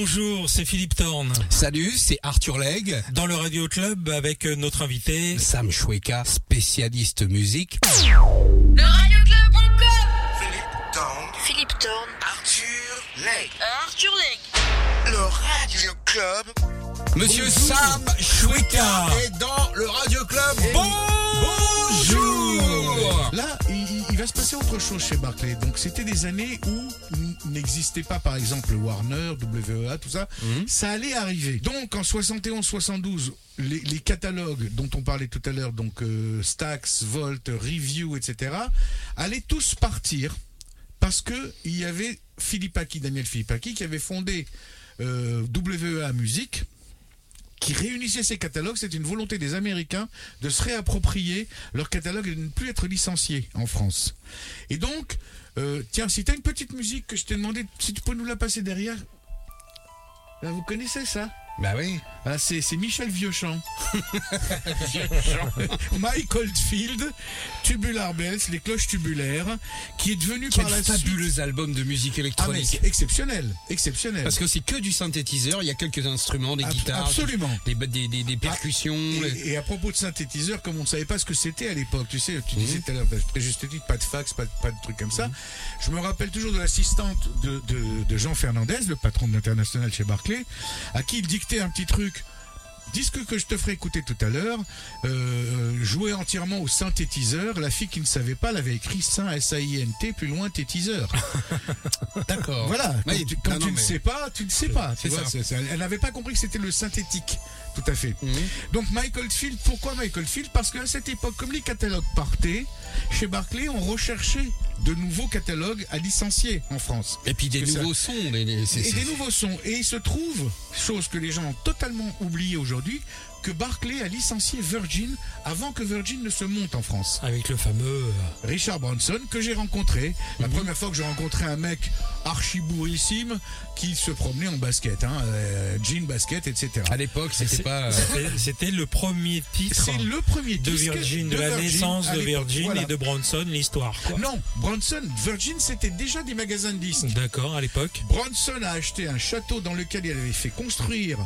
Bonjour, c'est Philippe Thorne. Salut, c'est Arthur Legge. Dans le Radio Club avec euh, notre invité Sam Choueka, spécialiste musique. Le Radio Club.com Philippe Thorne, Philippe Thorne, Arthur Legge. Arthur Legge. Le Radio Club. Monsieur Bonjour. Sam Choueka est dans le Radio Club. Là, il, il va se passer autre chose chez Barclay. Donc, c'était des années où n'existait pas, par exemple, Warner, WEA, tout ça. Ça allait arriver. Donc, en 71-72, les, les catalogues dont on parlait tout à l'heure, donc euh, Stax, Volt, Review, etc., allaient tous partir parce que il y avait Philippaki, Daniel Philippaki, qui avait fondé euh, WEA Music qui réunissait ces catalogues. C'est une volonté des Américains de se réapproprier leur catalogue et de ne plus être licenciés en France. Et donc, euh, tiens, si tu as une petite musique que je t'ai demandé, si tu peux nous la passer derrière. Vous connaissez ça? Bah oui. ah, c'est, c'est Michel Vieuchamp. Mike Oldfield, Tubular Bells, les cloches tubulaires, qui est devenu Quel par la suite... fabuleux album de musique Ah, électronique. exceptionnel, exceptionnel. Parce que c'est que du synthétiseur, il y a quelques instruments, des Ab- guitares, absolument. des, des, des, des percussions. Et, et à propos de synthétiseur, comme on ne savait pas ce que c'était à l'époque, tu sais, tu Mhm. disais tout à l'heure, bah, juste titre, pas de fax, pas de, pas de trucs comme ça. Je me rappelle toujours de l'assistante de, de- de Jean Fernandez, le patron de l'international chez Barclay, à qui il dictait un petit truc. Disque que je te ferai écouter tout à l'heure, euh, joué entièrement au synthétiseur. La fille qui ne savait pas l'avait écrit Saint S-A-I-N-T, plus loin tétiseur. D'accord. Voilà, quand, tu, quand non, tu ne mais- sais pas, tu ne sais pas. C'est ça. elle n'avait pas compris que c'était le synthétique. Tout à fait. Mhm. Donc Michael Field, pourquoi Michael Field? Parce qu'à cette époque, comme les catalogues partaient, chez Barclay, on recherchait de nouveaux catalogues à licencier en France. Et puis des que nouveaux sons. c'est- Et des nouveaux sons. Et il se trouve, chose que les gens ont totalement oublié aujourd'hui, que Barclay a licencié Virgin avant que Virgin ne se monte en France. Avec le fameux. euh, Richard Branson que j'ai rencontré. La Mhm. première fois que j'ai rencontré un mec archibourissime qui se promenait en basket, hein, euh, jean basket, etc. À l'époque, c'était pas. euh, c'était- le premier titre C'est le premier de Virgin, de, la Virgin naissance de. Virgin Voilà. et de Bronson, l'histoire. Non, Bronson, Virgin, c'était déjà des magasins de disques. D'accord, à l'époque. Bronson a acheté un château dans lequel il avait fait construire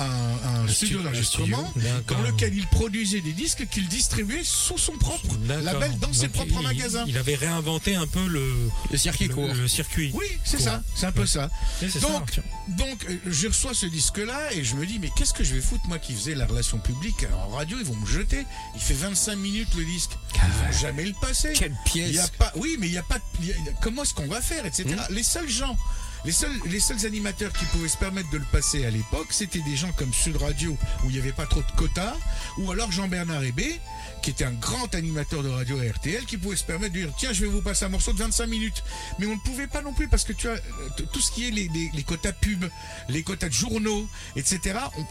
un, un studio stu- d'enregistrement, dans lequel il produisait des disques qu'il distribuait sous son propre label dans ses propres il- magasins. Il avait réinventé un peu le, Le circuit le- court. le circuit. Oui, c'est ça, c'est un peu ça. Oui, c'est ça, Donc, donc euh, je reçois ce disque-là et je me dis, mais qu'est-ce que je vais foutre, moi qui faisais la relation publique en radio, ils vont me jeter. Il fait 25 minutes le disque. Ils vont jamais le passer. Quelle Il y a pièce pas, oui, mais il n'y a pas. y a- comment est-ce qu'on va faire, etc. Hmm. Les seuls gens, les seuls, les seuls animateurs qui pouvaient se permettre de le passer à l'époque, c'était des gens comme Sud Radio où il n'y avait pas trop de quotas, ou alors Jean-Bernard Hébé, qui était un grand animateur de radio à RTL, qui pouvait se permettre de dire tiens, je vais vous passer un morceau de 25 minutes. Mais on ne pouvait pas non plus parce que tu as euh, tout ce qui est les, les- les quotas pub, les quotas de journaux, etc. On,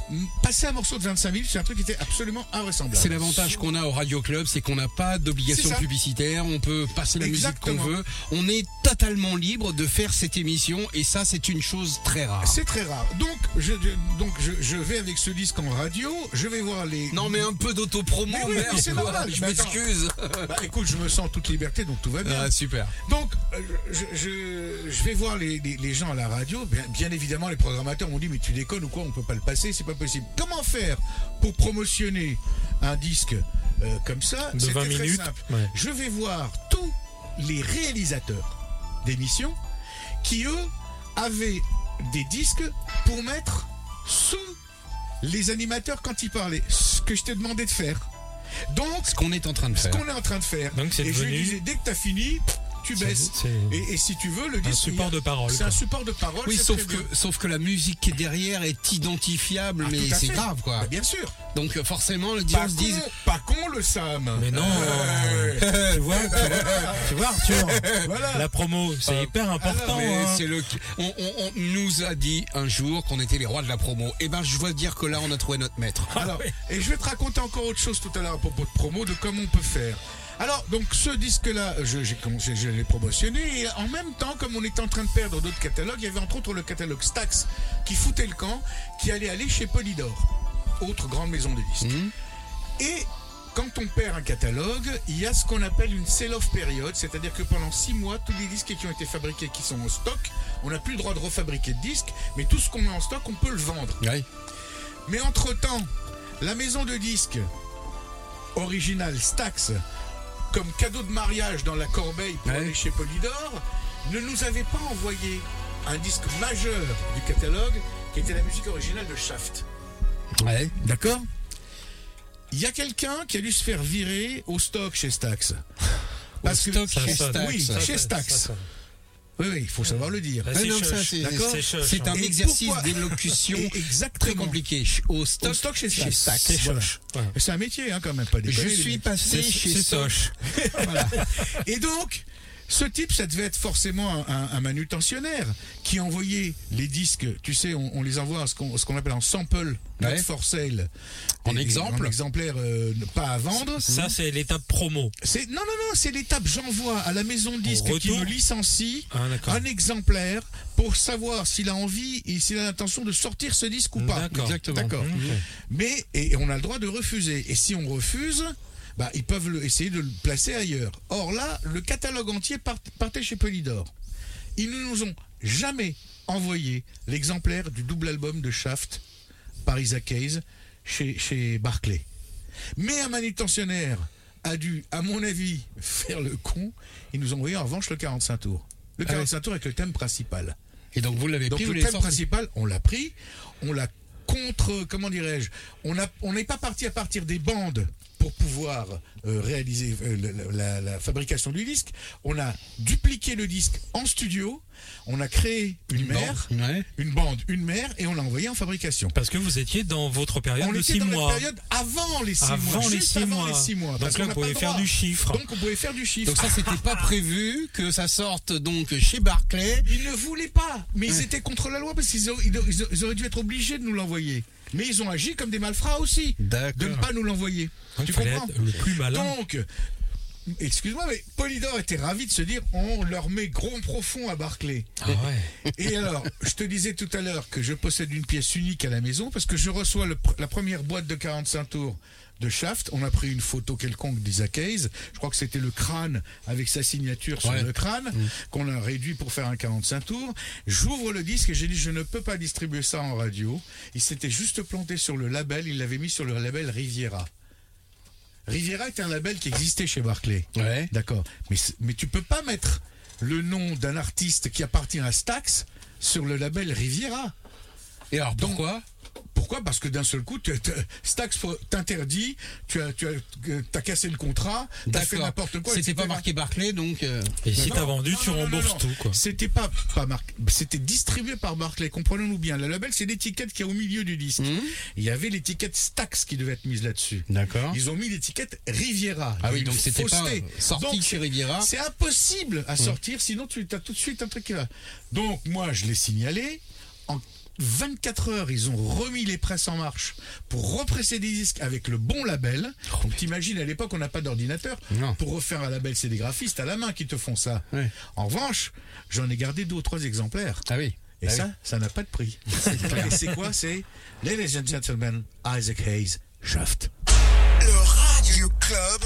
passer un morceau de 25 minutes, c'est un truc qui était absolument invraisemblable. C'est l'avantage qu'on a au Radio Club, c'est qu'on n'a pas d'obligation publicitaire, on peut passer la musique qu'on veut, on est totalement libre de faire cette émission et ça c'est une chose très rare. C'est très rare. Donc, je, donc je, je vais avec ce disque en radio, je vais voir les. Non mais un peu d'autopromo, oui, merde. Normal, je m'excuse. Bah, écoute, je me sens en toute liberté, donc tout va bien. Ah, super. Donc, euh, je, je, je vais voir les, les- les gens à la radio. Bien, bien évidemment, les programmateurs m'ont dit Mais tu déconnes ou quoi On peut pas le passer, c'est pas possible. Comment faire pour promotionner un disque euh, comme ça? De C'était 20 très minutes. simple. Ouais. Je vais voir tous les réalisateurs d'émissions qui, eux, avaient des disques pour mettre sous les animateurs quand ils parlaient. Ce que je t'ai demandé de faire. Donc, Ce qu'on est en train de ce faire. qu'on est en train de faire. Donc, et je lui disais, dès que tu as fini, tu C'est- c'est- Et, et si tu veux, le Un disque. support il y a- de parole. C'est un support de parole. Oui, c'est sauf que, sauf que la musique qui est derrière est identifiable, Ah, mais c'est grave quoi. Bah, bien sûr. Donc euh, forcément, se con, disent pas con le Sam. Mais non Euh, tu, vois, tu, vois, tu vois, Arthur Voilà. La promo, c'est Euh, hyper important. Mais hein. c'est le, on, on- on nous a dit un jour qu'on était les rois de la promo. Et ben, je dois dire que là, on a trouvé notre maître. Alors, et je vais te raconter encore autre chose tout à l'heure à propos de promo, de comment on peut faire. Alors, donc, ce disque-là, je, j'ai commencé, je l'ai promotionné, et en même temps, comme on était en train de perdre d'autres catalogues, il y avait entre autres le catalogue Stax, qui foutait le camp, qui allait aller chez Polydor, autre grande maison de disques. Mhm. Et quand on perd un catalogue, il y a ce qu'on appelle une sell-off période, c'est-à-dire que pendant six mois, tous les disques qui ont été fabriqués, qui sont en stock, on n'a plus le droit de refabriquer de disques, mais tout ce qu'on met en stock, on peut le vendre. Ouais. Mais entre-temps, la maison de disques originale Stax, comme cadeau de mariage dans la corbeille pour Ouais. aller chez Polydor, ne nous avait pas envoyé un disque majeur du catalogue qui était la musique originale de Shaft. Ouais. D'accord Il y a quelqu'un qui a dû se faire virer au stock chez Stax. Parce que stock chez. Stax. oui, chez Stax. Oui, oui, il faut savoir le dire. C'est non, ça, chuch. c'est- D'accord C'est chuch, C'est un hein. Et exercice d'élocution très compliqué. Au stock, chez. C'est un métier, hein, quand même, pas des Je suis passé chez. Voilà. Et donc, ce type, ça devait être forcément un, un- un manutentionnaire qui envoyait les disques, tu sais, on, on les envoie à ce qu'on appelle en sample, not Ouais. for sale. En Et- exemple En exemplaire euh, pas à vendre. Ça, c'est l'étape promo. C'est non non non, c'est l'étape j'envoie à la maison de disques Au qui me licencie Ah, un exemplaire pour savoir s'il a envie et s'il a l'intention de sortir ce disque ou pas. D'accord. Exactement. D'accord. Mais et on a le droit de refuser. Et si on refuse, bah, ils peuvent le- essayer de le placer ailleurs. Or là, le catalogue entier part- partait chez Polydor. Ils ne nous ont jamais envoyé l'exemplaire du double album de Shaft par Isaac Hayes chez, chez Barclay. Mais un manutentionnaire a dû, à mon avis, faire le con. Ils nous ont envoyé en revanche le 45 tours. Le Ah ouais. 45 tours avec le thème principal. Et donc vous l'avez Donc pris, vous le thème principal, on l'a pris, on l'a contre, comment dirais-je, on n'est pas parti à partir des bandes pour pouvoir euh, réaliser euh, la, la- la fabrication du disque. On a dupliqué le disque en studio, on a créé une, Une mère, bande, ouais. une bande, une mère, et on l'a envoyé en fabrication. Parce que vous étiez dans votre période On de était 6 dans mois. la période avant les six Avant mois, les juste six avant mois. les six mois. Donc parce là, pas le faire droit. du chiffre. Donc on pouvait faire du chiffre. Donc ça, c'était pas prévu que ça sorte donc chez Barclay. Ils ne voulaient pas, mais ils étaient contre la loi parce qu'ils auraient, ils auraient- ils auraient dû être obligés de nous l'envoyer. Mais ils ont agi comme des malfrats aussi, D'accord. de ne pas nous l'envoyer. Tu comprends être le plus malin. Donc, excuse-moi, mais Polydor était ravi de se dire on leur met gros profond à Barclay. Ah ouais. Et alors, je te disais tout à l'heure que je possède une pièce unique à la maison parce que je reçois le la première boîte de 45 tours de Shaft. On a pris une photo quelconque d'Isaac Hayes. Je crois que c'était le crâne avec sa signature sur Ouais. le crâne qu'on a réduit pour faire un 45 tours. J'ouvre le disque et j'ai dit je ne peux pas distribuer ça en radio. Il s'était juste planté sur le label. Il l'avait mis sur le label Riviera. Riviera est un label qui existait chez Barclay. Ouais. D'accord. Mais, mais tu peux pas mettre le nom d'un artiste qui appartient à Stax sur le label Riviera. Et alors Donc, pourquoi Parce que d'un seul coup, tu- tu- Stax t'interdit, tu as, tu as, t'as cassé le contrat, t'as fait n'importe quoi. C'était pas marqué Barclay, donc. euh, Et si t'as vendu, non, tu non, non, rembourses non. tout, quoi. C'était pas, pas marqué, c'était distribué par Barclay, comprenons-nous bien. Le label, c'est l'étiquette qui est au milieu du disque. Mhm. Il y avait l'étiquette Stax qui devait être mise là-dessus. D'accord. Ils ont mis l'étiquette Riviera. Ah oui, donc c'était pas sorti Donc, chez Riviera. C'est impossible à sortir, sinon tu as tout de suite un truc qui va. Donc moi, je l'ai signalé. En 24 heures, ils ont remis les presses en marche pour represser des disques avec le bon label. Donc t'imagines, à l'époque, on n'a pas d'ordinateur. Pour refaire un label, c'est des graphistes à la main qui te font ça. En revanche, j'en ai gardé deux ou trois exemplaires. Ah oui. Et Ah ça, oui. ça n'a pas de prix. Et c'est quoi C'est Ladies and Gentlemen, Isaac Hayes, Shaft. Le Radio Club.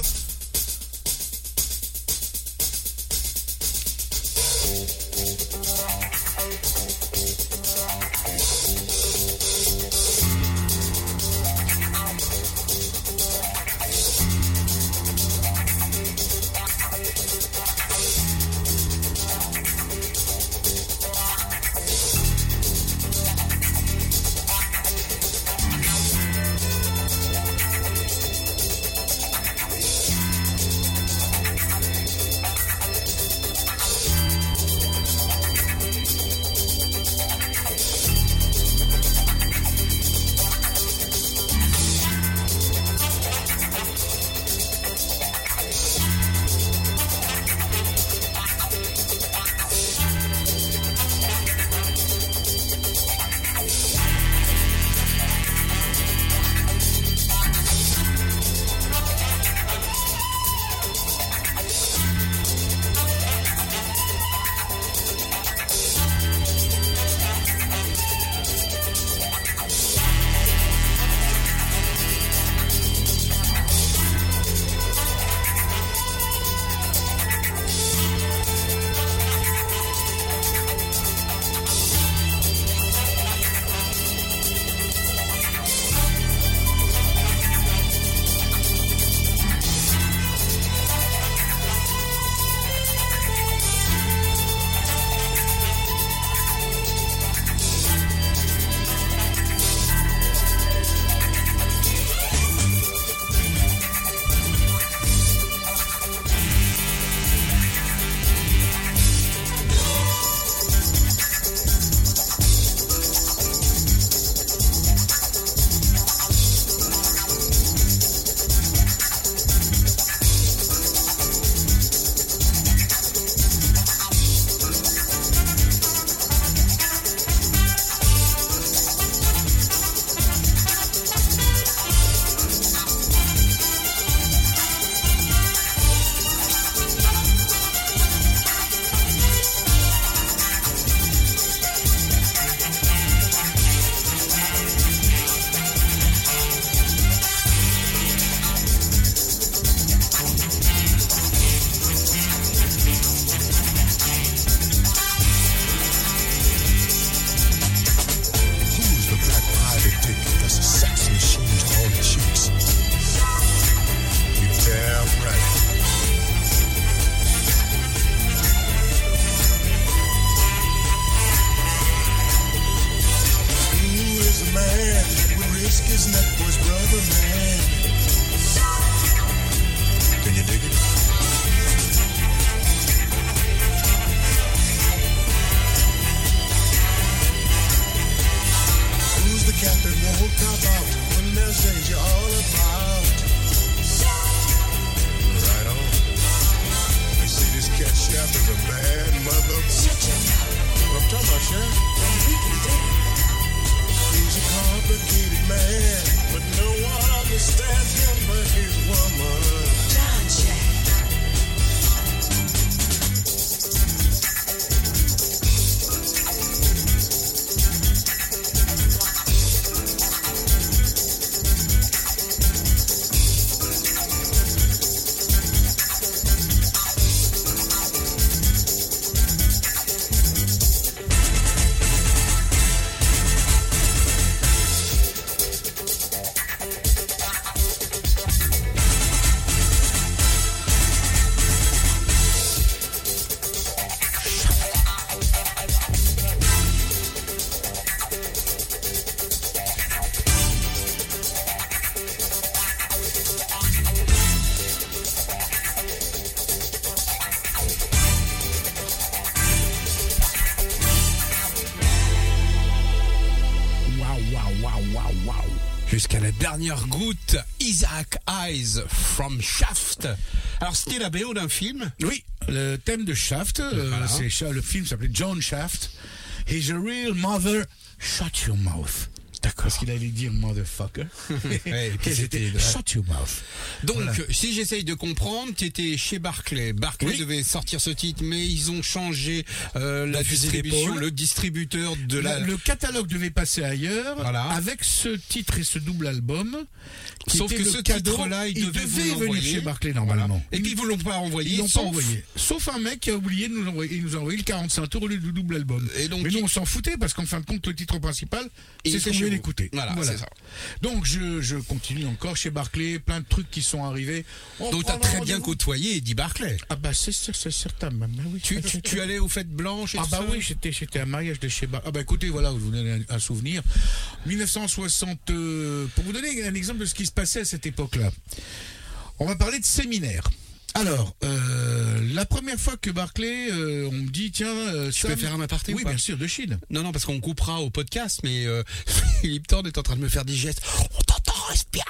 BO d'un film. Oui, le thème de Shaft, euh, Voilà. le film s'appelait John Shaft. He's a real mother. Shut your mouth. D'accord. Parce qu'il allait dire motherfucker. Ouais, c'était- shut your mouth. Donc, Voilà. si j'essaye de comprendre, tu étais chez Barclay. Barclay Oui. devait sortir ce titre, mais ils ont changé euh, la distribution, le distributeur de la. Le, le catalogue devait passer ailleurs Voilà. avec ce titre et ce double album. Sauf que ce titre-là, il devait vous venir chez Barclay normalement. Et puis ils vous l'ont pas envoyé. Ils l'ont pas sauf- envoyé. Sauf un mec qui a oublié de nous envoyer. Il nous a envoyé le 45 tours au lieu du double album. Et donc, Mais nous, il- on s'en foutait parce qu'en fin de compte, le titre principal, Il c'est ce qu'on vous. d'écouter. Voilà, c'est ça. Donc, je, je continue encore chez Barclay. Plein de trucs qui sont arrivés. On Donc t'as très bien côtoyé Eddie Barclay. Ah bah c'est sûr, c'est certain. bah, oui, Tu, tu, c'est- tu allais aux fêtes blanches et Ah tout bah ça oui, j'étais j'étais à un mariage de chez Bar. Ah bah écoutez, voilà, je vous donne un, un souvenir. 1960, euh, pour vous donner un exemple de ce qui se passait à cette époque-là. On va parler de séminaire. Alors, euh, la première fois que Barclay, euh, on me dit, tiens, euh, Je Sam- peux faire un aparté Oui, ou pas bien sûr, de Chine. Non, non, parce qu'on coupera au podcast, mais euh, Philippe Thorne est en train de me faire des gestes. On t'entend respirer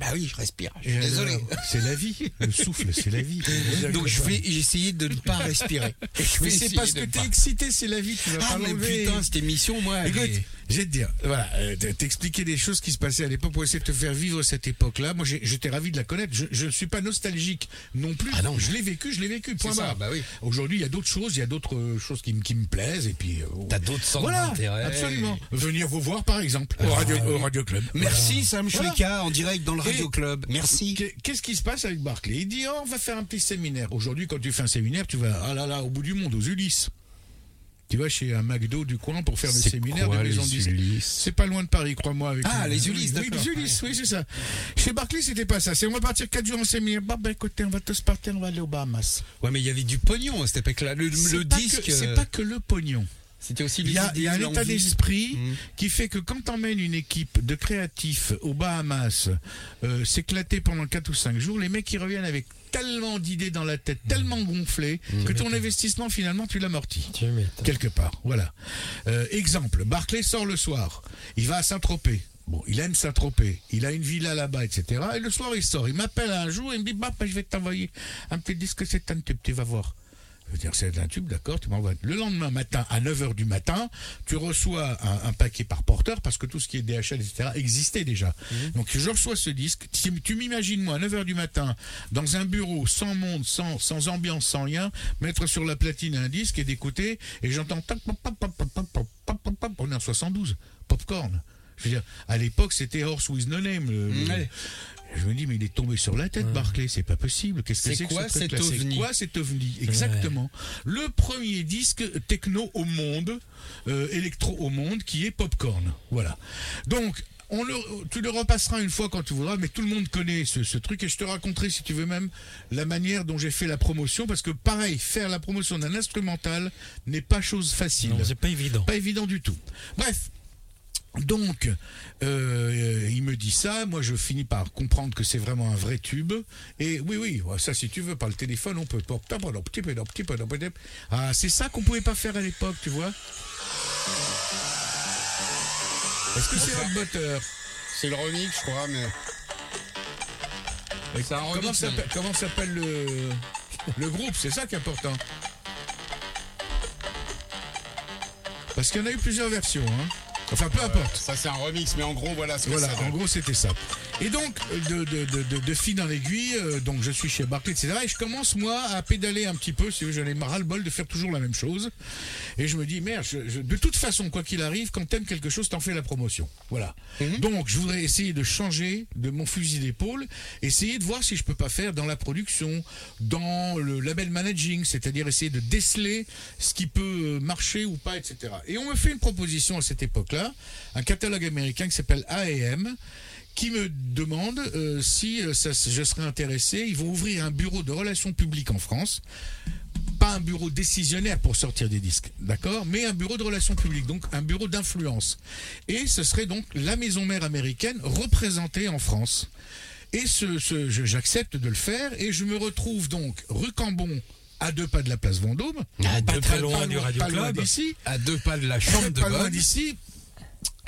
Bah oui, je respire. Je suis Et désolé. C'est la vie. Le souffle, c'est la vie. Donc je vais essayer de ne pas respirer. Mais c'est parce que t'es excité, c'est la vie. Tu vas Ah pas mais putain, cette émission, moi, Écoute, est- je vais te dire, voilà, euh, t'expliquer des choses qui se passaient à l'époque pour essayer de te faire vivre cette époque-là. Moi, j'ai- j'étais ravi de la connaître. Je ne suis pas nostalgique non plus. Ah non. je l'ai vécu, je l'ai vécu. Point barre. bah oui. Aujourd'hui, il y a d'autres choses, il y a d'autres euh, choses qui, me- qui me plaisent et puis. euh, T'as d'autres centres voilà, d'intérêt. absolument. Venir vous voir, par exemple, au radio, au radio club. Merci Sam Voilà. Choueka en direct dans le Radio Club. Merci. Qu'est- Qu'est-ce qui se passe avec Barclay Il dit oh, on va faire un petit séminaire. Aujourd'hui, quand tu fais un séminaire, tu vas ah là là au bout du monde, aux Ulysses. Tu vas chez un McDo du coin pour faire le séminaire quoi, de maison les de disques. Ulysses C'est pas loin de Paris, crois-moi. Avec Ah, les Ulysses, oui, les Ulysses, oui, c'est ça. Chez Barclay, c'était pas ça. C'est on va partir 4 jours en séminaire. Bah, bah écoutez, on va tous partir, on va aller aux Bahamas. Ouais, mais il y avait du pognon à cette époque-là. Le, le disque, que- C'est euh, pas que le pognon. C'était aussi Il y a, y a un état d'esprit Mm. qui fait que quand t'emmènes une équipe de créatifs aux Bahamas euh, s'éclater pendant 4 ou 5 jours, les mecs ils reviennent avec tellement d'idées dans la tête, tellement gonflées, que ton investissement finalement tu l'amortis. Quelque part, voilà. Euh, exemple, Barclay sort le soir, il va à Saint-Tropez. Bon, il aime Saint-Tropez, il a une villa là-bas, etc. Et le soir, il sort, il m'appelle un jour, il me dit, bah, bah, je vais t'envoyer un petit disque, c'est un tube, tu vas voir c'est un tube, d'accord, tu m'envoies. Le lendemain matin, à 9h du matin, tu reçois un, paquet par porteur, parce que tout ce qui est DHL, etc., existait déjà. Mhm. Donc je reçois ce disque. Si tu m'imagines, moi, à 9h du matin, dans un bureau, sans monde, sans, ambiance, sans rien, mettre sur la platine un disque et d'écouter, et j'entends... On est en 72, popcorn. Je veux dire, à l'époque, c'était Horse with No Name. Je me dis, mais il est tombé sur la tête, Barclay, c'est pas possible. Qu'est-ce que C'est que ce cet C'est ovni quoi cet ovni Exactement. Le premier disque techno au monde, euh, électro au monde, qui est Popcorn. Voilà. Donc, on le, tu le repasseras une fois quand tu voudras, mais tout le monde connaît ce, ce truc et je te raconterai, si tu veux même, la manière dont j'ai fait la promotion, parce que pareil, faire la promotion d'un instrumental n'est pas chose facile. Non, c'est pas évident. Pas évident du tout. Bref. Donc, euh, il me dit ça, moi je finis par comprendre que c'est vraiment un vrai tube. Et oui, oui, ça si tu veux, par le téléphone, on peut. Ah, c'est ça qu'on pouvait pas faire à l'époque, tu vois. Est-ce que c'est votre moteur? C'est le remix, je crois, mais. S'appelle comment s'appelle le, le groupe? C'est ça qui est important. Parce qu'il y en a eu plusieurs versions. Hein. Enfin, peu importe. Ça, c'est un remix, mais en gros, voilà ce que Voilà, ça en gros, c'était ça. Et donc, de, de, de, de, fil en aiguille, euh, donc je suis chez Barclay, etc. Et je commence, moi, à pédaler un petit peu. Si j'en ai ras le bol de faire toujours la même chose. Et je me dis, merde, je- je- de toute façon, quoi qu'il arrive, quand t'aimes quelque chose, t'en fais la promotion. Voilà. Donc, je voudrais essayer de changer de mon fusil d'épaule, essayer de voir si je peux pas faire dans la production, dans le label managing, c'est-à-dire essayer de déceler ce qui peut euh, marcher ou pas, etc. Et on me fait une proposition à cette époque-là, un catalogue américain qui s'appelle A&M, qui me demande euh, si euh, ça, je serais intéressé. Ils vont ouvrir un bureau de relations publiques en France. Pas un bureau décisionnaire pour sortir des disques, d'accord Mais un bureau de relations publiques, donc un bureau d'influence. Et ce serait donc la maison mère américaine représentée en France. Et ce, ce- je- j'accepte de le faire et je me retrouve donc rue Cambon à deux pas de la place Vendôme. À Pas deux très pas- loin Pas du Radio pas loin Club. d'ici à deux pas de la chambre de pas loin d'ici.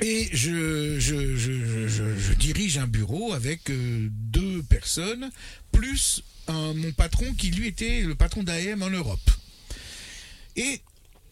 Et je, dirige un bureau avec euh, deux personnes, plus mon patron qui lui était le patron d'AM en Europe. Et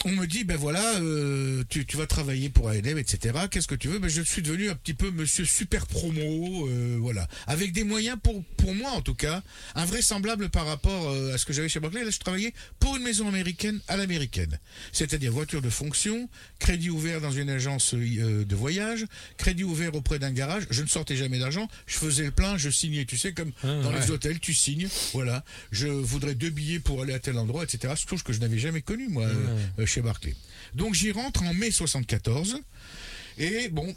on me dit, ben voilà, euh, tu, tu vas travailler pour ANM, etc. Qu'est-ce que tu veux? Ben, Je suis devenu un petit peu monsieur super promo, euh, voilà. Avec des moyens, pour, pour moi en tout cas, invraisemblables par rapport euh, à ce que j'avais chez Barclay. Là, je travaillais pour une maison américaine à l'américaine. C'est-à-dire voiture de fonction, crédit ouvert dans une agence de voyage, crédit ouvert auprès d'un garage. Je ne sortais jamais d'argent, je faisais le plein, je signais. Tu sais, comme Ah, dans les hôtels, tu signes, voilà. Je voudrais deux billets pour aller à tel endroit, etc. Chose que je n'avais jamais connue, moi, euh, chez Barclay. Donc j'y rentre en mai 74. Et bon,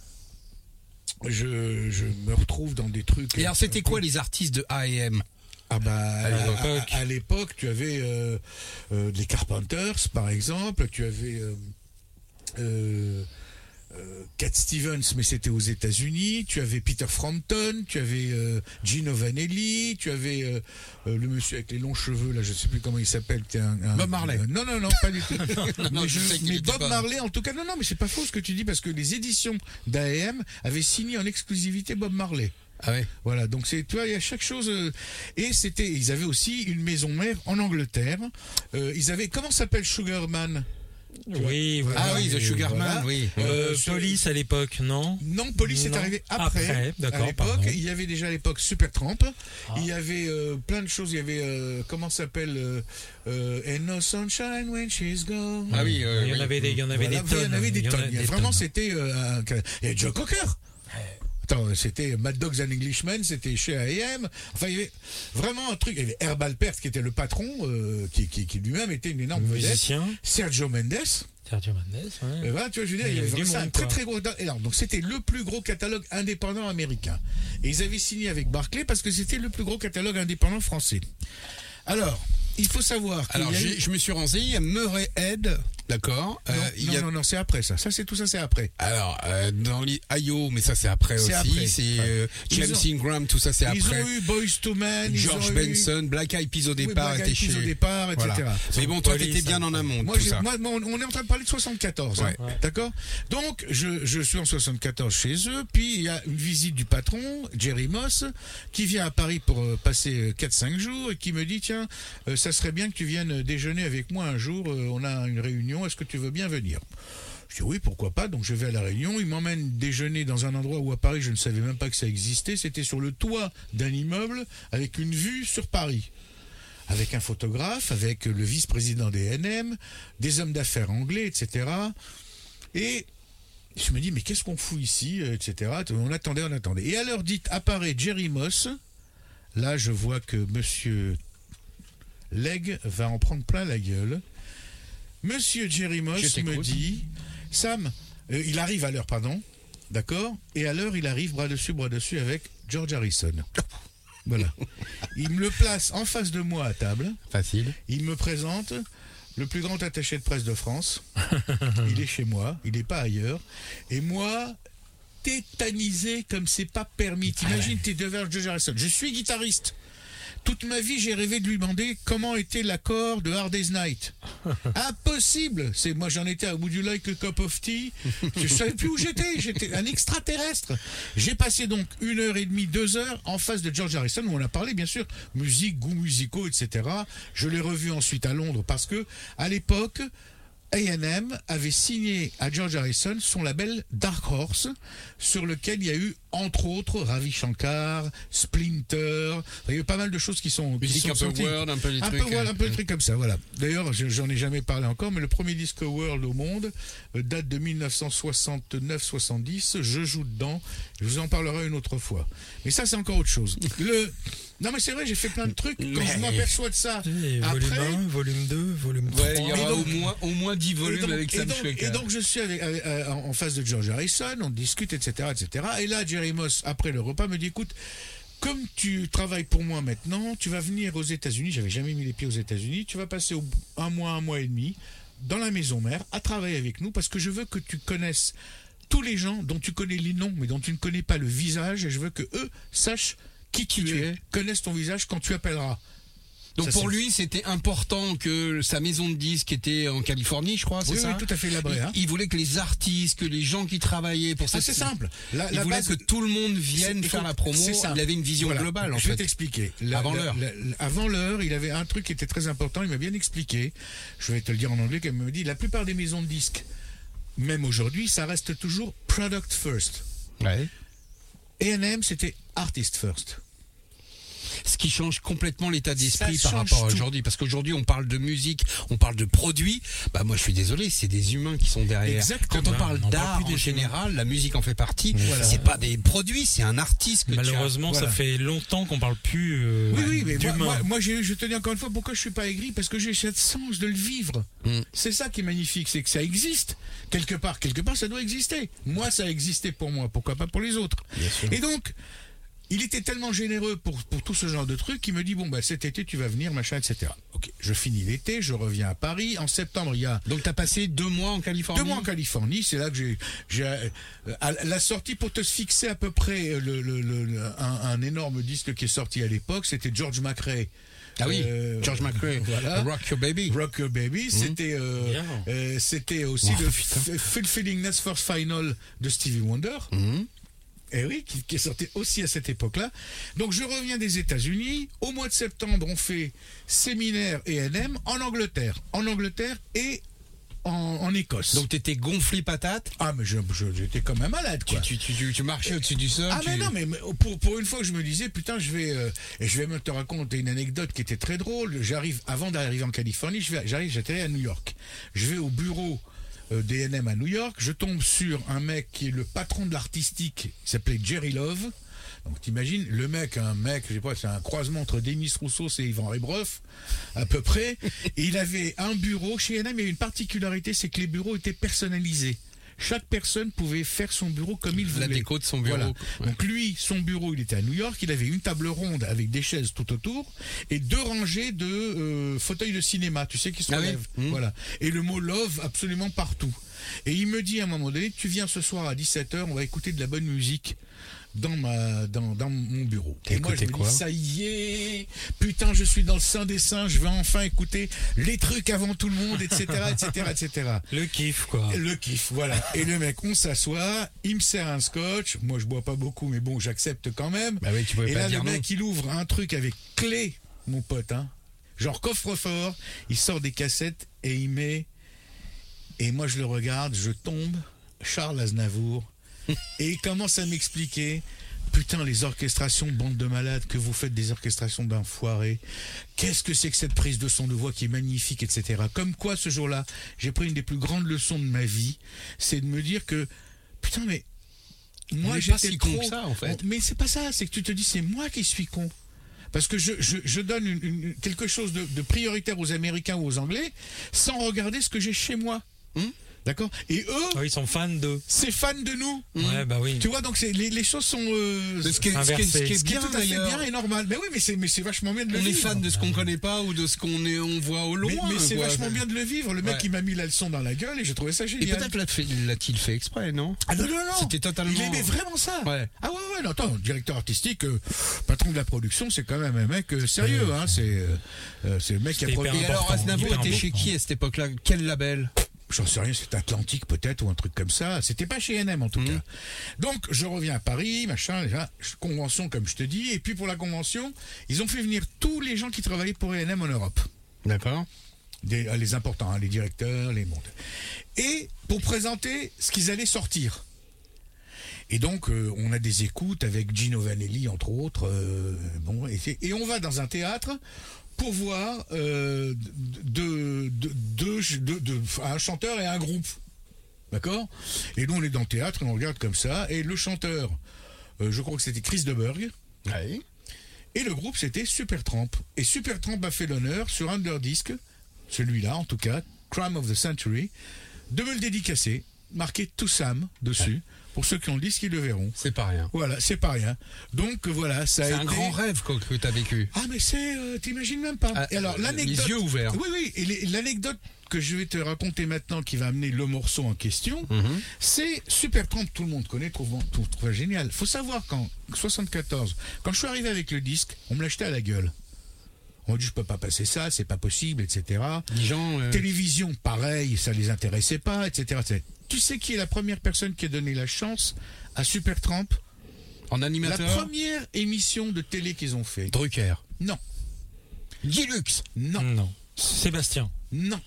je, je me retrouve dans des trucs. Et alors, c'était quoi les artistes de A&M Ah bah, à l'époque. à- à l'époque, tu avais euh, euh, les Carpenters, par exemple. Tu avais euh, Cat Stevens, mais c'était aux États-Unis. Tu avais Peter Frampton. Tu avais euh, Gino Vanelli. Tu avais euh, euh, le monsieur avec les longs cheveux, là, je sais plus comment il s'appelle. un- un- Bob Marley. euh, non, non, non, pas du tout. non, mais je mais Bob pas- Marley, en tout cas, non, non, mais c'est pas faux ce que tu dis parce que les éditions d'AM avaient signé en exclusivité Bob Marley. Ah ouais Voilà, donc c'est, tu vois, il y a chaque chose. euh, et c'était, ils avaient aussi une maison mère en Angleterre. Euh, ils avaient, comment s'appelle Sugarman? Oui, voilà. Ah oui, The Sugarman, voilà. oui. Euh, Euh, Police à l'époque, non Non, Police est arrivé après. Après, à l'époque, il y avait déjà à l'époque Supertramp. Il y avait euh, plein de choses. Il y avait euh, comment ça s'appelle euh, And no sunshine when she's gone. Ah oui, euh, Il y en avait des, il y en avait Voilà, des tonnes. Il y en avait des tonnes. Vraiment, c'était euh. Il y avait Joe Cocker. Attends, c'était Mad Dogs and Englishmen, c'était chez A&M. Enfin, il y avait vraiment un truc. Il y avait Herb Alpert qui était le patron, euh, qui, qui, qui lui-même était une énorme vedette. musicien, Sergio Mendes. Sergio Mendes. ouais. Et voilà, tu vois, je veux dire, Il y avait vraiment un très très gros. Donc c'était le plus gros catalogue indépendant américain. Et ils avaient signé avec Barclay parce que c'était le plus gros catalogue indépendant français. Alors, il faut savoir Alors, eu- je me suis renseigné, il y a Murray Head, d'accord Non, Euh, y a- non, non, non, c'est après ça. Ça, c'est tout ça, c'est après. Alors, euh, dans les IO, mais ça c'est après aussi, c'est euh, Ils James ont- Ingram, tout ça c'est Ils après. ont eu Boys to Men, ils George eu- Benson, Black Eyed Peas au Oui, départ Black était Eyed Peas chez... au départ, etc. Voilà. Mais bon, toi t'étais bien en amont, Moi, tout ça. moi, on est en train de parler de 74, hein, Ouais. d'accord Donc, je, je suis en 74 chez eux, puis il y a une visite du patron, Jerry Moss, qui vient à Paris pour euh, passer 4-5 jours et qui me dit, tiens, euh, ça serait bien que tu viennes déjeuner avec moi un jour, euh, on a une réunion, est-ce que tu veux bien venir? Je dis oui, pourquoi pas. Donc je vais à la Réunion. Il m'emmène déjeuner dans un endroit où à Paris je ne savais même pas que ça existait. C'était sur le toit d'un immeuble avec une vue sur Paris avec un photographe, avec le vice-président des NM, des hommes d'affaires anglais, etc. Et je me dis, mais qu'est-ce qu'on fout ici, euh, etc. On attendait, on attendait. Et à l'heure dite, apparaît Jerry Moss. Là, je vois que Monsieur Legg va en prendre plein la gueule. Monsieur Jerry Je Moss me dit, Sam, euh, il arrive à l'heure, pardon, d'accord Et à l'heure, il arrive bras dessus, bras dessus avec George Harrison. Voilà. Il me le place en face de moi à table. Facile. Il me présente le plus grand attaché de presse de France. il est chez moi, il n'est pas ailleurs. Et moi, tétanisé comme c'est pas permis. T'imagines, t'es devant George Harrison. Je suis guitariste. Toute ma vie, j'ai rêvé de lui demander comment était l'accord de Hard Day's Night. Impossible. C'est moi, j'en étais à Would you like a cup of tea Je savais plus où j'étais. J'étais un extraterrestre. J'ai passé donc une heure et demie, deux heures en face de George Harrison où on a parlé, bien sûr, musique, goûts musicaux, etc. Je l'ai revu ensuite à Londres parce que à l'époque. A&M avait signé à George Harrison son label Dark Horse, sur lequel il y a eu entre autres Ravi Shankar, Splinter, il y a eu pas mal de choses qui sont qui Musique sont un peu world, un peu des un trucs. peu, voilà, euh, un peu des trucs comme ça, voilà. D'ailleurs, je- j'en ai jamais parlé encore, mais le premier disque world au monde euh, date de 1969-70. Je joue dedans. Je vous en parlerai une autre fois. Mais ça, c'est encore autre chose. Le... Non, mais c'est vrai, j'ai fait plein de trucs. Quand je m'aperçois de ça, Et volume après, 1, volume 2, volume 3. Ouais, il y aura Et donc- au moins, au moins 10 et volumes donc, avec et Sam donc- Schweika. et donc je suis avec- avec- euh, en en face de George Harrison, on discute, etc., etc. Et là, Jerry Moss, après le repas, me dit, écoute, comme tu travailles pour moi maintenant, tu vas venir aux États-Unis. J'avais jamais mis les pieds aux États-Unis. Tu vas passer au- un mois, un mois et demi dans la maison mère à travailler avec nous parce que je veux que tu connaisses tous les gens dont tu connais les noms mais dont tu ne connais pas le visage et je veux que eux sachent qui tu, tu es, es. connaissent ton visage quand tu appelleras. Donc Ça, pour lui, c'était important que sa maison de disques était en Californie, je crois, c'est Oui, ça oui, tout à fait, Labré, hein. il voulait que les artistes, que les gens qui travaillaient pour Ah, cette... c'est simple. La, Il la voulait base- que tout le monde vienne faire la promo. Il avait une vision Voilà. globale, en Je vais t'expliquer. Avant l'heure. Avant l'heure, il avait un truc qui était très important. Il m'a bien expliqué. Je vais te le dire en anglais. Il me dit la plupart des maisons de disques, même aujourd'hui, ça reste toujours product first. Ouais. A&M, c'était artist first. Ce qui change complètement l'état d'esprit par rapport à aujourd'hui. Parce qu'aujourd'hui, on parle de musique, on parle de produits. Bah, moi, je suis désolé, c'est des humains qui sont derrière. Exactement. Quand on parle d'art en général, la musique en fait partie. Voilà. C'est pas des produits, c'est un artiste que tu as. Malheureusement, Voilà. ça fait longtemps qu'on parle plus euh, Oui, oui, mais moi, moi, je te dis encore une fois pourquoi je suis pas aigri? Parce que j'ai cette sens de le vivre. Mm. C'est ça qui est magnifique, c'est que ça existe quelque part. Quelque part, ça doit exister. Moi, ça a existé pour moi. Pourquoi pas pour les autres Et donc, il était tellement généreux pour, pour tout ce genre de trucs qu'il me dit bon bah cet été tu vas venir machin etc. Ok, je finis l'été, je reviens à Paris. En septembre, il y a Donc, t'as passé deux mois en Californie deux mois en Californie, c'est là que j'ai, j'ai euh, à la sortie pour te fixer à peu près euh, le, le- le- le- un, un énorme disque qui est sorti à l'époque, c'était George McRae. Ah oui, Euh, George McRae, voilà. Rock Your Baby. Rock Your Baby, c'était euh, Bien. euh, c'était aussi le putain. F- Fulfillingness First Final de Stevie Wonder. Mhm. Eh oui, qui, qui est sorti aussi à cette époque-là. Donc je reviens des États-Unis. Au mois de septembre, on fait séminaire E&M en Angleterre, en Angleterre et en, en Écosse. Donc, t'étais gonflé patate? ah mais je- je- j'étais comme un malade quoi. Tu, tu, tu, tu marchais au-dessus du sol. Ah mais non mais mais pour, pour une fois je me disais putain je vais euh, et je vais même te raconter une anecdote qui était très drôle j'arrive avant d'arriver en Californie je j'arrive j'atterris à New York je vais au bureau euh, d'A&M à New York. Je tombe sur un mec qui est le patron de l'artistique qui s'appelait Jerry Love. Donc t'imagines le mec un mec je sais pas c'est un croisement entre Demis Rousseau et Yvan Rebroff à peu près. Et il avait un bureau chez A&M il y une particularité c'est que les bureaux étaient personnalisés chaque personne pouvait faire son bureau comme il voulait La déco de son bureau. voilà. Ouais. Donc lui, son bureau, il était à New York. Il avait une table ronde avec des chaises tout autour et deux rangées de euh, fauteuils de cinéma. Tu sais qui se Ah oui. relèvent. Mhm. Voilà. Et le mot love absolument partout. Et il me dit à un moment donné, tu viens ce soir à 17h, on va écouter de la bonne musique dans ma dans, dans mon bureau. Et moi je me quoi dis ça y est, putain je suis dans le sein des seins, je vais enfin écouter les trucs avant tout le monde, etc., etc., etc. Le kiff, quoi. Le kiff, voilà. Et le mec, on s'assoit, il me sert un scotch. Moi, je bois pas beaucoup, mais bon, j'accepte quand même. Bah oui, tu Et pas là, dire le non. mec, il ouvre un truc avec clé, mon pote, hein. Genre coffre-fort. Il sort des cassettes et il met. Et moi, je le regarde, je tombe. Charles Aznavour. et il commence à m'expliquer. Putain, les orchestrations, bande de malades, que vous faites des orchestrations d'enfoirés. Qu'est-ce que c'est que cette prise de son de voix qui est magnifique, etc. Comme quoi, ce jour-là, j'ai pris une des plus grandes leçons de ma vie, c'est de me dire que, putain, mais moi, j'étais si con que ça, en fait. Mais c'est pas ça, c'est que tu te dis, c'est moi qui suis con. Parce que je, je, je donne une- une- quelque chose de, de prioritaire aux Américains ou aux Anglais sans regarder ce que j'ai chez moi. Hum D'accord Et eux, Ah oui, ils sont fans de. c'est fan de nous. Ouais, bah oui. Tu vois, donc les, les choses sont. euh, Ce qui est, ce qui est- ce qui est ce qui est bien tout à fait bien et normal. Mais oui, mais c'est mais c'est vachement bien de le On est vivre. fan de ce qu'on connaît pas ou de ce qu'on est, on voit au loin. mais mais c'est vachement bien de le vivre. Le mec, Ouais. il m'a mis la leçon dans la gueule et j'ai trouvé ça Et génial. peut-être l'a fait- l'a-t-il fait exprès, non Ah non, non, non. C'était totalement- Il aimait vraiment ça. Ouais. Ah ouais, ouais, non, attends, directeur artistique, euh, patron de la production, c'est quand même un mec euh, sérieux, hein. C'est euh, c'est le mec qui a produit. Et alors Aznavour était chez qui à cette époque-là? Quel label? J'en sais rien, c'est Atlantique peut-être ou un truc comme ça. C'était pas chez NM en tout Mhm. cas. Donc je reviens à Paris, machin, déjà, convention comme je te dis. Et puis pour la convention, ils ont fait venir tous les gens qui travaillaient pour NM en Europe. D'accord. Euh, les importants, hein, les directeurs, les mondes. Et pour présenter ce qu'ils allaient sortir. Et donc, euh, on a des écoutes avec Gino Vanelli, entre autres. euh, bon, et, c'est- et on va dans un théâtre pour voir euh, un chanteur et un groupe. D'accord? Et nous, on est dans le théâtre on regarde comme ça. Et le chanteur, euh, je crois que c'était Chris Deberg. Oui. Et le groupe, c'était Supertramp. Et Supertramp a fait l'honneur sur un de leurs disques, celui-là en tout cas, Crime of the Century, de me le dédicacer, marqué To Sam dessus. Pour ceux qui ont le disque, ils le verront. C'est pas rien. Voilà, c'est pas rien. Donc voilà, ça a C'est été... un grand rêve que tu as vécu. Ah mais c'est, euh, t'imagines même pas. Ah, et alors euh, l'anecdote, les yeux ouverts. Oui oui. Et les- l'anecdote que je vais te raconter maintenant, qui va amener le morceau en question, Mhm. c'est. Tout le monde connaît, trouve, trouve, trouve génial. Faut savoir qu'en 74, quand je suis arrivé avec le disque, on me l'achetait à la gueule. On m'a dit je peux pas passer ça, c'est pas possible, etc. Les gens. euh, Télévision, pareil, ça les intéressait pas, etc. etc. Tu sais qui est la première personne qui a donné la chance à Supertramp En La animateur première émission de télé qu'ils ont fait. Drucker. Non, Gilux. non, Non. Sébastien. non.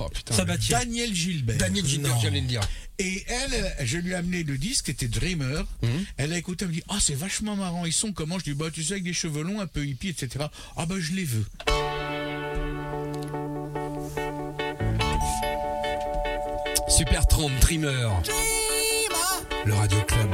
Oh putain. Sabatier. Daniel Gilbert. Daniel Gilbert, j'allais le dire. Et elle, je lui ai amené le disque, c'était Dreamer. Mhm. Elle a écouté, elle me dit Ah, c'est vachement marrant. Ils sont comment Je dis Bah, tu sais, avec des cheveux longs, un peu hippie, etc. Ah, bah, je les veux. Super 30 Dreamer. Le Radio Club.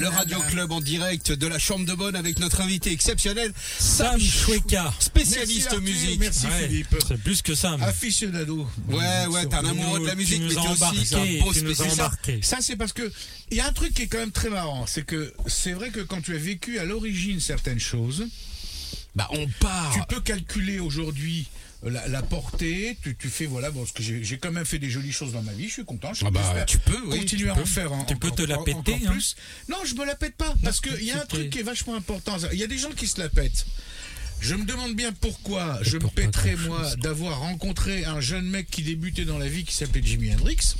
Le Radio Club en direct de la Chambre de Bonne avec notre invité exceptionnel, Sam Choueka. spécialiste Merci, Arthur, musique. Merci Ouais, Philippe. C'est plus que Sam. Aficionado. Ouais, ouais, t'es un amoureux de la musique, nous mais t'es aussi un beau spécialiste. Ça, c'est parce que il y a un truc qui est quand même très marrant, c'est que c'est vrai que quand tu as vécu à l'origine certaines choses, Bah, on part. tu peux calculer aujourd'hui euh, la, la portée. Tu, tu fais voilà, bon, parce que j'ai quand même fait des jolies choses dans ma vie. Je suis content. Je Ah bah, tu peux, oui, continuer tu à peux. en faire. Tu peux te la péter, hein. plus. Non, je me la pète pas parce qu'il y a un truc qui est vachement important. Il y a des gens qui se la pètent. Je me demande bien pourquoi je me pèterais moi d'avoir rencontré un jeune mec qui débutait dans la vie qui s'appelait Jimi Hendrix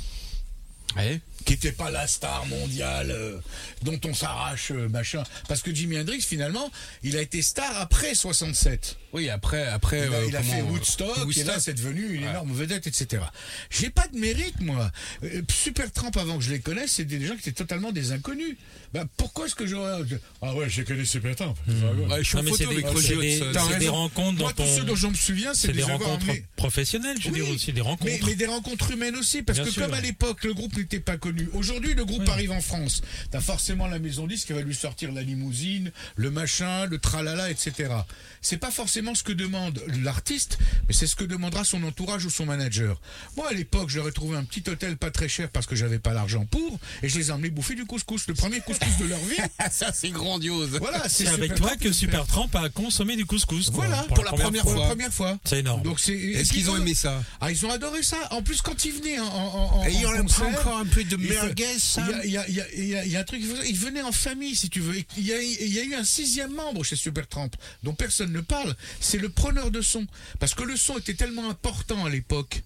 Ouais. Qui n'était pas la star mondiale euh, dont on s'arrache, euh, machin. Parce que Jimi Hendrix, finalement, il a été star après 67. Oui, après, après, Il a, euh, il a comment, fait euh, Woodstock, et Woodstock. là c'est devenu une énorme vedette, etc. J'ai pas de mérite, moi. Euh, Super Tramp, avant que je les connaisse, c'était des gens qui étaient totalement des inconnus. Bah, pourquoi est-ce que j'aurais... Ah ouais, j'ai connu Super Tramp. Ouais, je suis en Non, photo c'est des, avec Roger des- des rencontres Moi, dans tous ceux ton. dont je me souviens, c'est des rencontres professionnelles, je veux dire aussi, des rencontres. Mais, mais des rencontres humaines aussi, parce Bien que sûr. comme à l'époque, le groupe n'était pas connu. Aujourd'hui, le groupe Oui. arrive en France. T'as forcément la maison disque qui va lui sortir la limousine, le machin, le tralala, etc. C'est pas forcément ce que demande l'artiste, mais c'est ce que demandera son entourage ou son manager. Moi, à l'époque, j'aurais trouvé un petit hôtel pas très cher parce que j'avais pas l'argent pour, et je les ai emmenés bouffer du couscous, le premier couscous de leur vie. Ça, c'est grandiose. Voilà, C'est c'est avec toi que Super Tramp a consommé du couscous. quoi, Voilà, pour la première pour fois. la première fois. C'est énorme. Donc c'est. Est-ce qu'ils ont aimé ça Ah, ils ont adoré ça. En plus, quand ils venaient en, en, en, Et il y en concert, encore un peu de il merguez, Il y a, il y a- il y a- il y a un truc. Ils venaient en famille, si tu veux. Il y a, il y a eu un sixième membre chez Supertramp dont personne ne parle. C'est le preneur de son, parce que le son était tellement important à l'époque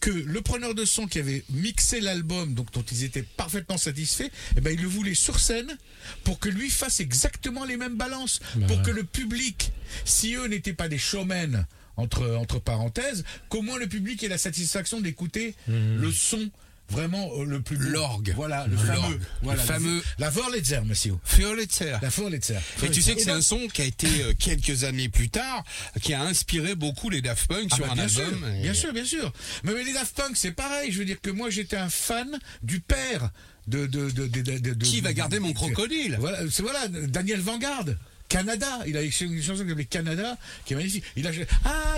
que le preneur de son qui avait mixé l'album, donc dont ils étaient parfaitement satisfaits, eh ben il le voulait sur scène pour que lui fasse exactement les mêmes balances, pour que le public, si eux n'étaient pas des showmen entre entre parenthèses, qu'au moins le public ait la satisfaction d'écouter le son vraiment euh, le plus. L'orgue. Voilà, le fameux, Le fameux- la Vorletzer, monsieur. Fioletzer. La Vorletzer. Et tu sais que c'est un son qui a été euh, quelques années plus tard, qui a inspiré beaucoup les Daft Punk Ah sur bah, un bien album. Sûr, et- bien sûr, bien sûr. Mais, mais les Daft Punk, c'est pareil. Je veux dire que moi, j'étais un fan du père de. de, de, Qui va garder mon crocodile Voilà, c'est voilà, Daniel Vanguard. Canada, il a écrit une chanson qui s'appelait Canada, qui est magnifique. Il a ah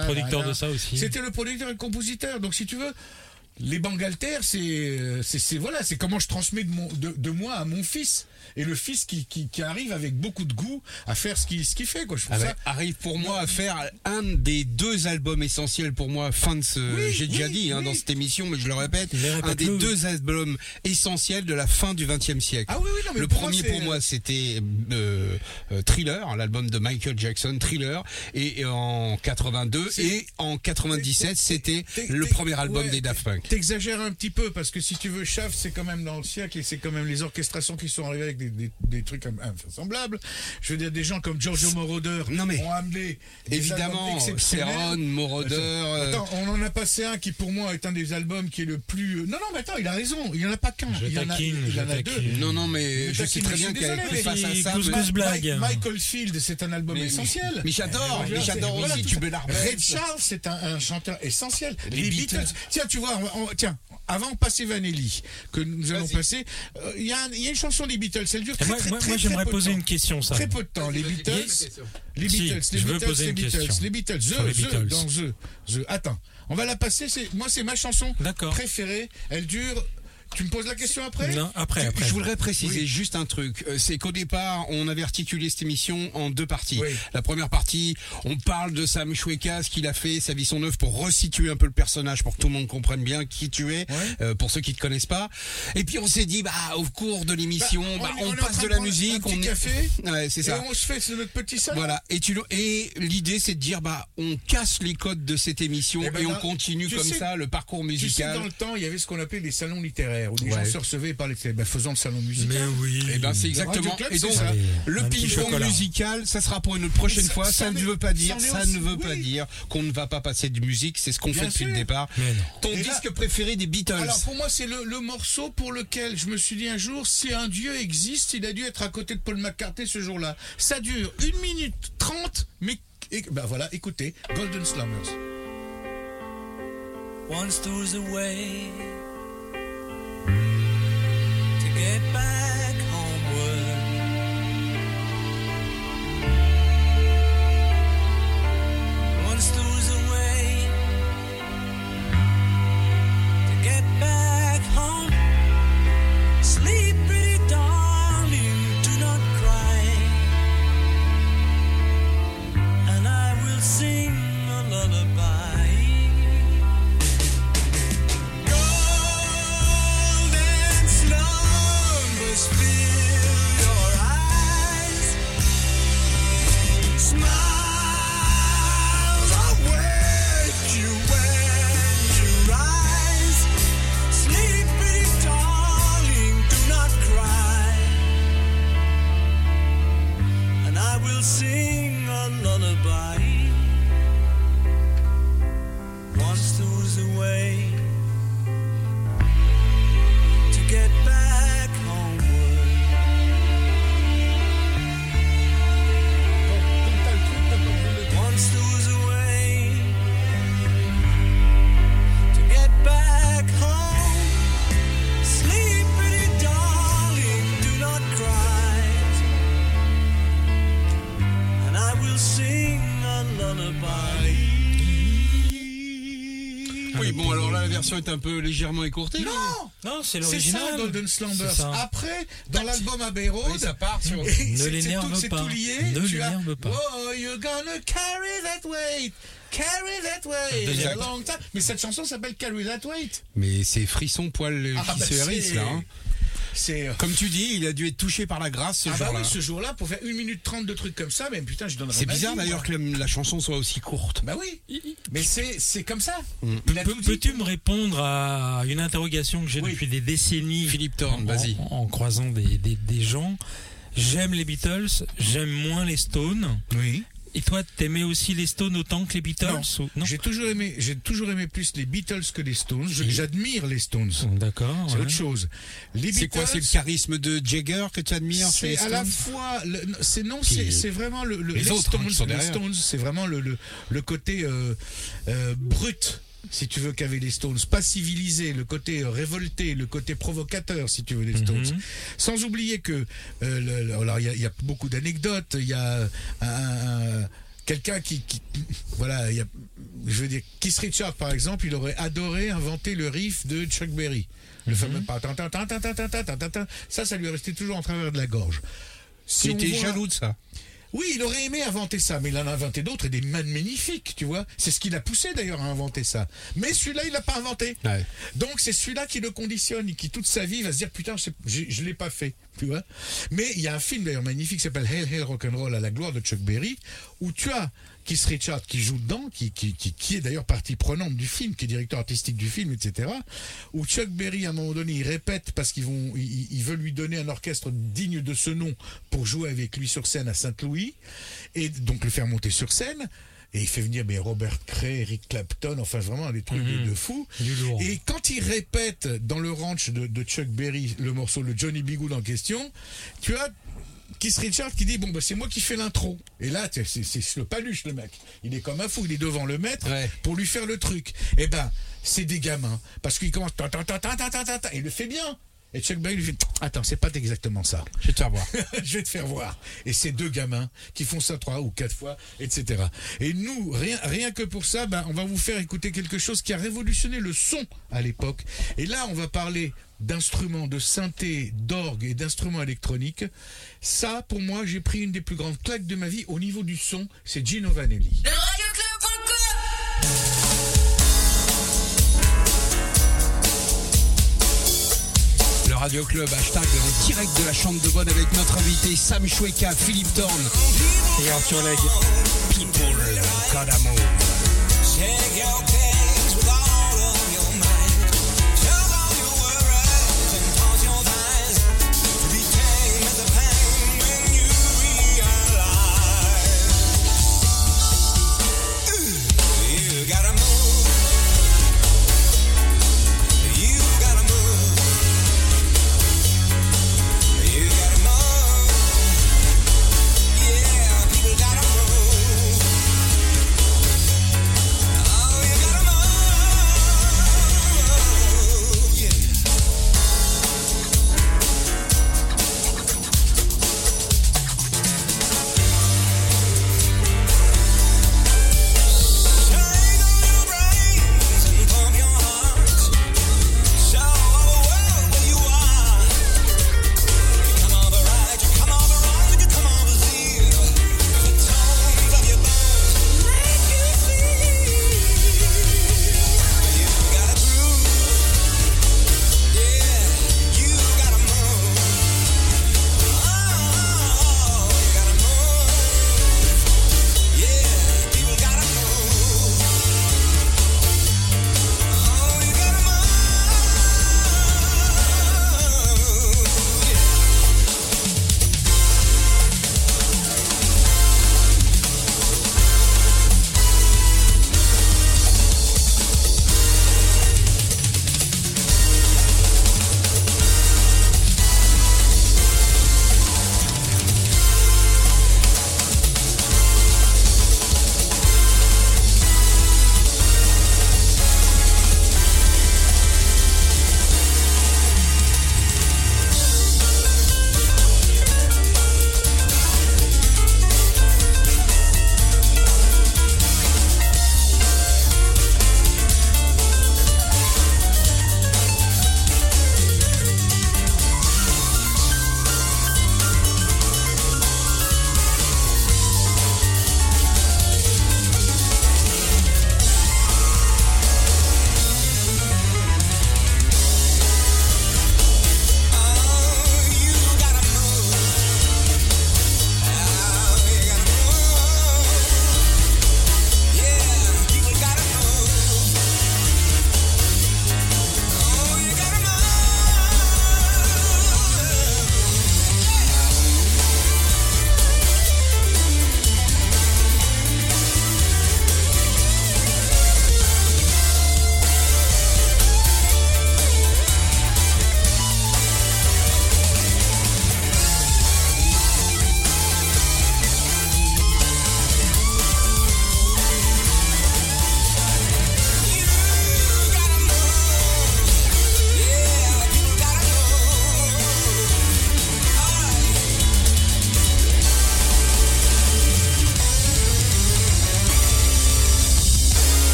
le producteur de ça aussi. C'était le producteur et le compositeur. Donc si tu veux, les Bangalter, c'est c'est c'est- voilà, c'est comment je transmets de, mon, de, de moi à mon fils et le fils qui, qui, qui arrive avec beaucoup de goût à faire ce qu'il ce qu'il fait quoi. Je trouve Ah ça bah, arrive pour moi à faire un des deux albums essentiels pour moi fin de ce Oui, j'ai déjà oui, dit hein, dans cette émission mais je le répète un des deux albums essentiels de la fin du XXe siècle. Ah oui, oui, non, mais le pour premier pour moi c'était euh, euh, Thriller l'album de Michael Jackson Thriller. Et, et en 82 C'est- et en 97 c'était le premier album ouais, des Daft Punk. T'exagères un petit peu parce que si tu veux, Shaft, c'est quand même dans le siècle et c'est quand même les orchestrations qui sont arrivées avec des, des, des trucs invraisemblables. Je veux dire, des gens comme Giorgio Moroder Non, mais- ont amené des évidemment. Céron Moroder euh, Attends, on en a passé un qui pour moi est un des albums qui est le plus. Non, non, mais attends, il a raison. Il y en a pas qu'un. Il y en a, il y en je a deux. non non mais Mais je sais très bien les face à ça blague. Michael Field, c'est un album Mais- essentiel. mais j'adore, Euh, mais voilà, j'adore voilà, aussi l'Arbès. Ray Charles, c'est un, un chanteur essentiel. Les Les, Beatles. Beatles. Tiens, tu vois, on- tiens, avant de passer Vanelli, que nous allons passer, euh, il y, a une chanson des Beatles, elle dure très, moi, très, moi- très, moi, très j'aimerais peu de poser temps. une question, ça. Très peu de temps. Les Beatles, les Si, Beatles, les je veux Beatles, poser les une Beatles, question les Beatles, The, dans The, The. Attends, on va la passer. C'est moi, c'est ma chanson D'accord. préférée. Elle dure. Tu me poses la question après Non, après, après. Je voudrais préciser Oui. juste un truc. Euh, C'est qu'au départ, on avait articulé cette émission en deux parties. Oui. La première partie, on parle de Sam Choueka, ce qu'il a fait, sa vie, son œuvre, pour resituer un peu le personnage, pour que tout le monde comprenne bien qui tu es, euh, pour ceux qui te connaissent pas. Et puis on s'est dit, bah, au cours de l'émission, Bah, bah, on on, on passe de la musique, un petit on café, Ouais, c'est Et ça. on se fait notre petit salon. Voilà. Et tu et l'idée, c'est de dire, bah, on casse les codes de cette émission Eh et, ben on là, continue comme sais- ça le parcours Tu sais, musical. dans le temps, il y avait ce qu'on appelait les salons littéraires, où les Ouais. gens se recevaient par les ben, faisons le salon musical. Mais oui. Eh ben c'est exactement. Club, Et donc ça. Le ping-pong musical, ça sera pour une prochaine ça- fois. Ça, ça ne veut pas dire, ça ne veut pas dire qu'on ne va pas passer de musique. C'est ce qu'on fait depuis sûr. le départ. Ton Et là- disque préféré des Beatles. Alors pour moi, c'est le, le morceau pour lequel je me suis dit un jour, si un dieu existe, il a dû être à côté de Paul McCartney ce jour-là. Ça dure 1 minute 30, mais et, ben voilà, écoutez, Golden Slumbers. Once there was a way to get back. Est un peu légèrement écourtée. Non Non, c'est C'est ça, l'original. Golden Slumbers. Ça. Après, dans l'album Abbey Road, Oui, ça part sur. Ne l'énerve c'est pas. tout lié. Ne l'énerve pas. Oh, you're gonna carry that weight. Carry that weight. A long time. Mais cette chanson s'appelle Carry That Weight. Mais c'est frisson poil Ah, qui bah, se hérisse, là. hein. C'est. euh, Comme tu dis, il a dû être touché par la grâce ce Ah bah jour-là. oui, ce jour-là, pour faire 1 minute 30 de trucs comme ça, mais putain, je donnerais C'est bizarre d'ailleurs que la, la chanson soit aussi courte. Bah oui, mais c'est c'est comme ça. Mm. Peux-tu me répondre à une interrogation que j'ai Oui. depuis des décennies Philippe Thorne, en, vas-y. en- en croisant des, des- des gens? J'aime les Beatles, j'aime moins les Stones. Oui. Et toi, t'aimais aussi les Stones autant que les Beatles Non, ou- non j'ai toujours aimé, j'ai toujours aimé plus les Beatles que les Stones. J'admire les Stones. D'accord. C'est ouais. autre chose. Les C'est quoi C'est le charisme de Jagger que tu admires C'est à la Stones fois, c'est non, c'est c'est vraiment le, le- les les, autres, hein, Stones, sont les. Stones, c'est vraiment le, le, le côté euh, euh, brut si tu veux qu'avaient les Stones, pas civilisé, le côté euh, révolté, le côté provocateur, si tu veux, les Stones. Mhm. Sans oublier que, euh, alors il y, a beaucoup d'anecdotes, il y a quelqu'un qui, qui, voilà, il y a, je veux dire, Keith Richard par exemple, il aurait adoré inventer le riff de Chuck Berry, le mm -hmm. fameux ça, ça lui est resté toujours en travers de la gorge. Si était voit, jaloux de ça oui, il aurait aimé inventer ça, mais il en a inventé d'autres et des magnifiques, tu vois. C'est ce qui l'a poussé d'ailleurs à inventer ça. Mais celui-là, il l'a pas inventé. Ouais. Donc c'est celui-là qui le conditionne et qui toute sa vie va se dire putain, je, je l'ai pas fait, tu vois. Mais il y a un film d'ailleurs magnifique qui s'appelle Hail Hail Rock'n'Roll à la gloire de Chuck Berry, où tu as Keith Richard qui joue dedans, qui, qui, qui, qui est d'ailleurs partie prenante du film, qui est directeur artistique du film, etc. Où Chuck Berry à un moment donné il répète parce qu'ils vont, il, il veut lui donner un orchestre digne de ce nom pour jouer avec lui sur scène à Saint-Louis et donc le faire monter sur scène. Et il fait venir mais Robert Cray, Eric Clapton, enfin vraiment des trucs de, de fou. Et quand il répète dans le ranch de, de Chuck Berry le morceau, le Johnny B. Good en question, tu as Keith Richard qui dit bon bah c'est moi qui fais l'intro. Et là c'est le paluche le mec. Il est comme un fou, il est devant le maître pour lui faire le truc. Et ben c'est des gamins parce qu'il commence ta il le fait bien. Et Chuck Berry lui fait attends c'est pas exactement ça. Je vais te faire voir. je vais te faire voir. Et c'est deux gamins qui font ça trois ou quatre fois, etc. Et nous, rien, rien que pour ça, ben, on va vous faire écouter quelque chose qui a révolutionné le son à l'époque. Et là, on va parler d'instruments, de synthé, d'orgue et d'instruments électroniques. Ça, pour moi, j'ai pris une des plus grandes claques de ma vie au niveau du son, c'est Gino Vanelli. Le Le Radio Club, hashtag direct de la chambre de bonne avec notre invité Sam Choueka, Philippe Thorne. Et Arthur Legge. People.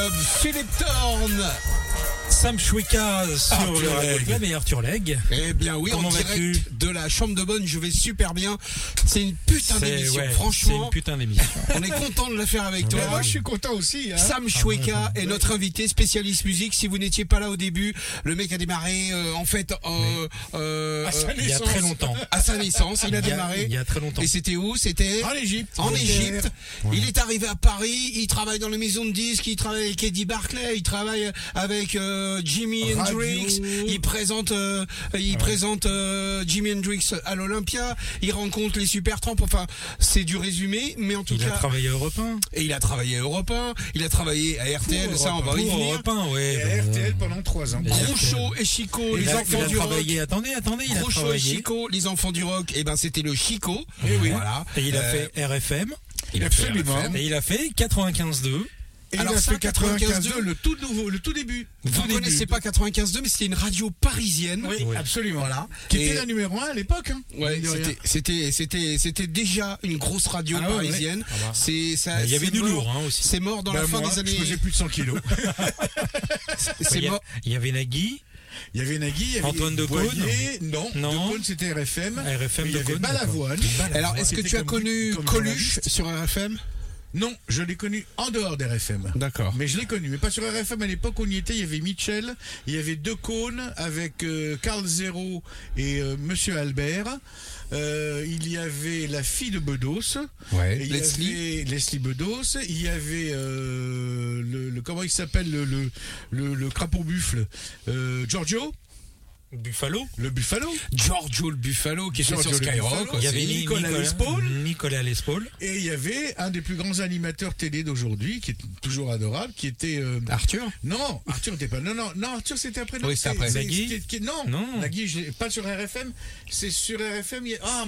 Club, Philippe Thorne. Sam Chouika sur Arthur le Radio Legge. Club et Arthur Legge. Eh bien oui, Comment en direct de la chambre de bonne, je vais super bien. C'est une putain d'émission, ouais, c'est franchement. une putain d'émission. On est content de la faire avec toi. Moi, je suis content aussi. Hein. Sam Choueka est notre invité spécialiste musique. Si vous n'étiez pas là au début, le mec a démarré euh, en fait euh, euh, À sa Il y a très longtemps. à sa naissance. Il a Il y a- démarré. il y a très longtemps. Et c'était où? C'était En Égypte. En Égypte. Il est arrivé à Paris. Il travaille dans les maisons de disques. Il travaille avec Eddie Barclay. Il travaille avec euh, Jimi Radio. Hendrix. Il présente, euh, il présente euh, Jimi Hendrix à l'Olympia. Il rencontre les Supertramp. Enfin, c'est du résumé, mais en tout Il a cas, travaillé à Europe 1. et il a travaillé à Europe 1. Il a travaillé à RTL. Pour ça, on va y venir. Europe 1, ouais. Et à bah, RTL pendant trois ans. Et Gros RTL. show et Chico, les enfants il a du rock. attendez, attendez, il a et. Chico, les enfants du rock, et ben c'était le Chico. Eh oui. Voilà. Et il a Euh, fait RFM. il a fait Absolument. RFM. Et il a fait 95.2. Et Alors il ça, fait 95 95, le tout nouveau, le tout début. Vous ne connaissez pas 95.2, mais c'était une radio parisienne. Oui, Oui. absolument. Voilà. Qui Et- était la numéro 1 à l'époque. Hein, Ouais, c'était, c'était, c'était, c'était déjà une grosse radio Ah ouais, parisienne. Ah bah. C'est, ça, Il y avait du lourd hein, aussi. C'est mort dans Bah, la fin moi, des Je années. pesais plus de 100 kilos. C'est il, y a- mort. il y avait Nagui, Il y avait Nagui, il y avait Antoine de Boyer. Caunes. Non, Non. de c'était RFM. RFM il y de avait Caunes, Balavoine. Alors, est-ce que tu as connu Coluche sur RFM Non, je l'ai connu en dehors d'RFM. D'accord. Mais je l'ai connu, mais pas sur RFM à l'époque où on y était. Il y avait Mitchell, il y avait deux cônes avec euh, Carl Zero et euh, Monsieur Albert. Euh, il y avait la fille de Bedos. Ouais. Y Leslie. avait Leslie Bedos. Il y avait euh, le, le- comment il s'appelle le le, le, le crapaud buffle euh, Giorgio, Buffalo. le Buffalo. Giorgio le Buffalo qui était Giorgio sur Skyrock. Il y avait Nicolas Nicolas Lespaul. Nicolas Lespaul. Et il y avait un des plus grands animateurs télé d'aujourd'hui, qui est toujours adorable, qui était euh, Arthur Non, Arthur n'était pas. Non, non, non, Arthur c'était après. non, Oui, c'est après. Nagui qui qui Non, Non. Nagui, pas sur RFM. C'est sur RFM. Il y a, ah.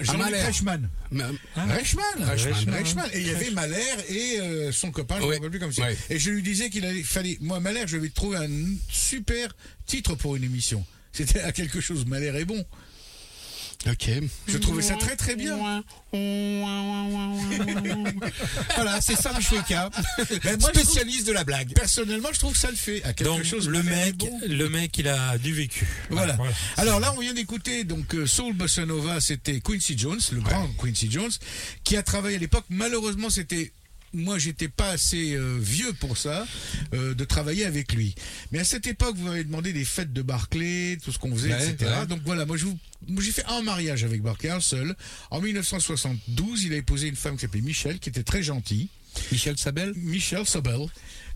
Jean-Luc Reichmann. Mais- Ah. Reichmann. Reichmann. Reichmann. Et il y avait Mahler et euh, son copain, je ne Ouais. me rappelle plus comme ça. Ouais. Et je lui disais qu'il allait, fallait, moi, Mahler, je vais trouver un super titre pour une émission. C'était à quelque chose. Mahler est bon. Ok. Je trouvais ça très très bien. voilà, c'est Sam Ben, je spécialiste de la blague. Personnellement, je trouve que ça le fait. À quelque Donc chose. le mec, bon. le mec, il a du vécu. Voilà. Alors là, on vient d'écouter donc euh, Soul Bossa Nova, c'était Quincy Jones, le grand Quincy Jones, qui a travaillé à l'époque. Malheureusement, c'était moi, j'étais pas assez euh, vieux pour ça, euh, de travailler avec lui. Mais à cette époque, vous m'avez demandé des fêtes de Barclay, tout ce qu'on faisait, Ouais, etc. ouais. Donc voilà, moi, j'ai fait un mariage avec Barclay, un seul. En 1972, il a épousé une femme qui s'appelait Michel, qui était très gentille. Michel Sabel? Michel Sobel.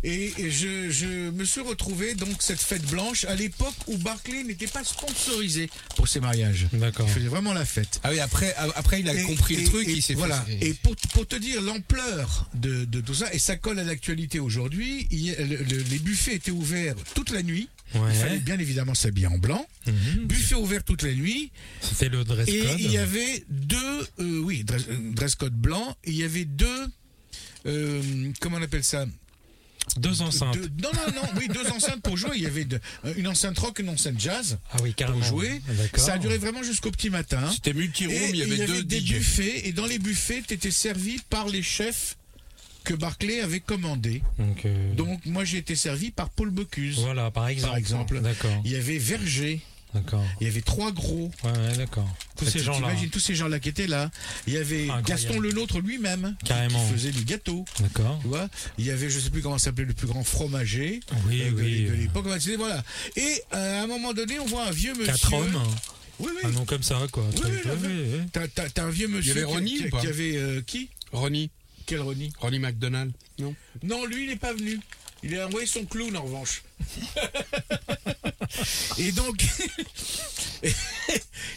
Et et je, je me suis retrouvé donc cette fête blanche à l'époque où Barclay n'était pas sponsorisé pour ses mariages. D'accord. Il faisait vraiment la fête. Ah oui, après, après il a Et- compris et- le truc, et il s'est voilà. fait. Et pour, pour te dire l'ampleur de, de tout ça, et ça colle à l'actualité aujourd'hui, le- le- les buffets étaient ouverts toute la nuit. Ouais. Il fallait bien évidemment s'habiller en blanc. Mhm. Buffet ouvert toute la nuit. C'était le dress Et code. il y avait deux, euh, oui, dress, euh, dress code blanc. Et il y avait deux, euh, comment on appelle ça? Deux enceintes. deux- non, non, non, oui, deux enceintes pour jouer. Il y avait de- euh, une enceinte rock, une enceinte jazz Ah oui, carrément. pour jouer. D'accord. Ça a duré vraiment jusqu'au petit matin. C'était multi-room, il y avait deux des DJ. buffets, et dans les buffets, tu étais servi par les chefs que Barclay avait commandés. Donc, euh, Donc, moi, j'ai été servi par Paul Bocuse. voilà, par exemple. Par exemple. D'accord. Il y avait Verger, D'accord. il y avait Trois Gros. Ouais, ouais, d'accord. Tous ces gens-là. t'imagines tous ces gens-là qui étaient là. Il y avait Incroyable. Gaston Lenôtre lui-même, qui- Carrément. qui faisait du gâteau. D'accord. Tu vois Il y avait, je sais plus comment s'appelait le plus grand fromager Oui, euh, de, oui. de l'époque. Voilà. Et euh, à un moment donné, on voit un vieux monsieur. Quatre hommes. Oui, oui. Un nom comme ça, quoi. Oui, oui. T'as, un vieux monsieur avait qui- Ronnie qui, ou pas qui avait euh, qui? Ronnie, Quel Ronnie? Ronnie McDonald, non? Non, lui, il n'est pas venu. Il a envoyé son clown en revanche. Et donc,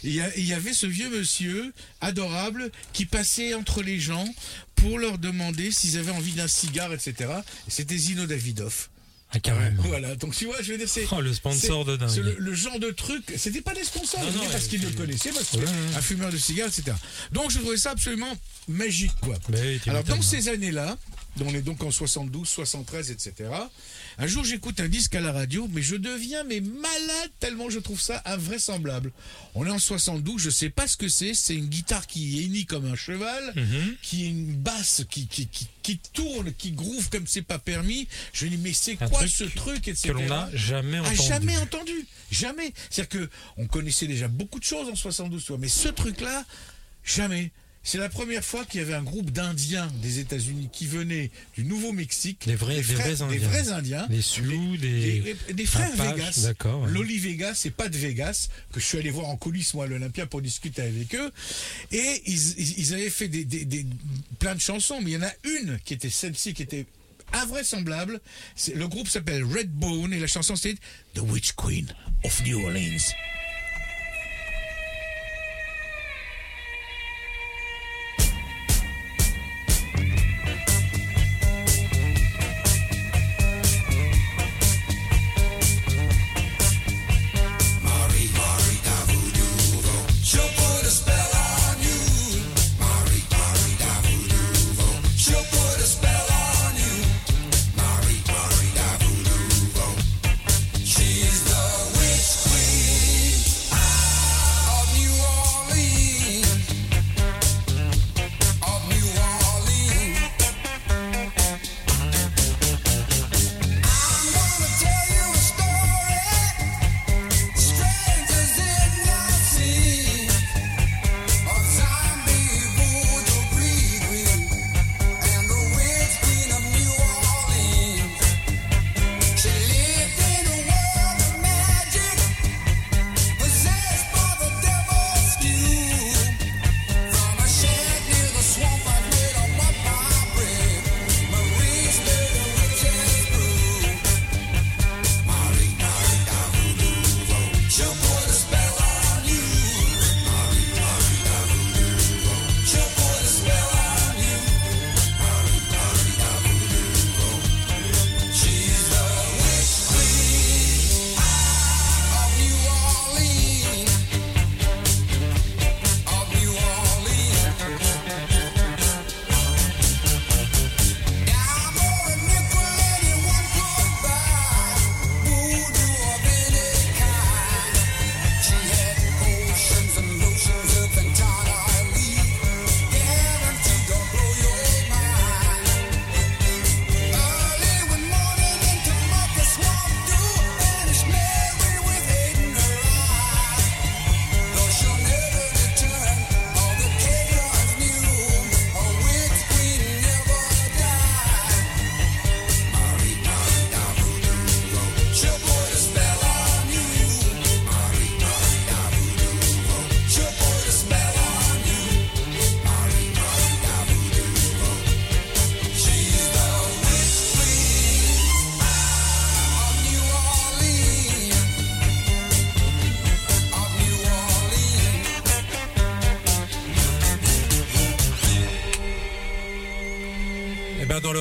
il y, avait ce vieux monsieur adorable qui passait entre les gens pour leur demander s'ils avaient envie d'un cigare, etc. Et C'était Zino Davidoff. Ah, carrément. Voilà, donc tu vois, je veux dire, c'est. Oh, le sponsor de dingue. c'est le, le genre de truc, c'était pas des sponsors, Non, parce qu'ils le connaissaient, parce que Ouais, un fumeur de cigares, etc. Donc je trouvais ça absolument magique, quoi. Oui, tu Alors dans ces années-là, On est donc en 72, 73, etc. Un jour, j'écoute un disque à la radio, mais je deviens mais malade tellement je trouve ça invraisemblable. On est en 72, je sais pas ce que c'est. C'est une guitare qui hennit comme un cheval, Mhm. qui est une basse qui, qui, qui, qui tourne, qui groove comme c'est pas permis. Je dis mais c'est quoi truc ce truc, etc. que l'on n'a jamais Ah, entendu. jamais entendu, jamais. C'est-à-dire que on connaissait déjà beaucoup de choses en 72, toi, mais ce truc-là, jamais. C'est la première fois qu'il y avait un groupe d'Indiens des États-Unis qui venaient du Nouveau-Mexique, Des vrais- des frères- vrais des Indiens. vrais Indiens, Des Sioux, des- des, des frères Vegas. d'accord, ouais. Loli Vegas, pas de Vegas que je suis allé voir en coulisses moi à l'Olympia pour discuter avec eux, et ils, avaient fait des, plein de chansons, mais il y en a une qui était celle-ci qui était invraisemblable. Le groupe s'appelle Redbone et la chanson c'est The Witch Queen of New Orleans.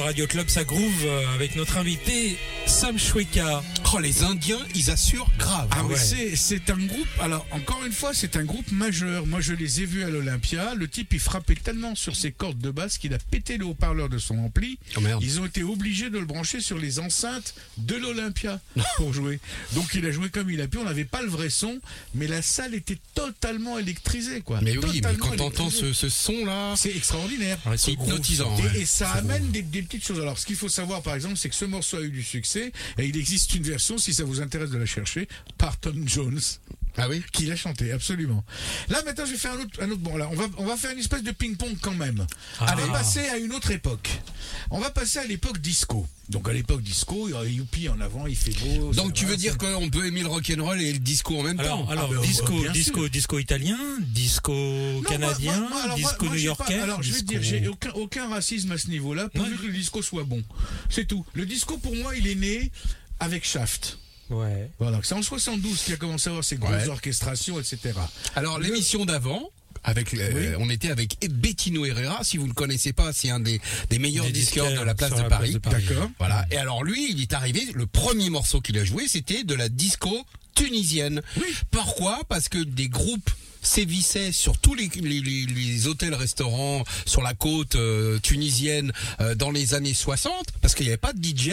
Radio Club, ça groove euh, avec notre invité Sam Shweka. Oh, les Indiens, ils assurent grave. Ah, ouais. c'est, c'est un groupe, alors encore une fois, c'est un groupe majeur. Moi, je les ai vus à l'Olympia. Le type, il frappait tellement sur ses cordes de basse qu'il a pété le haut-parleur de son ampli. Oh, merde. Ils ont été obligés de le brancher sur les enceintes de l'Olympia pour jouer. Donc, il a joué comme il a pu. On n'avait pas le vrai son, mais la salle était totalement électrisée, quoi. Mais oui, mais quand t'entends ce, ce son-là, C'est extraordinaire. Ouais, c'est ce hypnotisant. Et, ouais. et ça amène des, des petites choses. Alors, ce qu'il faut savoir, par exemple, c'est que ce morceau a eu du succès. Et il existe une version, si ça vous intéresse de la chercher, par Tom Jones, Ah oui? Qui l'a chanté, absolument. Là, maintenant, je vais faire un autre, un autre bon, là, on va, on va faire une espèce de ping-pong quand même. Ah. On va passer à une autre époque. On va passer à l'époque disco. Donc, à l'époque disco, il y a Youpi en avant, il fait beau. Donc tu va, veux dire qu'on peut aimer le rock'n'roll et le disco en même Alors, temps? alors ben, disco, disco, sûr. disco italien, disco Non, canadien, moi- moi, alors, moi- disco new-yorkais. Alors, je vais te dire, disco- j'ai aucun, aucun racisme à ce niveau-là, pourvu Ouais. que le disco soit bon. C'est tout. Le disco, pour moi, il est né avec Shaft. Ouais. Voilà, c'est en 72 qu'il a commencé à avoir ses grosses Ouais. orchestrations, etc. Alors l'émission d'avant. Avec, euh, Oui. on était avec Bettino Herrera. Si vous ne le connaissez pas, c'est un des, des meilleurs Des disqueurs de disquaires la place de la Paris. place de Paris. D'accord. Voilà. Et alors lui, il est arrivé. Le premier morceau qu'il a joué, c'était de la disco tunisienne. Oui. Pourquoi? Parce que des groupes sévissait sur tous les, les, les- les hôtels, restaurants sur la côte euh, tunisienne euh, dans les années 60, parce qu'il n'y avait pas de DJ,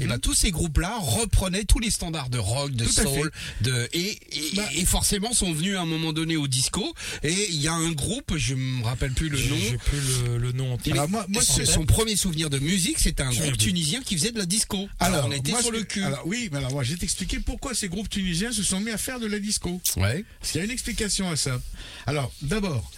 et ben tous ces groupes-là reprenaient tous les standards de rock, de Mhm. Tout soul, de et, et, Bah. et forcément sont venus à un moment donné au disco. Et il y a un groupe, je me rappelle plus le nom. j'ai plus le, le nom. Alors, moi- moi, c'est. Son premier souvenir de musique, c'était un groupe tunisien qui faisait de la disco. Alors, on était moi, sur le cul. Alors oui, mais alors moi, je vais t'expliquer pourquoi ces groupes tunisiens se sont mis à faire de la disco. ouais. Parce qu'il y a une explication à ça. Alors, d'abord,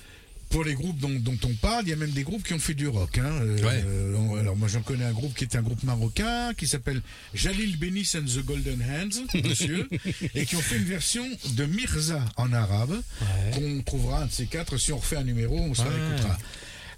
pour les groupes dont, dont on parle, il y a même des groupes qui ont fait du rock. Hein. Euh, Ouais. euh, alors moi, j'en connais un groupe qui est un groupe marocain qui s'appelle Jalil Benis and the Golden Hands, monsieur, et qui ont fait une version de Mirza en arabe qu'on trouvera un de ces quatre. Si on refait un numéro, on se la Ouais. écoutera.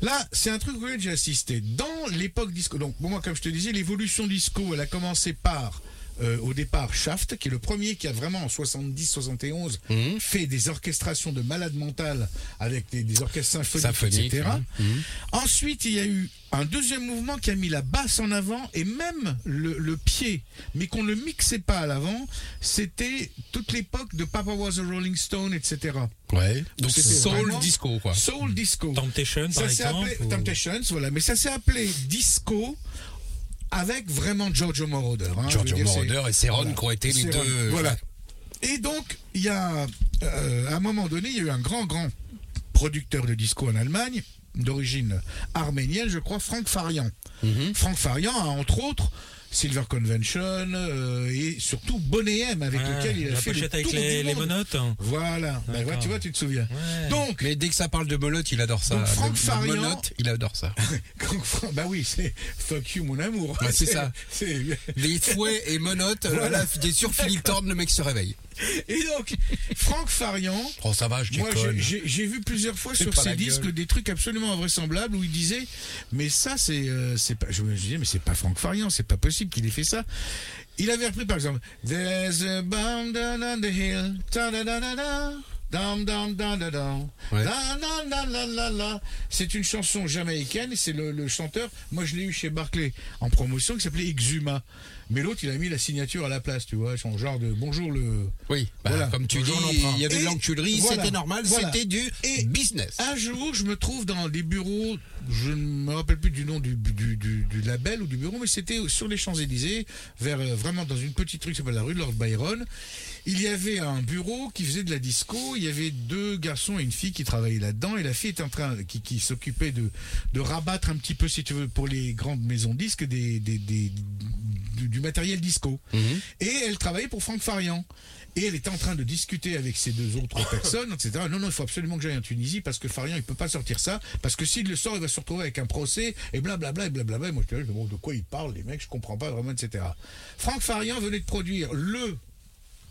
Là, c'est un truc auquel j'ai assisté. Dans l'époque disco, donc pour moi, comme je te disais, l'évolution disco, elle a commencé par, euh, au départ, Shaft, qui est le premier qui a vraiment en 70-71 Mhm. fait des orchestrations de malades mentales avec des, des orchestres symphoniques, Symphonique, etc. mhm. Ensuite, il y a eu un deuxième mouvement qui a mis la basse en avant et même le, le pied, mais qu'on ne mixait pas à l'avant. C'était toute l'époque de Papa Was a Rolling Stone, etc. Ouais. Donc C'était soul disco quoi. Soul disco. Temptation, Ça par exemple. appelé ou- Temptations, voilà, mais ça s'est appelé disco avec vraiment Giorgio Moroder. hein, Giorgio Moroder et Céron voilà. qui ont été les deux. Voilà. Et donc, il y a, euh, à un moment donné, il y a eu un grand, grand producteur de disco en Allemagne, d'origine arménienne, je crois, Frank Farian. Mhm. Frank Farian a, entre autres, Silver Convention euh, et surtout Bonnet M, avec lequel il a la fait le pochette avec tour les, du les monde. monotes. Voilà, Ben, D'accord. ouais, tu vois, tu te souviens. Ouais. Donc, Mais dès que ça parle de Molotte, il adore ça. Donc, Franck Le- le Farian- il adore ça. Bah oui, c'est fuck you mon amour. Ouais, c'est ça. c'est- Les fouets et menottes, voilà. des sur Philippe Thorne, le mec se réveille. Et donc, Franck Farian, Oh ça va, je moi j'ai- vu plusieurs fois sur ses disques gueule. des trucs absolument invraisemblables où il disait mais ça c'est euh, c'est pas je me disais mais c'est pas Franck Farian, c'est pas possible qu'il ait fait ça. Il avait repris par exemple There's a bomb down on the hill dum, C'est une chanson jamaïcaine c'est le, le chanteur. Moi, je l'ai eu chez Barclay en promotion qui s'appelait Exuma. Mais l'autre, il a mis la signature à la place, tu vois, son genre de bonjour le. Oui, bah, Voilà. comme tu dis, Bonjour, il y avait de l'enculerie, voilà. c'était normal, Voilà. c'était du Et- business. Un jour, je me trouve dans des bureaux, je ne me rappelle plus du nom du, du, du- du label ou du bureau, mais c'était sur les Champs-Élysées, vers euh, vraiment dans une petite rue qui s'appelle la rue de Lord Byron. Il y avait un bureau qui faisait de la disco, il y avait deux garçons et une fille qui travaillaient là-dedans, et la fille était en train, qui, qui s'occupait de, de rabattre un petit peu, si tu veux, pour les grandes maisons disques, des, des, des- du, du matériel disco. Mhm. Et elle travaillait pour Franck Farian. Et elle était en train de discuter avec ces deux autres personnes, etc. Non, non, il faut absolument que j'aille en Tunisie parce que Farian, il peut pas sortir ça. Parce que s'il le sort, il va se retrouver avec un procès et blablabla et blablabla. Et moi, je dis, bon, de quoi ils parlent, les mecs, je comprends pas vraiment, etc. Franck Farian venait de produire le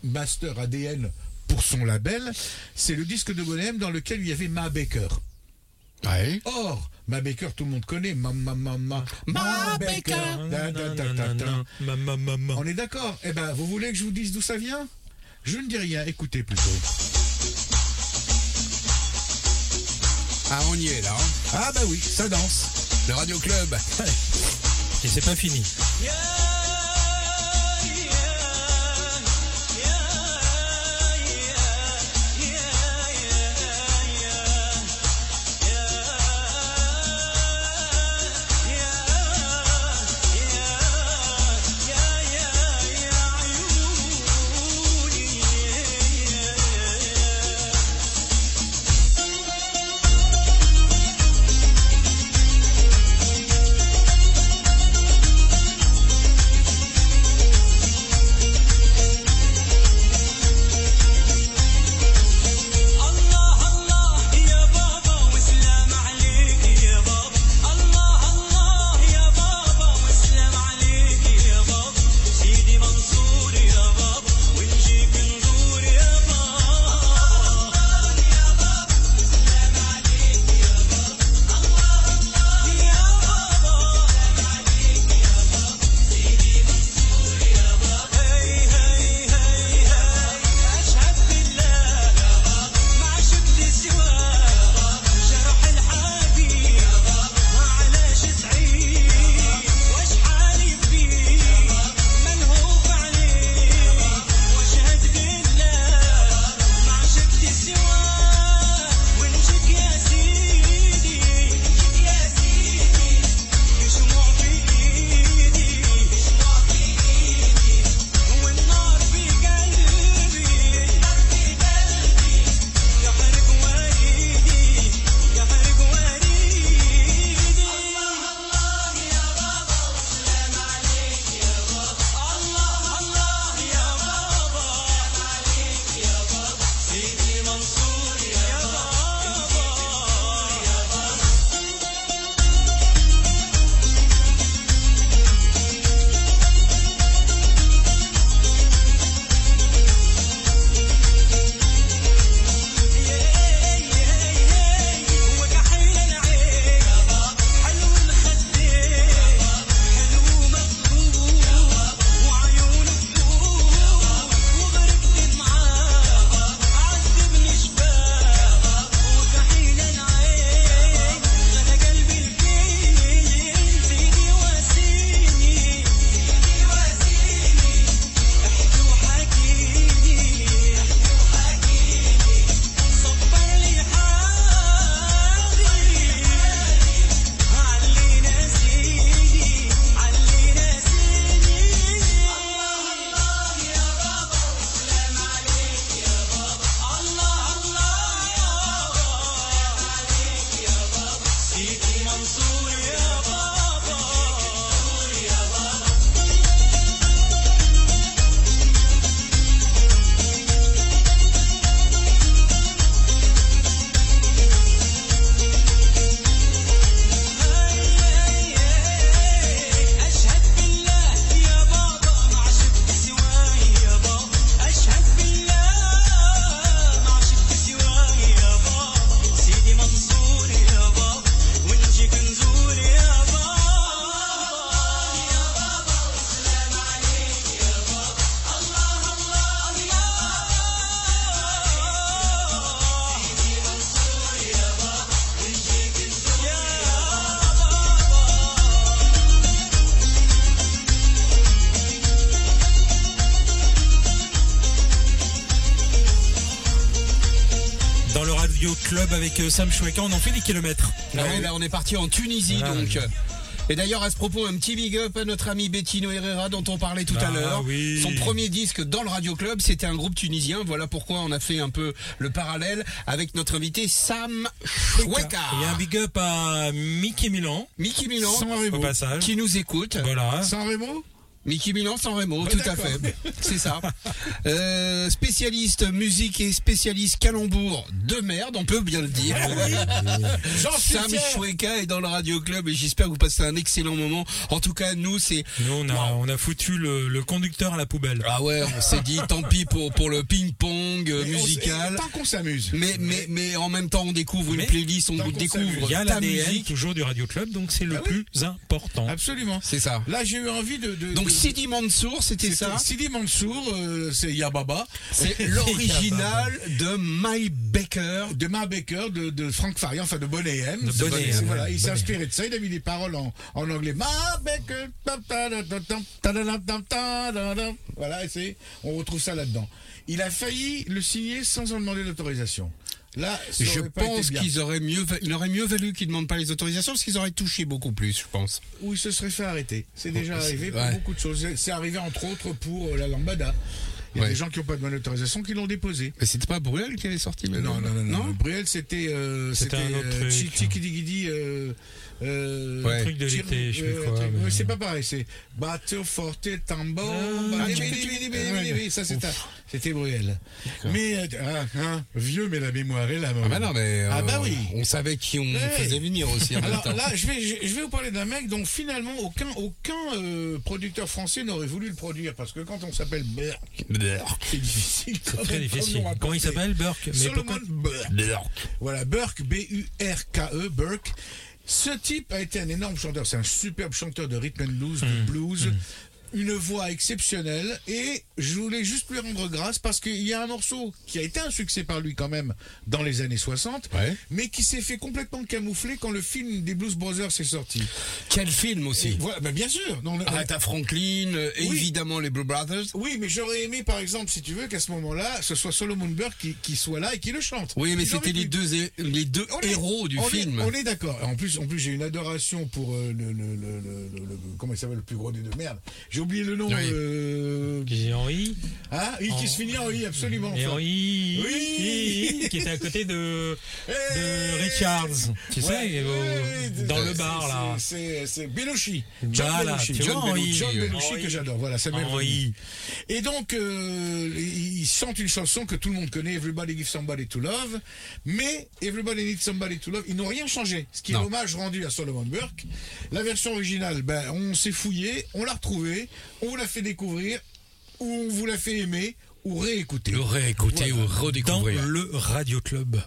master ADN pour son label. C'est le disque de Bonhomme dans lequel il y avait Ma Baker. Ouais. Or, Ma Baker, tout le monde connaît. Ma, ma, ma, ma, Ma Baker. Da, da, da, da, da. Ma, ma, ma, ma. On est d'accord Eh ben, vous voulez que je vous dise d'où ça vient Je ne dis rien, écoutez plutôt. Ah, on y est là. hein. Ah bah oui, ça danse. Le Radio Club. Et c'est pas fini. Yeah. Club avec euh, Sam Choueka. On en fait des kilomètres. Ah ouais, là, on est parti en Tunisie, Voilà. donc. Et d'ailleurs, à ce propos, un petit big up à notre ami Bettino Herrera dont on parlait tout à Ah, l'heure. oui. Son premier disque dans le Radio Club, c'était un groupe tunisien. Voilà pourquoi on a fait un peu le parallèle avec notre invité Sam Choueka. Il y a un big up à Mickey Milan. Mickey Milan, Sans Au passage. qui nous écoute. Voilà. Sans Remo Mickey Milan sans Remo, Ouais, tout à fait. C'est ça. Euh, spécialiste musique et spécialiste calembour de merde, on peut bien le dire. J'en suis Sam. Choueka est dans le Radio Club et j'espère que vous passez un excellent moment. En tout cas, nous, c'est... Nous, on a, on a foutu le, le conducteur à la poubelle. Ah ouais, on s'est dit, tant pis pour, pour le ping-pong euh, musical. Tant qu'on s'amuse. Mais, mais, mais en même temps, on découvre Mais une playlist, on découvre. Il y a ta l'ADN musique. toujours du Radio Club, donc c'est le Ah oui. plus important. Absolument. C'est ça. Là, j'ai eu envie de. de Donc de- Sidi Mansour, c'était ça Sidi Mansour, c'est Yababa. C'est l'original de My Baker. De My Baker, de, de Frank Farian, enfin de Bonnet M. Bonnet M. Voilà, il s'est inspiré de ça, il a mis des paroles en, en anglais. My Baker. Voilà, on retrouve ça là-dedans. Il a failli le signer sans en demander l'autorisation. Là, Je pense qu'ils auraient mieux, il aurait mieux valu qu'ils demandent pas les autorisations parce qu'ils auraient touché beaucoup plus, je pense. Ou il se serait fait arrêter. C'est déjà c'est- arrivé pour ouais. beaucoup de choses. C'est- C'est arrivé entre autres pour euh, la lambada. Il y a Ouais. des gens qui n'ont pas demandé l'autorisation qui l'ont déposé. Mais c'était pas Bruel qui avait sorti Non, maintenant non, non, non. Bruel, c'était. Euh, C'était c'était un autre euh, euh, euh, Ouais. Truc de l'été, je sais quoi. mais- C'est pas pareil, c'est Bateau Forte Tambo. Ah, bidi, tu-. Ça, c'était c'était Bruel. Mais, euh, ah, hein, vieux, mais la mémoire est là. Ah bah non, mais Ah bah euh, oui. on savait qui on faisait venir aussi en même Alors temps. là, je vais, je, vais vous parler d'un mec dont finalement aucun, aucun euh, producteur français n'aurait voulu le produire parce que quand on s'appelle Burke, c'est difficile. Très difficile. Comment il s'appelle, Burke? Pourquoi Burke. Voilà, Burke, B-U-R-K-E, E, Burke. Ce type a été un énorme chanteur. C'est un superbe chanteur de rhythm and blues, Hmm. de blues. Une voix exceptionnelle et je voulais juste lui rendre grâce parce qu'il y a un morceau qui a été un succès par lui quand même dans les années 60, Ouais. mais qui s'est fait complètement camoufler quand le film des Blues Brothers est sorti. Quel film aussi voilà, bah bien sûr. Non, le- Aretha Franklin, euh, Oui. évidemment les Blue Brothers. oui, mais j'aurais aimé, par exemple, si tu veux, qu'à ce moment-là, ce soit Solomon Burke qui, qui soit là et qui le chante. Oui, mais c'était les deux, les deux On est- héros du on est- film. on est d'accord. En plus, en plus, j'ai une adoration pour euh, le, le, le, le- le- le- comment il s'appelle le plus gros des deux merdes. J'ai oublié le nom. Oui. euh, Qui est Henri hein, oui, qui En- se finit en i, absolument. Et Henri Oui. qui était à côté de, de Richards. Tu Ouais, sais, ouais, euh, ouais, dans le bar là. C'est Belushi. John Voilà, Belushi. tu John vois, Belushi. John Belushi Henri. que j'adore. Voilà, m'est Henri. Et donc, euh, il chante une chanson que tout le monde connaît, Everybody Give Somebody to Love, mais Everybody Needs Somebody to Love, ils n'ont rien changé. Ce qui est Non. l'hommage rendu à Solomon Burke. La version originale, ben, on s'est fouillé, on l'a retrouvée, on vous l'a fait découvrir, ou on vous l'a fait aimer, ou réécouter. Le réécouter Voilà. ou Dans redécouvrir. le Radio Club.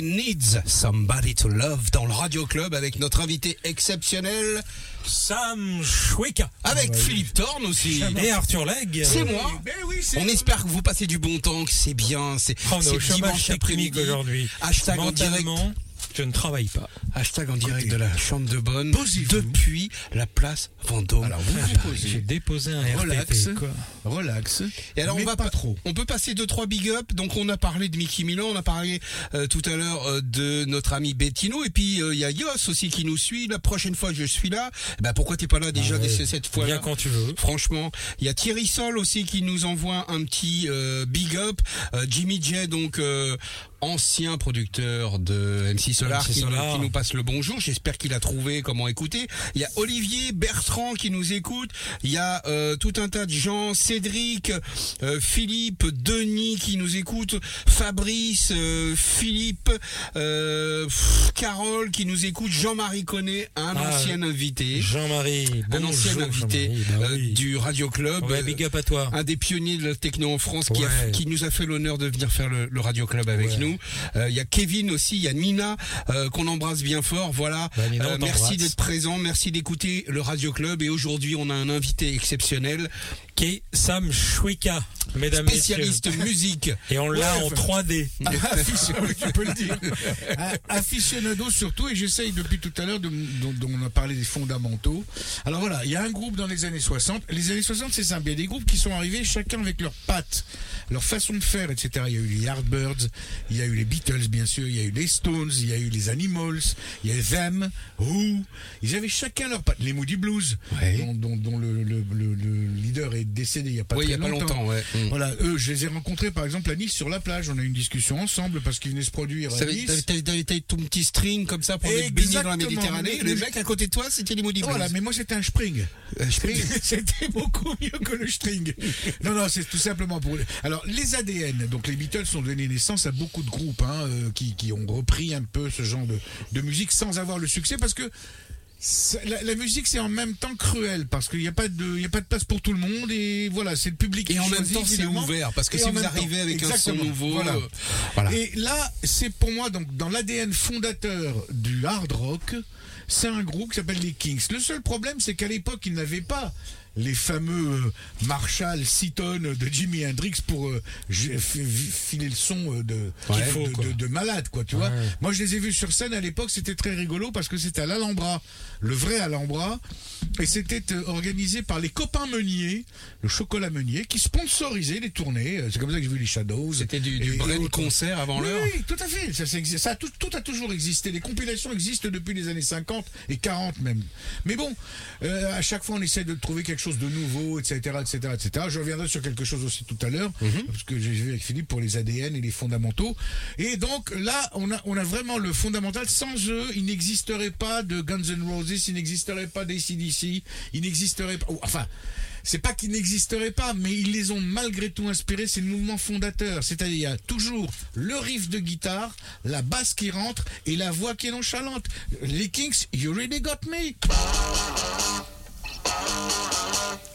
Everybody Needs Somebody to Love dans le Radio Club avec notre invité exceptionnel, Sam Choueka. avec Philippe Thorne aussi. Et Arthur Legge. C'est moi. Ben oui, c'est On espère que vous passez du bon temps, que c'est bien. C'est Oh, dimanche après-midi. aujourd'hui. Hashtag en direct. Je ne travaille pas. Hashtag en direct de la chambre de bonne depuis la place Vendôme. Alors, vous à vous Paris. posez. J'ai déposé un Relax. RTT. quoi. relax. Et alors mais on va pas pa- trop. On peut passer deux trois big up. Donc on a parlé de Mickey Milan, on a parlé euh, tout à l'heure euh, de notre ami Bettino et puis euh, il y a Yos aussi qui nous suit. La prochaine fois je suis là. Ben pourquoi t'es pas là déjà Ah ouais. dès cette fois Viens là quand tu veux. Franchement, il y a Thierry Sol aussi qui nous envoie un petit big up. Jimmy J donc ancien producteur de MC Solar, MC qui, nous- Solar. qui nous passe le bonjour. J'espère qu'il a trouvé comment écouter. Il y a Olivier Bertrand qui nous écoute. Il y a euh, tout un tas de gens. Cédric, euh, Philippe, Denis qui nous écoute. Fabrice, euh, Philippe, euh, pff, Carole qui nous écoute. Jean-Marie Connet, un Ah, ancien invité. Jean-Marie. Un bonjour, ancien invité. Bah oui. du Radio Club. Ouais, big up à toi. un des pionniers de la techno en France qui, a- Ouais. qui nous a fait l'honneur de venir faire le, le Radio Club avec Ouais. nous. Euh, Il y a Kevin aussi, il y a Nina euh, qu'on embrasse bien fort. Voilà. Bah, Nina, on merci d'être présent, merci d'écouter le Radio Club. Et aujourd'hui, on a un invité exceptionnel, Qui est Sam Choueka, mesdames, messieurs. spécialiste musique. Et on l'a Ouais, en enfin- 3D. Aficionado, tu peux le dire. Ah, Aficionado surtout, et j'essaye depuis tout à l'heure, de- dont, dont on a parlé des fondamentaux. Alors voilà, il y a un groupe dans les années 60. Les années 60, c'est simple. Il y a des groupes qui sont arrivés chacun avec leurs pattes, leur façon de faire, etc. Il y a eu les Yardbirds, il y a eu les Beatles, bien sûr, il y a eu les Stones, il y a eu les Animals, il y a Them, Who. Ils avaient chacun leurs pattes. Les Moody Blues, Ouais. dont, dont- dont le, le- le- le leader est décédé il y a pas Oui, il y très a pas longtemps, ouais. Mm. Voilà, eux, je les ai rencontrés par exemple à Nice sur la plage. On a eu une discussion ensemble parce qu'ils venaient se produire à Nice. t'avais- ton petit string comme ça pour être baigné dans la. Méditerranée. Mais- Le mec à côté de toi, c'était les Moody Blues. Voilà, mais moi c'était un spring. Euh, Spring. C'était beaucoup mieux que le string. Non, non, c'est tout simplement pour. Alors, les ADN, donc les Beatles ont donné naissance à beaucoup de groupes hein, euh, qui, qui ont repris un peu ce genre de, de musique sans avoir le succès parce que. La, la musique c'est en même temps cruel parce qu'il n'y a pas de il a pas de place pour tout le monde et voilà c'est le public Et qui en même temps, c'est ouvert parce que si vous arrivez temps, avec un son nouveau, voilà. euh, voilà. Et là, c'est pour moi donc dans l'ADN fondateur du hard rock, c'est un groupe qui s'appelle les Kings. Le seul problème, c'est qu'à l'époque, ils n'avaient pas les fameux euh, Marshall Seaton de Jimi Hendrix pour euh, filer le son euh, de, Ouais. de- faut, de, quoi. de- de malade, quoi, tu vois. Moi, je les ai vus sur scène à l'époque, c'était très rigolo parce que c'était à l'Alhambra, le vrai Alhambra, et c'était organisé par les copains Meunier, le chocolat Meunier, qui sponsorisaient les tournées. C'est comme ça que j'ai vu les Shadows. C'était du, du et concert avant l'heure. oui, tout à fait. Ça, tout, tout a toujours existé. Les compilations existent depuis les années 50 et 40 même. Mais bon, euh, à chaque fois, on essaie de trouver quelque chose de nouveau, etc., etc., etc. Je reviendrai sur quelque chose aussi tout à l'heure, Mhm. parce que j'ai vu avec Philippe pour les ADN et les fondamentaux. Et donc là, on a, on a vraiment le fondamental. Sans eux, il n'existerait pas de Guns N' Roses, il n'existerait pas d'ACDC, il n'existerait pas. Enfin. C'est pas qu'ils n'existeraient pas, mais ils les ont malgré tout inspirés. C'est le mouvement fondateur. C'est-à-dire, il y a toujours le riff de guitare, la basse qui rentre et la voix qui est nonchalante. Les Kings, you really got me. Oh, oh, oh.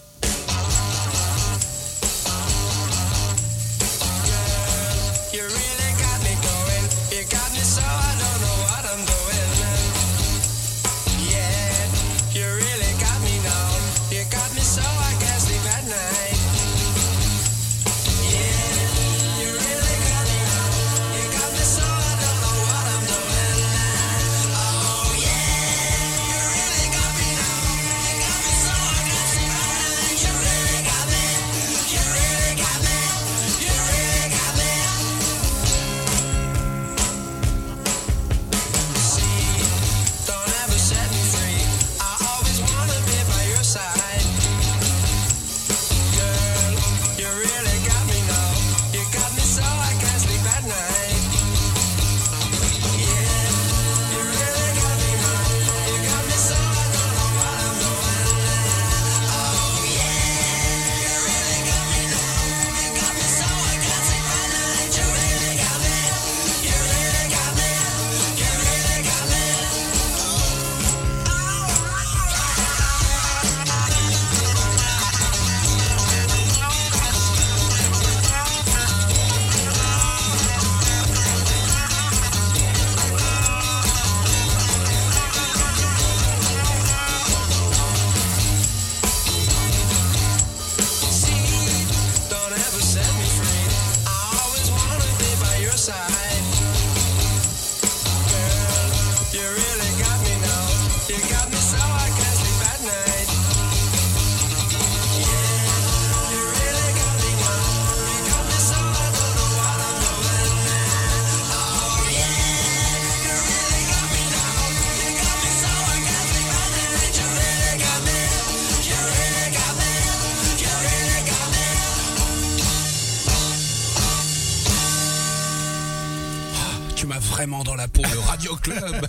Vraiment dans la peau. Le Radio Club.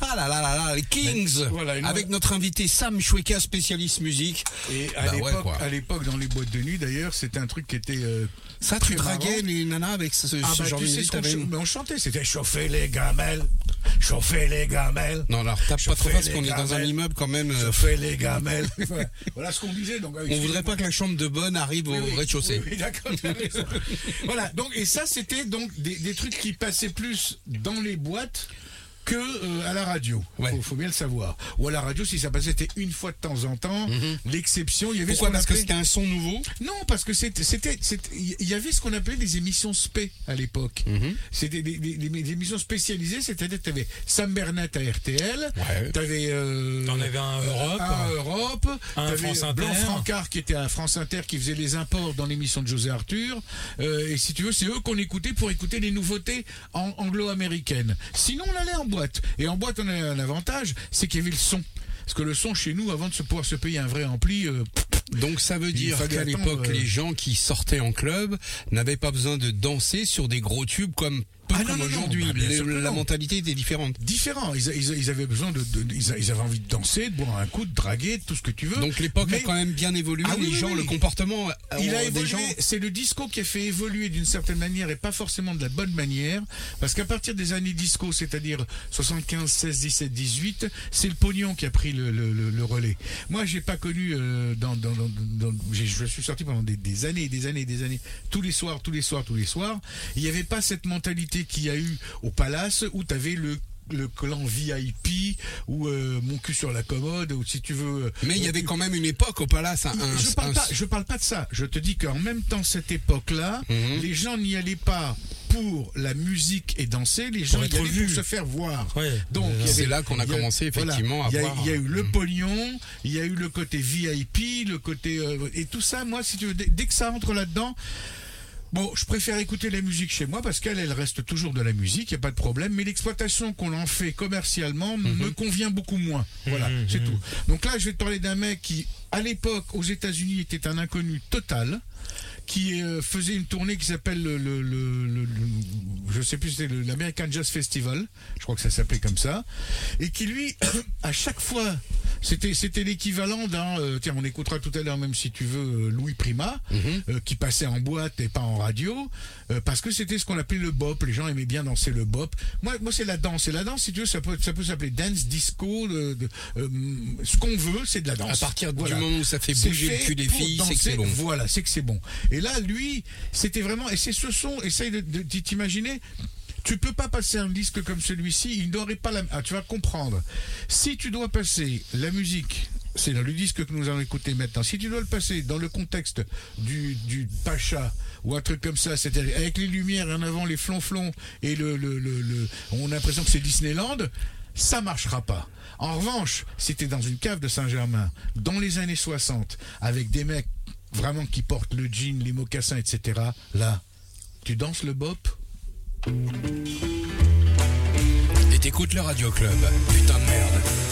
Ah là là là là, les Kings. Voilà, Avec notre invité Sam Choueka, spécialiste musique. Et à Bah l'époque, à l'époque, dans les boîtes de nuit, d'ailleurs, c'était un truc qui était euh, Ça, tu draguais les nanas avec ce, ce Ah bah, genre de musique ch- mais on chantait, c'était chauffer les gamelles, chauffer les gamelles. Non, alors tape pas trop parce qu'on est dans un immeuble quand même. euh, Chauffer les gamelles. voilà. Ce qu'on disait. Donc, on voudrait pas que la chambre de bonne arrive au rez-de-chaussée. d'accord, voilà, donc, et ça, c'était donc des, des trucs qui passaient plus dans les boîtes que euh, à la radio. Ouais. Faut, faut bien le savoir. Ou à la radio, si ça passait, c'était une fois de temps en temps. L'exception, il y avait Mhm. Pourquoi Parce que c'était un son nouveau non, parce que c'était, il y avait ce qu'on appelait des émissions spé à l'époque. Mhm. C'était des, des- des- des émissions spécialisées, c'est-à-dire tu avais Sam Bernet à RTL, Ouais. tu avais T'en avais un Europe. un Europe, Un France Inter. Blanc Francard qui était à France Inter qui faisait les imports dans l'émission de José Arthur. Euh, et si tu veux, c'est eux qu'on écoutait pour écouter les nouveautés en anglo-américaines. Sinon, on allait en Et en boîte, on avait un avantage, c'est qu'il y avait le son. Parce que le son chez nous, avant de pouvoir se payer un vrai ampli, euh, Donc ça veut dire qu'à l'époque, euh, les gens qui sortaient en club n'avaient pas besoin de danser sur des gros tubes comme peu Ah comme aujourd'hui. bah, la mentalité était différente. différent. Ils, ils- ils avaient besoin de, de- ils, a- ils avaient envie de danser, de boire un coup, de draguer, tout ce que tu veux. Donc l'époque a Mais quand même bien évolué. Ah les oui, gens, oui. le comportement euh, il a évolué. gens. C'est le disco qui a fait évoluer d'une certaine manière et pas forcément de la bonne manière, parce qu'à partir des années disco, c'est-à-dire 75, 16, 17, 18, c'est le pognon qui a pris le, le- le- le relais. Moi, j'ai pas connu euh, dans, dans, dans- dans- j'ai- je suis sorti pendant des, des années, et des années, et des années, tous les soirs, tous les soirs, tous les soirs. Il n'y avait pas cette mentalité qu'il y a eu au Palace où tu avais le le clan VIP ou euh, mon cul sur la commode ou si tu veux Mais il y euh, avait quand même une époque au Palace. Un, je parle un- pas, je parle pas de ça. Je te dis qu'en même temps, cette époque-là, Mhm. les gens n'y allaient pas pour la musique et danser, les gens vus. pour se faire voir. Ouais. Donc, C'est là qu'on a commencé, effectivement, à il y a, voir. Il y a eu le Mhm. pognon, il y a eu le côté VIP, le côté euh, et tout ça. Moi, si tu veux, dès, que ça entre là-dedans. Bon, je préfère écouter la musique chez moi parce qu'elle, elle reste toujours de la musique, il n'y a pas de problème. Mais l'exploitation qu'on en fait commercialement Mhm. me convient beaucoup moins. Voilà, Mhm, c'est mhm. tout. Donc là, je vais te parler d'un mec qui, à l'époque, aux États-Unis, était un inconnu total qui euh, faisait une tournée qui s'appelle le, le, le- le- le- je sais plus c'était le- l'American Jazz Festival je crois que ça s'appelait comme ça et qui lui à chaque fois c'était c'était l'équivalent d'un euh, tiens on écoutera tout à l'heure même si tu veux euh, Louis Prima euh, qui passait en boîte et pas en radio euh, parce que c'était ce qu'on appelait le bop les gens aimaient bien danser le bop moi moi c'est la danse et la danse si tu veux ça peut ça peut s'appeler dance disco de- ce qu'on veut c'est de la danse À partir Voilà. du moment où ça fait C'est bouger le cul des filles, c'est que c'est bon. Voilà, c'est que c'est bon. Et là, lui, c'était vraiment. Et c'est ce son. Essaye de, t'imaginer. Tu peux pas passer un disque comme celui-ci. Il n'aurait pas la. Ah, tu vas comprendre. Si tu dois passer la musique. C'est dans le disque que nous allons écouter maintenant. Si tu dois le passer dans le contexte du, Pacha ou un truc comme ça, c'est-à-dire avec les lumières en avant, les flonflons et le, le, le, on a l'impression que c'est Disneyland, ça marchera pas. En revanche, si t'es dans une cave de Saint-Germain, dans les années 60, avec des mecs vraiment qui portent le jean, les mocassins, etc., là, tu danses le bop Et t'écoutes le Radio Club. Putain de merde.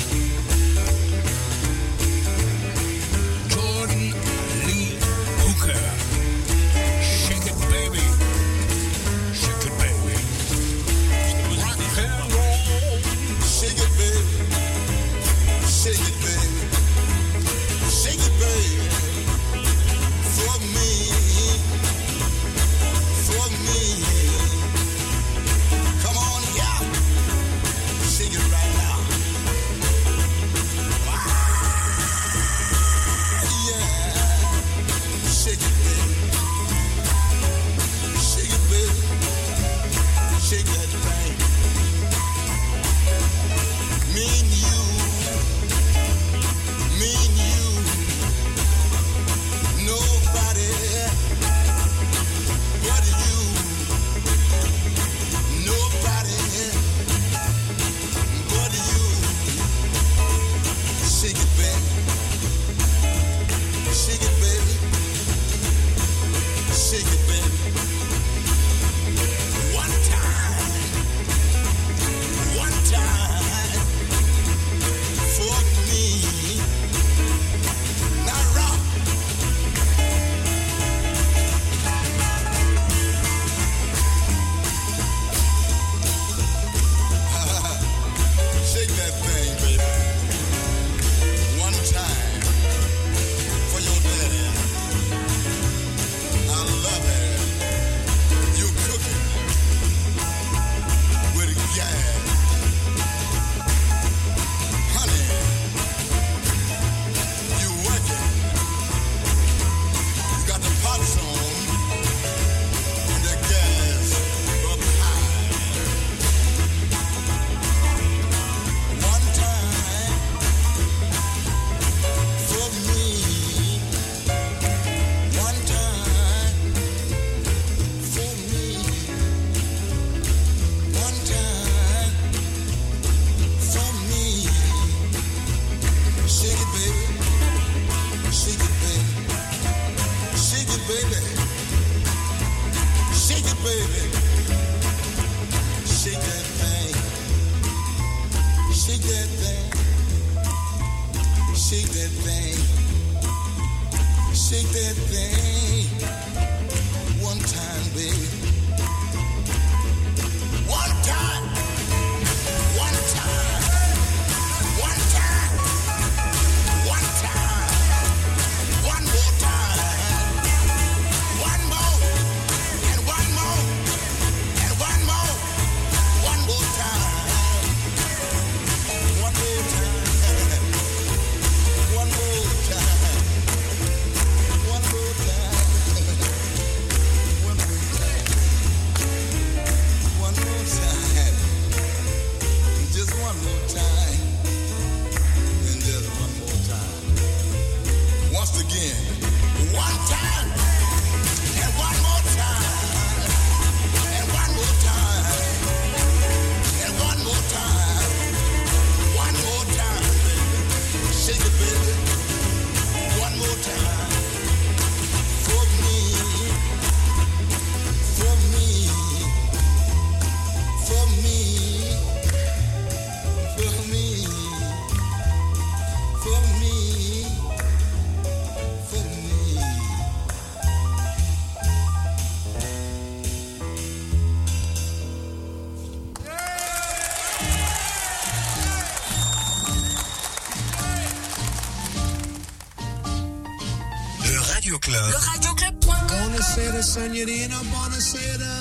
Buonasera, signorina, buonasera.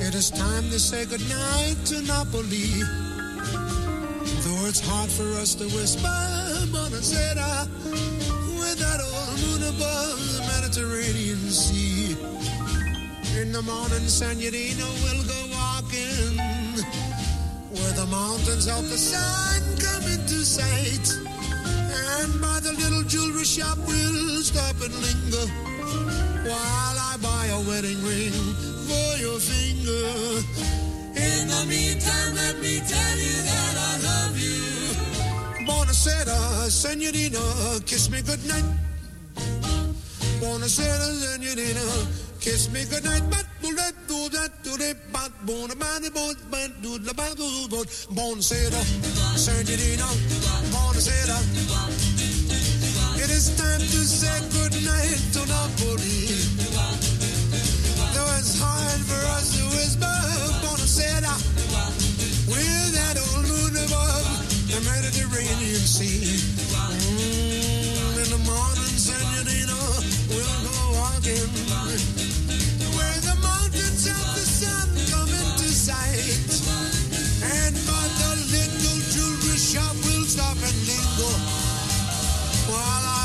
It is time to say goodnight to Napoli. Though it's hard for us to whisper, buonasera, with that old moon above the Mediterranean Sea. In the morning, signorina, we'll go walking where the mountains of the sun come into sight. And by the little jewelry shop we'll wedding ring for your finger. In the meantime let me tell you that I love you. Buonasera, senorina, kiss me goodnight. Buonasera, senorina, kiss me goodnight. But Buonasera, senorina, buonasera it is time to say goodnight to Napoli. We'll stop and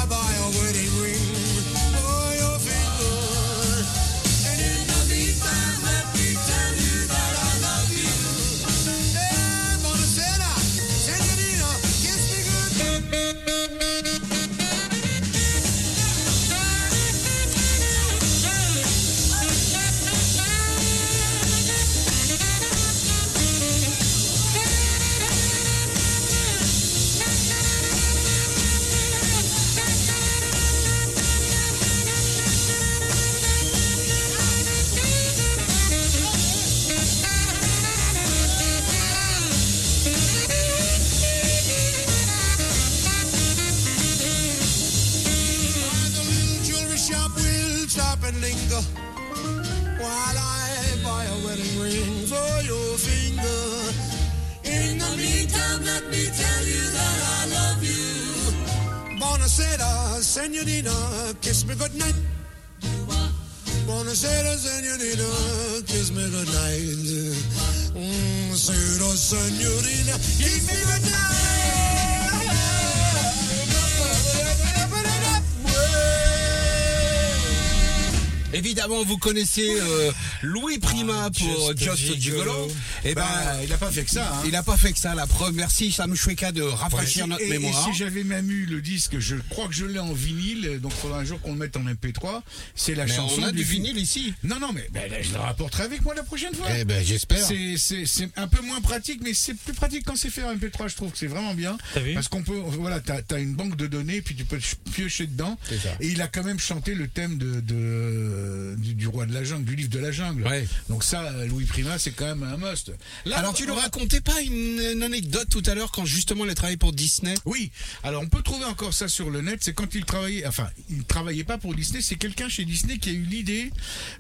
Évidemment, vous connaissez euh, Louis Prima pour Just Just. Gigolo. Eh ben, Bah, il n'a pas fait que ça. hein. il a pas fait que ça. La preuve, merci Sam Choueka de rafraîchir notre Et, et mémoire. si j'avais même eu le disque, je crois que je l'ai en vinyle, donc il faudra un jour qu'on le mette en MP3. C'est la Mais chanson on a du vinyle ici. Non, non, mais ben, là, je le rapporterai avec moi la prochaine fois. Eh ben, j'espère. C'est- un peu moins pratique, mais c'est plus pratique quand c'est fait en MP3. Je trouve que c'est vraiment bien. T'as vu? Parce qu'on peut, voilà, t'as as une banque de données, puis tu peux piocher dedans. C'est ça. Et il a quand même chanté le thème de, de du, du roi de la jungle, du livre de la jungle. Ouais. Donc ça, Louis Prima, c'est quand même un must. Là, Alors tu nous racontais pas une, une anecdote tout à l'heure quand justement il a travaillé pour Disney Oui, alors on peut trouver encore ça sur le net, c'est quand il travaillait, enfin, il travaillait pas pour Disney, c'est quelqu'un chez Disney qui a eu l'idée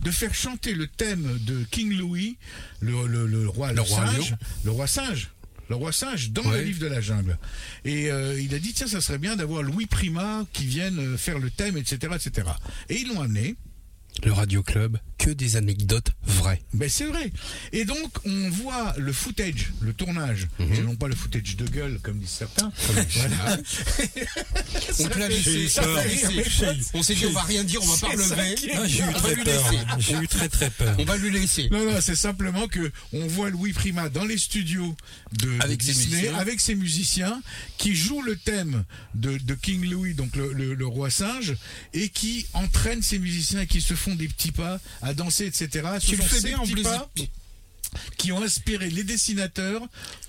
de faire chanter le thème de King Louis, le, le, le roi, Le roi singe, le roi singe. Le roi singe dans Ouais. le livre de la jungle. Et euh, il a dit, tiens, ça serait bien d'avoir Louis Prima qui vienne euh, faire le thème, etc., etc. Et ils l'ont amené. Le Radio Club, que des anecdotes vraies. Ben c'est vrai. Et donc on voit le footage, le tournage, Mhm. et non pas le footage de gueule comme disent certains. Voilà. On te l'a laissé. On s'est dit on va rien dire, on va pas relever. Ah, j'ai eu très lui peur. laisser. J'ai eu très très peur. On va lui laisser. Non, non, c'est simplement que on voit Louis Prima dans les studios de, Avec Disney avec ses musiciens qui jouent le thème de, de King Louis, donc le, le- le roi singe, et qui entraînent ses musiciens et qui se font des petits pas à danser, etc. Tu le fais bien en plus. pas qui ont inspiré les dessinateurs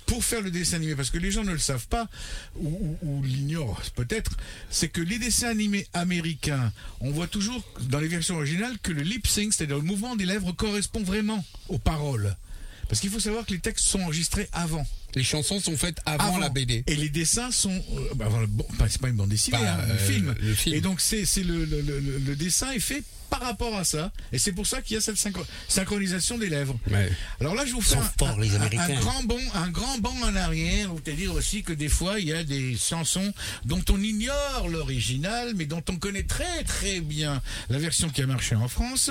pour faire le dessin animé. Parce que les gens ne le savent pas, ou, ou- ou l'ignorent peut-être, c'est que les dessins animés américains, on voit toujours dans les versions originales que le lip sync, c'est-à-dire le mouvement des lèvres, correspond vraiment aux paroles. Parce qu'il faut savoir que les textes sont enregistrés avant. Les chansons sont faites avant, la BD. Et les dessins sont. euh, bah, avant le- bon, bah, c'est pas une bande dessinée, Bah, hein, euh, le film. le film. Et donc, c'est le- le dessin est fait par rapport à ça. Et c'est pour ça qu'il y a cette synchro- synchronisation des lèvres. Ouais. Alors là, je vous fais un, forts, les un- Américains. un grand bond, un grand bond en arrière. Vous dire aussi que des fois, il y a des chansons dont on ignore l'original, mais dont on connaît très très bien la version qui a marché en France.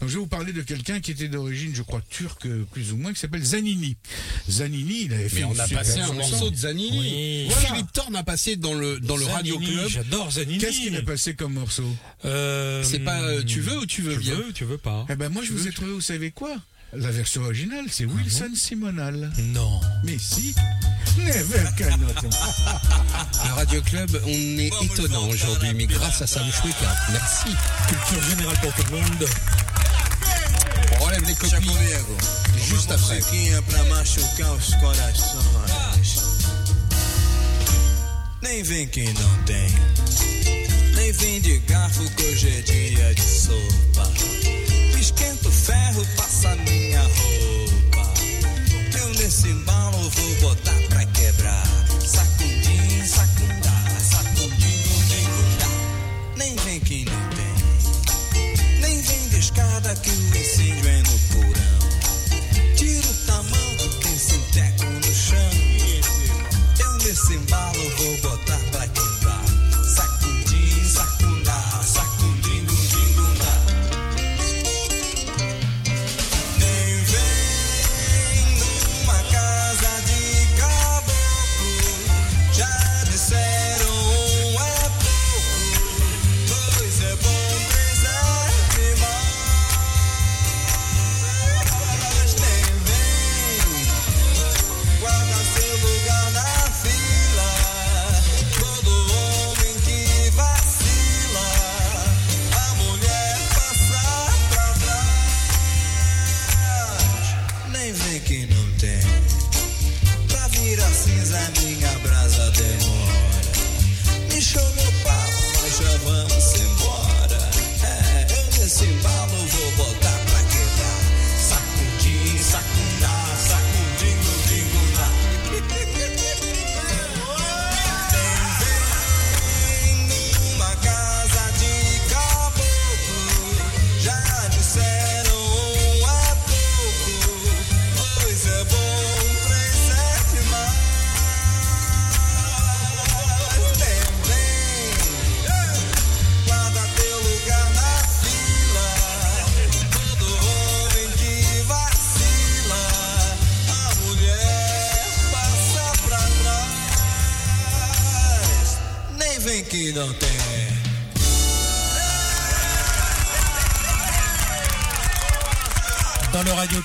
Donc, je vais vous parler de quelqu'un qui était d'origine, je crois, turque plus ou moins, qui s'appelle Zanini. Zanini, il avait fait Mais on une a passé un morceau de Zanini. Oui. Voilà. Philippe Thorne a passé dans le, dans le Radio Club. J'adore Zanini. Qu'est-ce qu'il a passé comme morceau? Euh, C'est pas euh, tu veux ou tu veux tu bien veux, tu veux pas. Eh ben moi je vous ai trouvé, vous savez quoi? La version originale, c'est Wilson Simonal. Non. Mais si Never cannot. Le Radio Club, on est étonnant aujourd'hui, mais grâce à Sam Choueka. Merci. Culture générale pour tout le monde. On relève les copies juste après. Nem vem quem não tem. Vem de garfo que hoje é dia de sopa. Esquenta o ferro, passa minha roupa. Eu nesse embalo vou botar pra quebrar. Sacudim, sacundá, sacudim, dingundá. Nem vem quem não tem. Nem vem de escada que o incêndio é no porão. Tira o tamanho quem se enteca no chão. Eu nesse embalo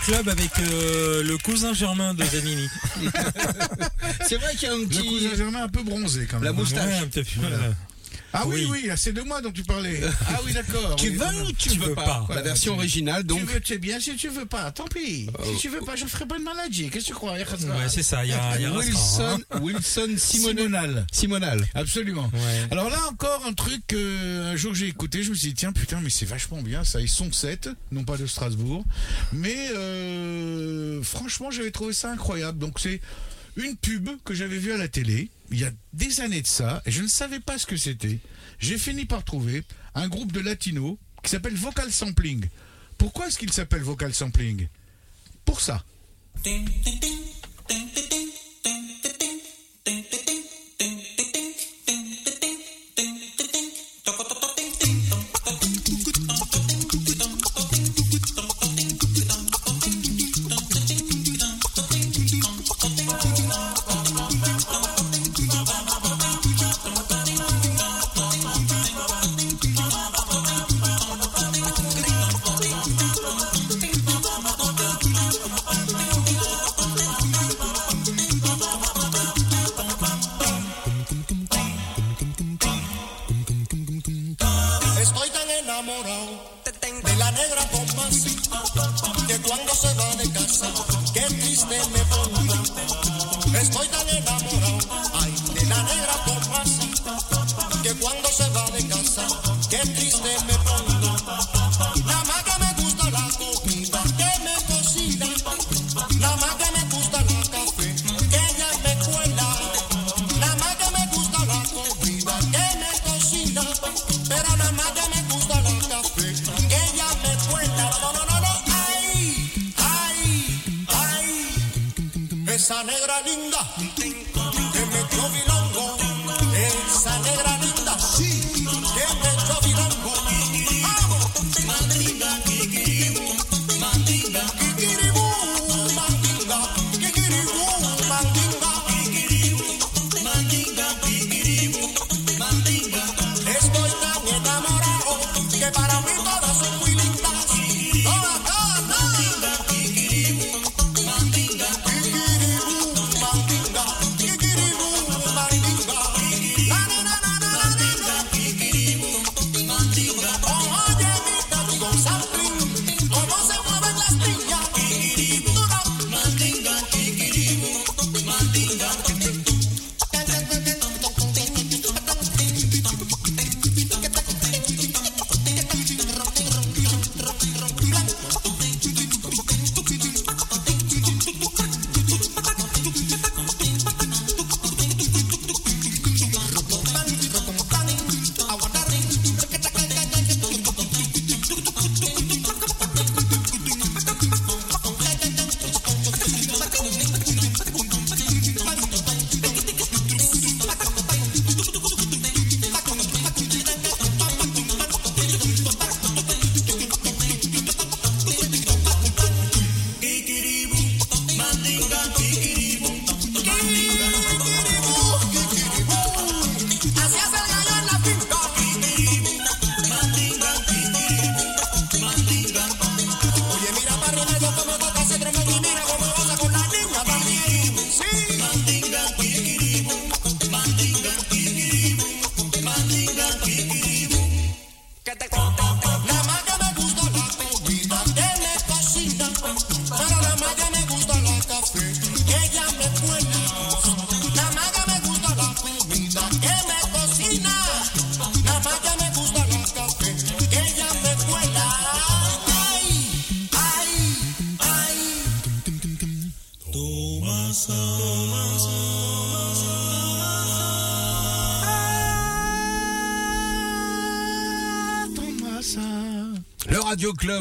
Club avec euh, le cousin germain de Zanini. C'est vrai qu'il y a un Le petit. cousin Germain un peu bronzé quand même. La hein. moustache. Ouais, un petit peu, Voilà. Ah oui, Oui. oui, là, c'est de moi dont tu parlais. Ah oui, d'accord. Tu oui, veux oui. ou tu, Tu veux veux pas, pas. La version originale, donc. Tu veux, tu es bien. Si tu veux pas, tant pis. Si tu veux pas, je ferai pas de maladie. Qu'est-ce que tu crois Ouais, c'est ça, il y a, il y a Wilson, hein. Wilson Simonal. Simonal. Absolument. Ouais. Alors là encore un truc que un jour j'ai écouté, je me suis dit tiens putain mais c'est vachement bien ça, ils sont sept, non pas de Strasbourg, mais euh, franchement j'avais trouvé ça incroyable. Donc c'est une pub que j'avais vue à la télé il y a des années de ça et je ne savais pas ce que c'était. J'ai fini par trouver un groupe de latino qui s'appelle Vocal Sampling. Pourquoi est-ce qu'il s'appelle Vocal Sampling? Pour ça.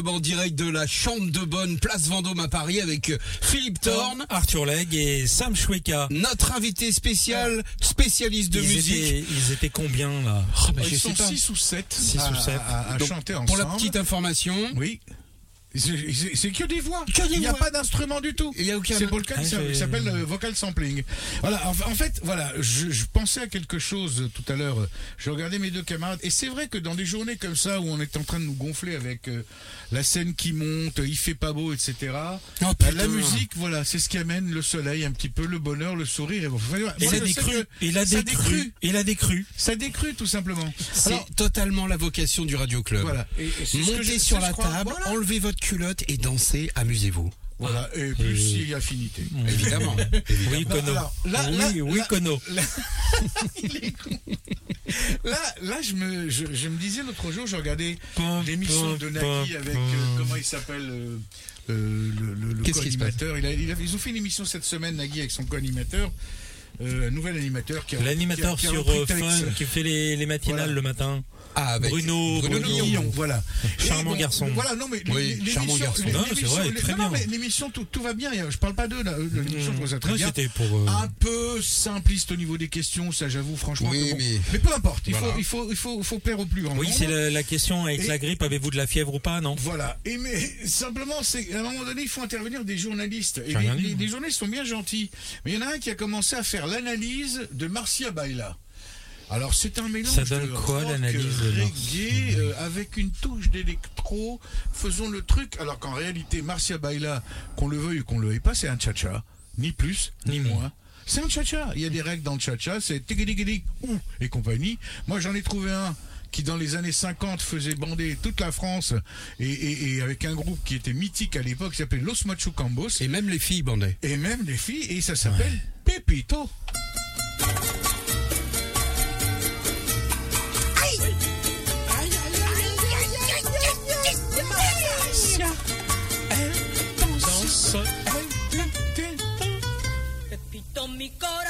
Club en direct de la Chambre de Bonne, place Vendôme à Paris avec euh, Philippe Thorne, Arthur Legge et Sam Choueka. notre invité spécial, spécialiste de ils, musique. étaient, ils étaient combien là? Ah, bah, Ils je sont sais pas. 6 ou 7 Six à, ou sept. à- à Donc, chanter ensemble. Pour la petite information, Oui. C'est- C'est c'est que des voix. Que des Il n'y a voix. pas d'instrument du tout. Il y a aucun- C'est vocal- Ah, ça j'ai- s'appelle euh, vocal sampling. Voilà. En, en fait, voilà, je, je pensais à quelque chose euh, tout à l'heure. euh, Je regardais mes deux camarades et c'est vrai que dans des journées comme ça où on est en train de nous gonfler avec euh, la scène qui monte, il fait pas beau, etc. Oh, bah, la musique, voilà, c'est ce qui amène le soleil, un petit peu le bonheur, le sourire. Et, enfin, Et moi, sais décrue. que Et la ça décrue. décrue. Et la décrue. Ça décrue tout simplement. C'est totalement la vocation du Radio Club. voilà. Et- et Montez sur ça, la crois. table, Voilà. enlevez votre culotte et dansez, amusez-vous. Voilà. Et plus s'il y a affinité. Évidemment. Oui, Kono. alors, là- oui, là- oui, là- Kono. Il est con. Là, là, je me, je, je me disais l'autre jour, je regardais l'émission de Nagui avec euh, comment il s'appelle euh, euh, le, co-animateur. Il ils ont fait une émission cette semaine Nagui avec son co-animateur, un nouvel animateur qui a L'animateur sur. Fun qui fait les, les matinales Voilà. le matin. Ah, avec Bruno- Bruno Bruno Guillon, voilà. Charmant Et garçon. Voilà, non mais Oui, charmant l'émission- garçon. Non, c'est l'émission- vrai, l'é- très non, non, bien. mais l'émission tout, tout va bien. Je parle pas d'eux là. L'émission va très Non, bien. c'était pour. euh, Un peu simpliste au niveau des questions, ça j'avoue franchement. Oui, bon. mais- peu importe. Il Voilà. faut, il faut, il faut, il faut plaire au plus grand Oui, c'est la, la question avec Et- la grippe. Avez-vous de la fièvre ou pas Non? Voilà. Et mais simplement, c'est à un moment donné, il faut intervenir des journalistes. Et les journalistes sont bien gentils. Mais il y en a un qui a commencé à faire l'analyse de Marcia Baila. Alors c'est un mélange Ça donne de quoi, l'analyse reggae euh, avec une touche d'électro. Faisons le truc. Alors qu'en réalité, Marcia Baila, qu'on le veuille ou qu'on le veuille pas, c'est un cha-cha, ni plus ni moins. C'est un cha-cha. Il y a des règles dans le cha-cha. C'est tigidi ou et compagnie. Moi, j'en ai trouvé un qui dans les années 50 faisait bander toute la France et, et- et avec un groupe qui était mythique à l'époque qui s'appelait Los Machucambos Et même les filles bandaient. et même les filles et ça s'appelle Pepito. Pepito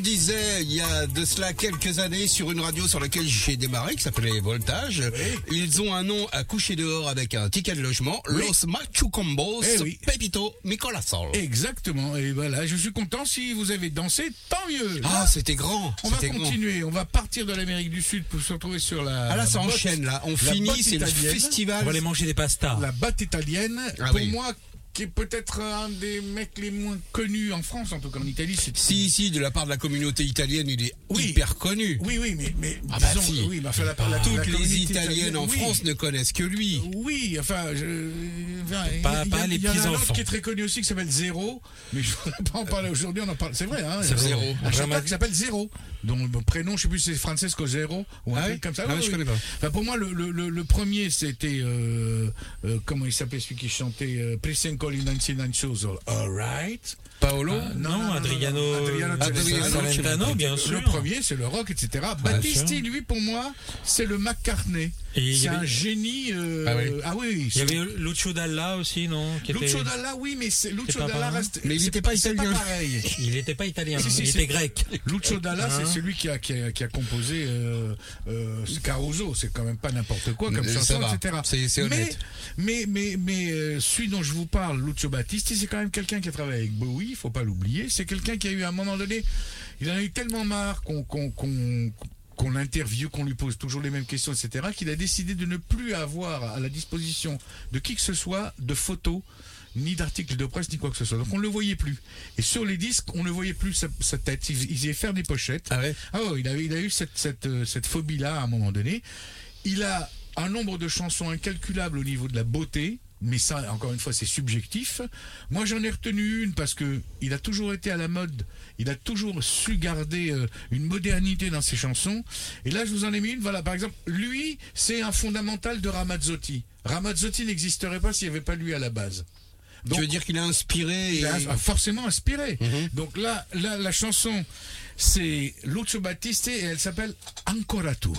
On disait il y a de cela quelques années sur une radio sur laquelle j'ai démarré, qui s'appelait Voltage, ils ont un nom à coucher dehors avec un ticket de logement, Los Machucombos, Eh oui. Pepito Micolasol. Exactement. Et voilà, je suis content. Si vous avez dansé, tant mieux. Ah, c'était grand. on va grand. continuer. On va partir de l'Amérique du Sud pour se retrouver sur la. Ah là, ça enchaîne là. On finit, c'est le festival. On va aller manger des pastas. La batte italienne. Ah pour oui. moi, qui est peut-être un des mecs les moins connus en France, en tout cas en Italie. Si, si, de la part de la communauté italienne, il est Oui. hyper connu. Oui, oui, mais, mais Ah bah disons, si. oui, mais enfin, la, la- la Toutes les Italiennes en oui. France ne connaissent que lui. Oui, enfin, je, il y a- Pas- il y en un autre qui est très connu aussi qui s'appelle Zéro, mais je ne vais pas en parler aujourd'hui, on en parle. C'est vrai, hein. C'est Zéro. Un chanteur qui s'appelle Zéro, dont le prénom, je sais plus, c'est Francesco Zero ou un Ah truc oui comme ça. Ah Oui, oui, je connais pas. Enfin, pour moi, le, le, le, le premier, c'était euh, euh, comment il s'appelait celui qui chantait euh, Presenco l'inanzi Nanchoso, All Right. Paolo Ah, Non, Adriano, Adriano Adriano Celentano, bien sûr. Le premier, c'est le rock, etc. Battisti, lui, pour moi, c'est le McCartney. C'est avait- un génie. euh, Ah oui. ah oui, Il y avait Lucio Dalla aussi, non qui était- Lucio Dalla, oui, mais c'est Lucio pas Dalla reste. Mais il c'est- était pas italien. pareil. Il n'était pas italien, Si, si, il c'est- était grec. Lucio Dalla, Hein c'est celui qui a, qui a, qui a composé euh, euh, Caruso. C'est quand même pas n'importe quoi comme Euh, ça chanson, va. etc. C'est- mais, honnête. mais, mais, mais euh, celui dont je vous parle, Lucio Battisti, c'est quand même quelqu'un qui a travaillé avec Bowie, il faut pas l'oublier. C'est quelqu'un qui a eu à un moment donné, il en a eu tellement marre qu'on qu'on qu'on l'interviewe, qu'on lui pose toujours les mêmes questions, etc., qu'il a décidé de ne plus avoir à la disposition de qui que ce soit de photos ni d'articles de presse, ni quoi que ce soit. Donc on ne le voyait plus. Et sur les disques, on ne voyait plus sa, sa tête. Ils, ils faisaient faire des pochettes. Ah ouais? Ah ouais, il a, il a eu cette, cette, euh, cette phobie-là à un moment donné. Il a un nombre de chansons incalculable au niveau de la beauté, mais ça, encore une fois, c'est subjectif. Moi, j'en ai retenu une parce que il a toujours été à la mode. Il a toujours su garder euh, une modernité dans ses chansons. Et là, je vous en ai mis une. Voilà, par exemple, lui, c'est un fondamental de Ramazzotti. Ramazzotti n'existerait pas s'il n'y avait pas lui à la base. Donc, Tu veux dire qu'il a inspiré il a forcément inspiré. Mhm. Donc là, là, la chanson, c'est Lucio Battisti et elle s'appelle Ancora tu.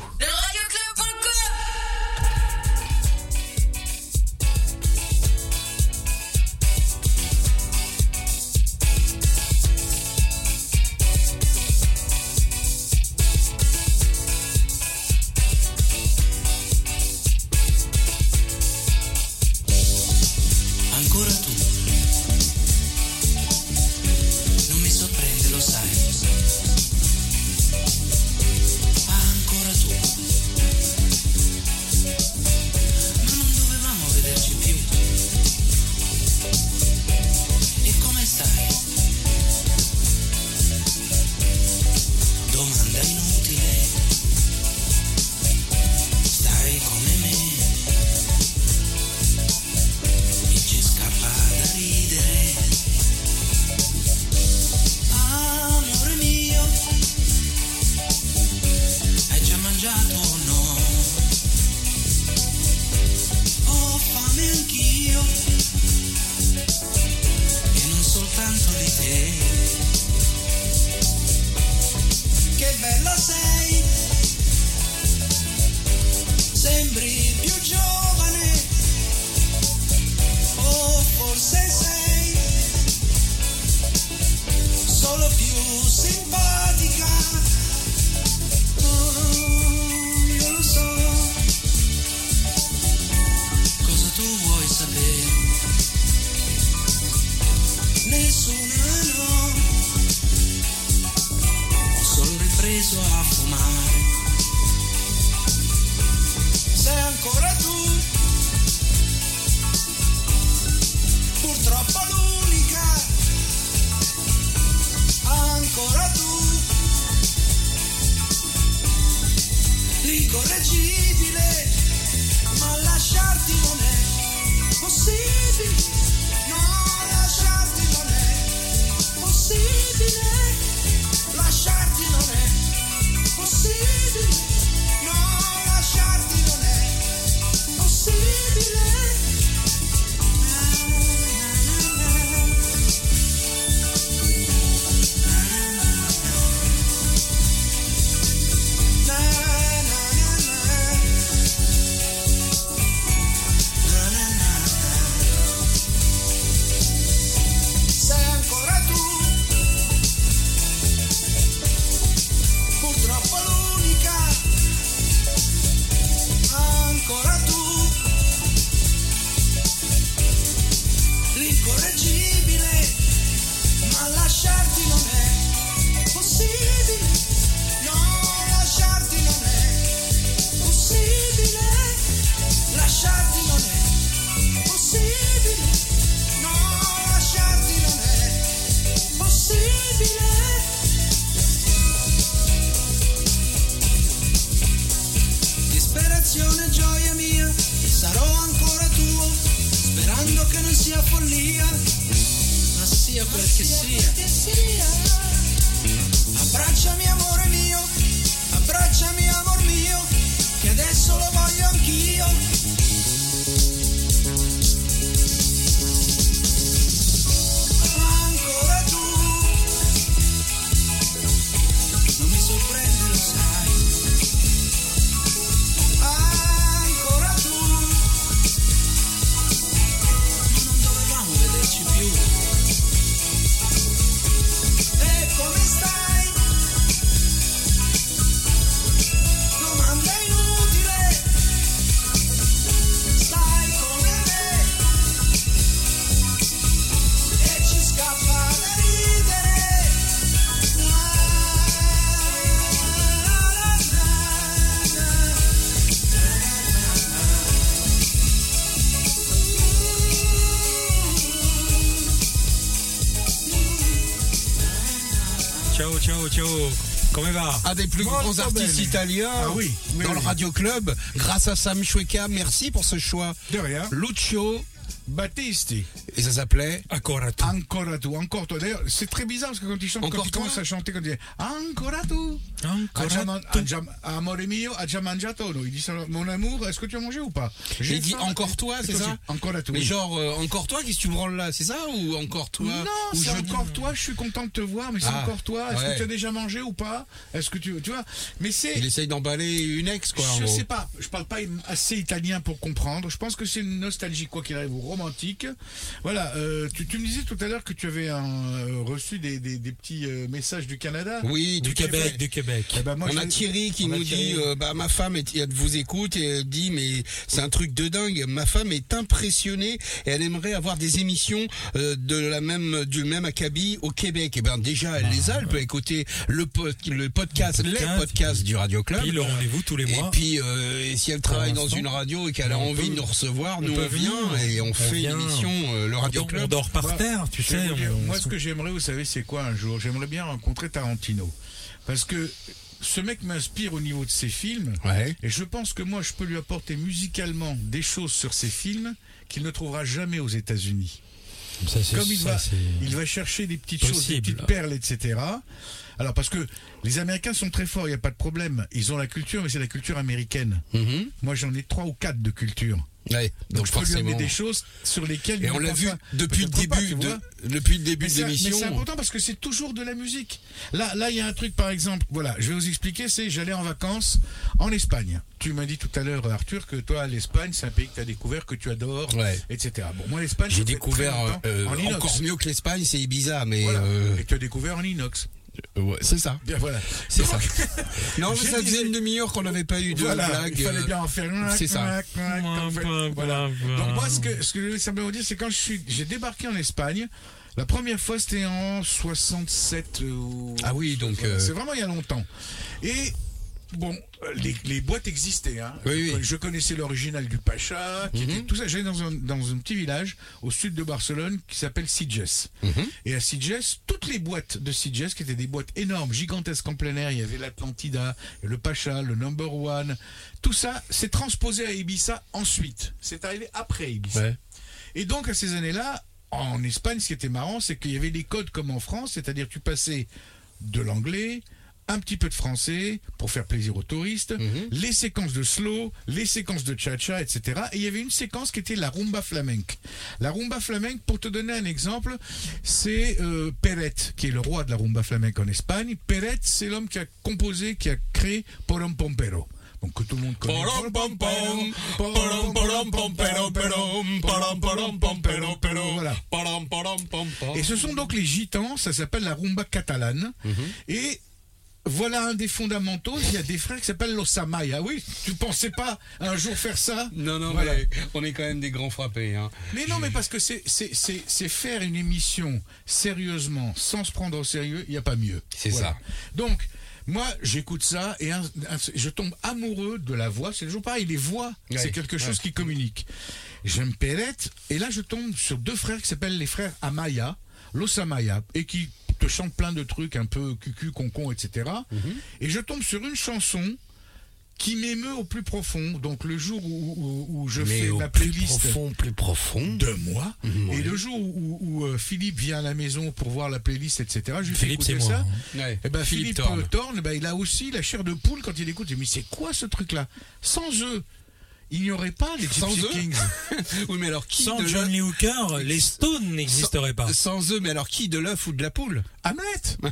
Un des plus grands artistes italiens Ah oui, oui, dans le. Radio Club, grâce à Sam Chueca. Merci pour ce choix. De rien. Lucio, Battisti. et ça s'appelait tu. Ancora tu, encore toi. D'ailleurs, c'est très bizarre parce que quand il chante, Encore quand il commence à chanter, quand il dit Ancora tu, Ancora ha già man- tu. ha già- amore mio, ha già mangiato. no? Il dit mon amour, est-ce que tu as mangé ou pas? J'ai Il dit faim. encore toi, c'est toi ça? Encore tu. Mais genre, euh, encore toi, qu'est-ce que tu branles là C'est ça? Ou encore toi? Non, Ou c'est je encore toi, je suis content de te voir, mais c'est Ah, encore toi. Est-ce ouais. que tu as déjà mangé ou pas? Est-ce que tu, tu vois? Mais c'est. Il essaye d'emballer une ex, quoi. en Je gros. sais pas, parle pas assez italien pour comprendre. Je pense que c'est une nostalgie, quoi qu'il arrive, ou romantique. Voilà, euh, tu, tu me disais tout à l'heure que tu avais un, euh, reçu des, des, des petits euh, messages du Canada. Oui, Du Québec, Québec. du Québec. Eh ben, moi, on a je- Thierry qui on nous Thierry. dit euh, bah ma femme est, elle vous écoute et elle dit mais c'est un truc de dingue ma femme est impressionnée et elle aimerait avoir des émissions euh, de la même du même acabit au Québec et ben déjà elle les a elle peut écouter le po- le podcast Le les podcast. podcasts du Radio Club Puis le rendez-vous tous les et mois. puis euh, et si elle travaille dans une radio et qu'elle a on envie peut- de nous recevoir nous on vient venir, et on, on fait vient. une émission euh, le On Radio dort- on Club dort par terre, tu sais. vous dire, on- moi, ce que j'aimerais, vous savez, c'est quoi un jour? J'aimerais bien rencontrer Tarantino. Parce que ce mec m'inspire au niveau de ses films. ouais Et je pense que moi, je peux lui apporter musicalement des choses sur ses films qu'il ne trouvera jamais aux États-Unis. Ça, c'est- Comme il ça, va, c'est- il va chercher des petites choses, des petites perles, etc. Alors parce que les Américains sont très forts, il n'y a pas de problème. Ils ont la culture, mais c'est la culture américaine. Mhm. Moi, j'en ai trois ou quatre de culture. Ouais, Donc, donc, je peux lui amener des choses sur lesquelles et on l'a vu pas. depuis le pas, début de depuis le début Mais de c'est- mais c'est l'émission important parce que c'est toujours de la musique. Là, là, il y a un truc, par exemple. Voilà, je vais vous expliquer. C'est, j'allais en vacances en Espagne. Tu m'as dit tout à l'heure, Arthur, que toi, l'Espagne, c'est un pays que tu as découvert, que tu adores, Ouais. etc. Bon, moi, l'Espagne, J'ai découvert euh, en inox. encore mieux que l'Espagne, c'est Ibiza, mais Voilà. euh, Et tu as découvert en inox. Ouais, c'est ça. Bien, voilà. C'est ça. Non, ça faisait disais- une demi-heure qu'on n'avait pas eu de voilà, blague. il fallait euh, bien en faire un. c'est ça. Voilà. Donc moi, ce que, ce que je voulais simplement dire, c'est quand je suis, j'ai débarqué en Espagne, la première fois, c'était en 67. ou- Ah oui, donc, euh, C'est vraiment il y a longtemps. Et bon, euh, les, les boîtes existaient. Hein. Oui, oui. Je connaissais l'original du Pacha, qui Mhm. était tout ça. J'allais dans un, dans un petit village au sud de Barcelone qui s'appelle Sitges. Mhm. Et à Sitges, toutes les boîtes de Sitges, qui étaient des boîtes énormes, gigantesques en plein air, il y avait l'Atlantida, le Pacha, le Number One, tout ça, s'est transposé à Ibiza ensuite. C'est arrivé après Ibiza. Ouais. Et donc à ces années-là, en Espagne, ce qui était marrant, c'est qu'il y avait des codes comme en France, c'est-à-dire tu passais de l'anglais, un petit peu de français pour faire plaisir aux touristes, Mhm. les séquences de slow, les séquences de cha-cha, etc. Et il y avait une séquence qui était la rumba flamenque. La rumba flamenque, pour te donner un exemple, c'est euh, Peret, qui est le roi de la rumba flamenque en Espagne. Peret, c'est l'homme qui a composé, qui a créé Porom Pompero. Donc que tout le monde connaît. Voilà. Et ce sont donc les gitans, ça s'appelle la rumba catalane. Mhm. Et voilà un des fondamentaux, il y a des frères qui s'appellent los Amaya. Oui, tu pensais pas un jour faire ça Non, non, Voilà. mais on est quand même des grands frappés. Hein. Mais non, mais parce que c'est faire une émission sérieusement, sans se prendre au sérieux, il n'y a pas mieux. C'est ça. Donc, moi, j'écoute ça et un- un- je tombe amoureux de la voix. C'est toujours pareil, les voix, Ouais, c'est quelque chose ouais. qui communique. J'aime Pellet, et là, je tombe sur deux frères qui s'appellent les frères Amaya, Los Amaya, et qui te chantent plein de trucs un peu cucu, concon, etc. Mhm. Et je tombe sur une chanson qui m'émeut au plus profond. Donc le jour où, où- où je Mais fais au ma plus playlist profond, plus profond. de moi, et le jour où, où, euh, Philippe vient à la maison pour voir la playlist, etc., je lui fais Philippe, écouter c'est moi, ça. hein. Ouais. Eh ben, Philippe Philippe, Thorne. ben, il a aussi la chair de poule quand il écoute. Il dit, mais c'est quoi ce truc-là? Sans eux, il n'y aurait pas les Sans Gypsy eux Kings. oui, mais alors qui Sans de John Lee Hooker, les Stones n'existeraient pas. Sans eux, mais alors qui de l'œuf ou de la poule? Hamlet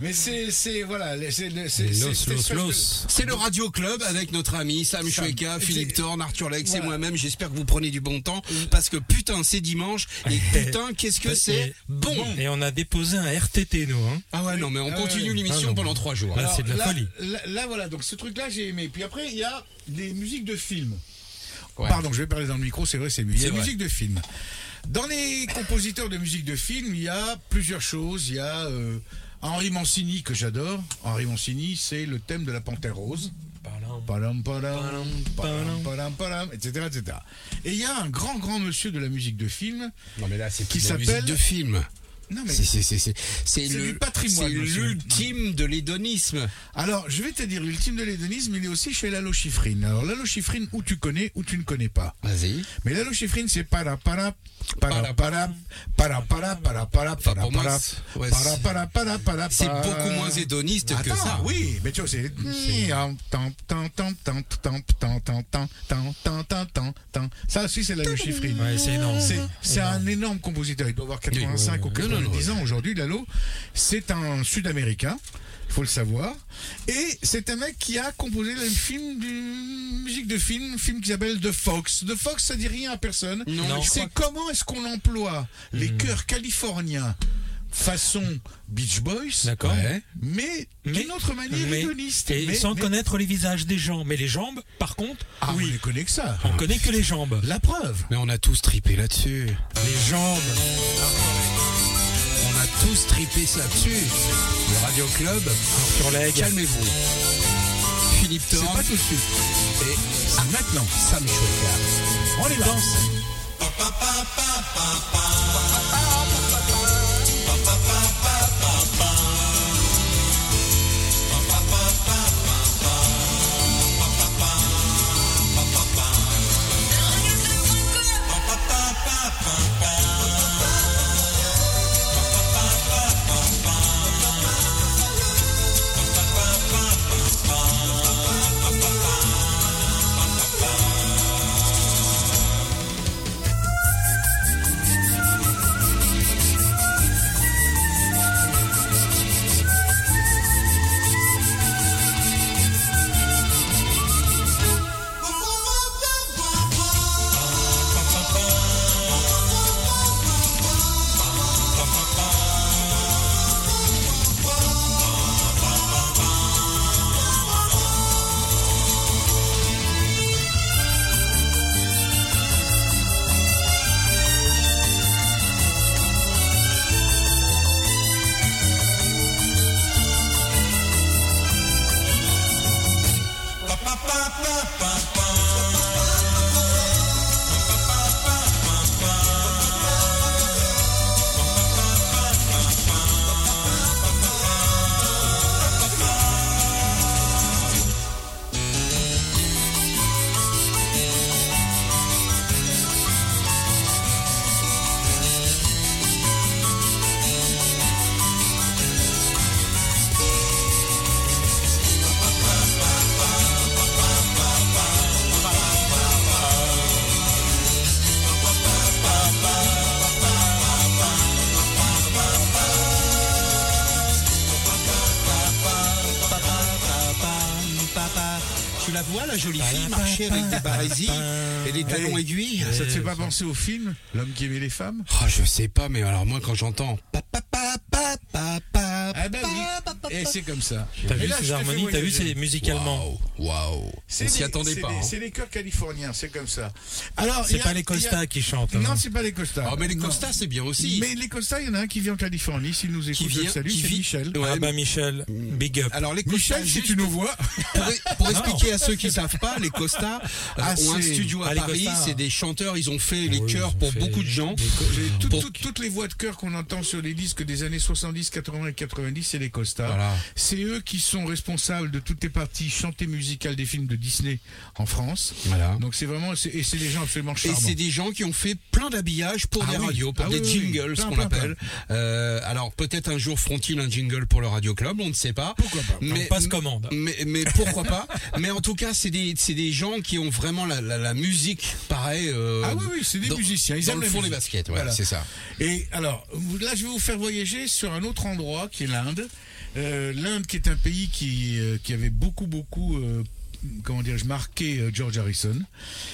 Mais c'est, c'est, voilà, c'est, de- le Radio Club avec notre ami Sam Sam. Choueka, Philippe Thorne, Arthur Lex et moi-même. J'espère que vous prenez du bon temps parce que putain c'est dimanche et putain qu'est-ce que c'est bon. Et on a déposé un RTT, nous. Hein. Ah ouais non mais on Ah continue l'émission Ah pendant trois jours. Là, Alors, c'est de la là, folie. Là, là, voilà, donc ce truc-là, j'ai aimé. Puis après, il y a des musiques de films. Ouais. Pardon, je vais parler dans le micro, c'est vrai, c'est mieux. Il y a musiques de films. Dans les compositeurs de musique de film, il y a plusieurs choses. Il y a euh, Henri Mancini, que j'adore. Henri Mancini, c'est le thème de la Panthère Rose. Palam, palam, palam, palam, palam, etc., etc. Et il y a un grand, grand monsieur de la musique de film. Non mais là c'est Qui s'appelle- musique de film. Non, mais C'est c'est c'est c'est c'est C'est le patrimoine, l'ultime de l'hédonisme. Alors, je vais te dire, l'ultime de l'hédonisme, il est aussi chez Lalo Schifrin. Alors, Lalo Schifrin, où tu connais, ou tu ne connais pas. Vas-y. Mais Lalo Schifrin, c'est para para para para para para para para para para para para para para C'est para. beaucoup moins hédoniste que ça. Oui, mais tu vois, c'est Tant, tant, tant, tant, tant, tant, tant, tant, tant, tant, tant, tant, tant. Ça aussi, c'est. Ouais, c'est énorme. C'est, c'est un énorme compositeur. Il doit avoir 85 ou Oui, oui, oui. 90 Non, non, ans aujourd'hui, Lalo. C'est un Sud-Américain. Il faut le savoir. Et c'est un mec qui a composé le film, du, musique de film, un film qui s'appelle The Fox. The Fox, ça dit rien à personne. Non, C'est comment est-ce qu'on emploie les chœurs californiens façon Beach Boys, D'accord. Ouais. mais Mais- d'une autre manière mais- hédoniste. Et Mais- sans mais- connaître les visages des gens. Mais les jambes, par contre, Ah, oui. on les connaît que ça. On connaît que les jambes. La preuve. Mais on a tous tripé là-dessus. Les jambes. On tous tripé ça dessus. Le Radio Club. Sur les Calmez-vous. Philippe C'est Thorne pas tout de suite. et C'est maintenant. Sam Choueka. On les danse. La vois, la jolie fille, marcher avec des barésies et des talons aiguilles. Ça te fait pas penser au film L'homme qui aimait les femmes? Oh, je sais pas, mais alors moi quand j'entends pa pa pa pa pa et c'est comme ça. T'as vu ces harmonies T'as vu c'est musicalement Waouh. C'est On s'y les- attendait c'est pas. hein. C'est les chœurs californiens, c'est comme ça. Alors, C'est pas les il y Costa a- qui chantent. hein. Non, c'est pas les Costa. Ah, mais les Non. Costa, c'est bien aussi. Mais les Costa, il y en a un qui vit en Californie. S'il nous écoute, qui c'est vit- Michel. Ouais, Ah bah Michel, big up. Alors les Michel, si tu nous vois. pour, expliquer à ceux qui savent pas, les Costa euh, Ah, ont un c'est- studio à Ah, Paris. C'est des chanteurs. Ils ont fait les chœurs pour beaucoup de gens. toutes les voix de chœur qu'on entend sur les disques des années 70, 80 et 90, c'est les Costa. Voilà. C'est eux qui sont responsables de toutes les parties chantées musicales des films de Disney en France. Voilà. Donc c'est vraiment, c'est- et c'est des gens absolument Et charmants. c'est des gens qui ont fait plein d'habillages pour Ah des oui. radios, pour Ah des oui, oui, oui. jingles, ce Plein, qu'on plein, appelle. Euh, alors peut-être un jour feront-ils un jingle pour le Radio Club, on ne sait pas. Pourquoi pas Mais, On passe commande. Mais, mais pourquoi pas Mais en tout cas, c'est des, c'est des gens qui ont vraiment la, la, la musique, pareil. euh, Ah oui, oui, c'est des dans- musiciens. Ils dans aiment le fond des baskets, voilà, Voilà. c'est ça. Et alors, là, je vais vous faire voyager sur un autre endroit qui est l'Inde. Euh, L'Inde qui est un pays qui, euh, avait beaucoup, beaucoup, euh, comment dirais-je, marqué euh, George Harrison.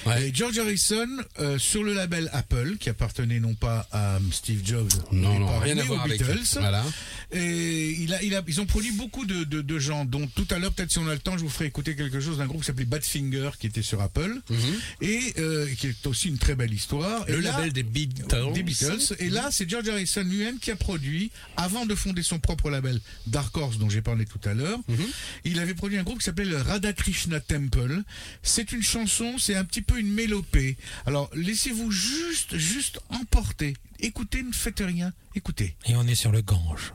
Ouais. Et George Harrison, euh, sur le label Apple, qui appartenait non pas à Steve Jobs, Non, non, rien à voir aux avec. Beatles. Voilà. Et il a, il a, ils ont produit beaucoup de, de, de gens, dont tout à l'heure, peut-être si on a le temps, je vous ferai écouter quelque chose d'un groupe qui s'appelait Badfinger, qui était sur Apple, et euh, qui est aussi une très belle histoire. Le Et là- label des Beatles. des Beatles. Et là, c'est George Harrison lui-même qui a produit, avant de fonder son propre label Dark Horse, dont j'ai parlé tout à l'heure, il avait produit un groupe qui s'appelait le Temple. C'est une chanson, c'est un petit peu une mélopée. Alors, laissez-vous juste, juste emporter. Écoutez, ne faites rien. Écoutez. Et on est sur le Gange.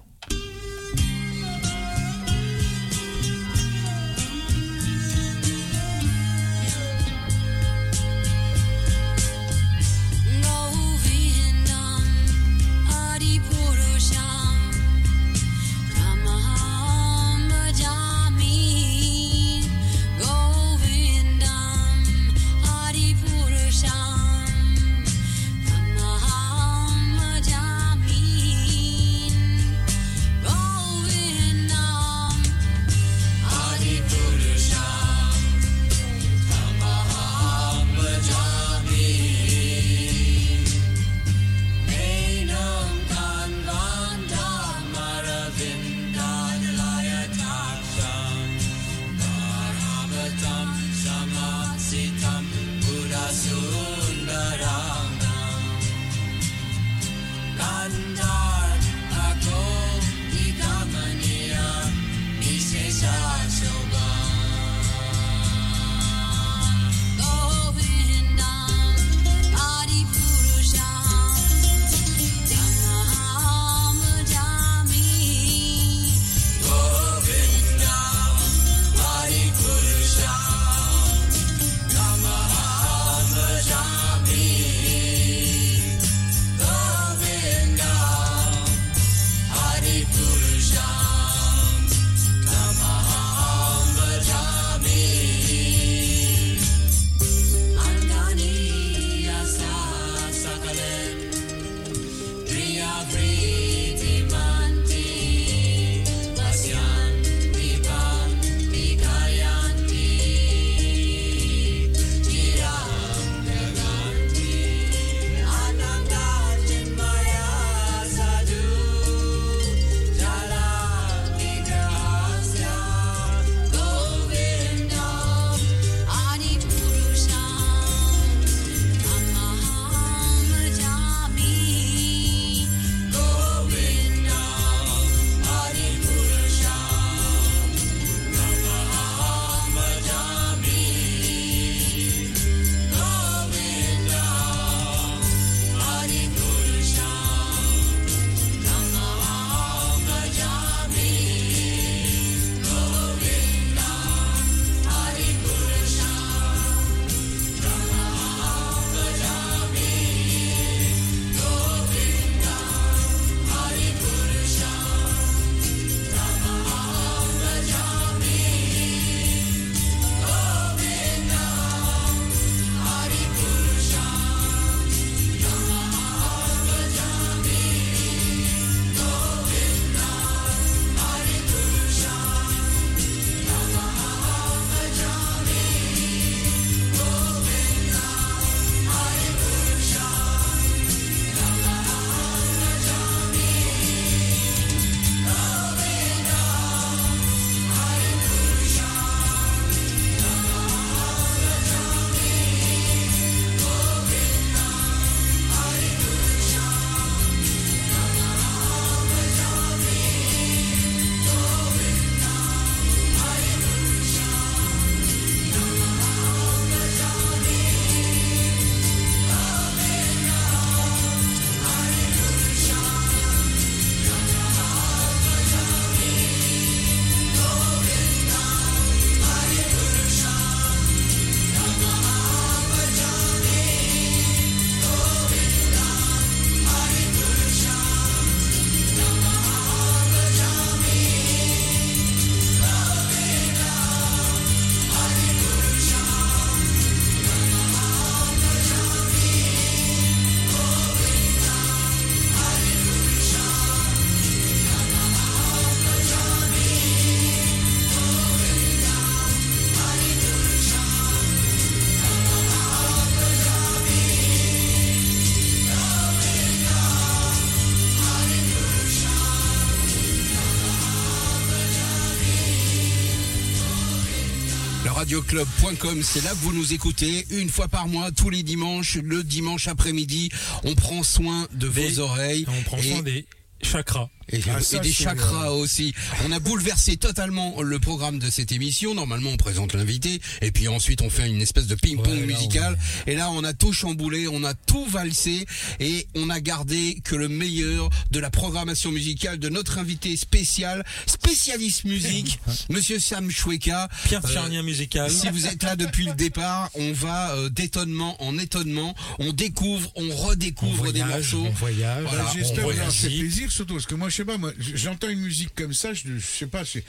radioclub.com, c'est là que vous nous écoutez une fois par mois, tous les dimanches, le dimanche après-midi. On prend soin de Des- vos oreilles. On prend et- soin des chakras. Et, Ah, des c'est, chakras euh, aussi. On a bouleversé totalement le programme de cette émission. Normalement, on présente l'invité et puis ensuite on fait une espèce de ping-pong Ouais, musical. Et là, on a tout chamboulé, on a tout valsé et on a gardé que le meilleur de la programmation musicale de notre invité spécial, spécialiste musique, Monsieur Sam Choueka. Pierre Euh, Charnier musical. si vous êtes là depuis le départ, on va euh, d'étonnement en étonnement, on découvre, on on redécouvre des voyage, morceaux. on voyage. Voilà, on J'espère que ça voyage. fait plaisir, surtout parce que moi, je j'entends une musique comme ça, je, je sais pas, c'est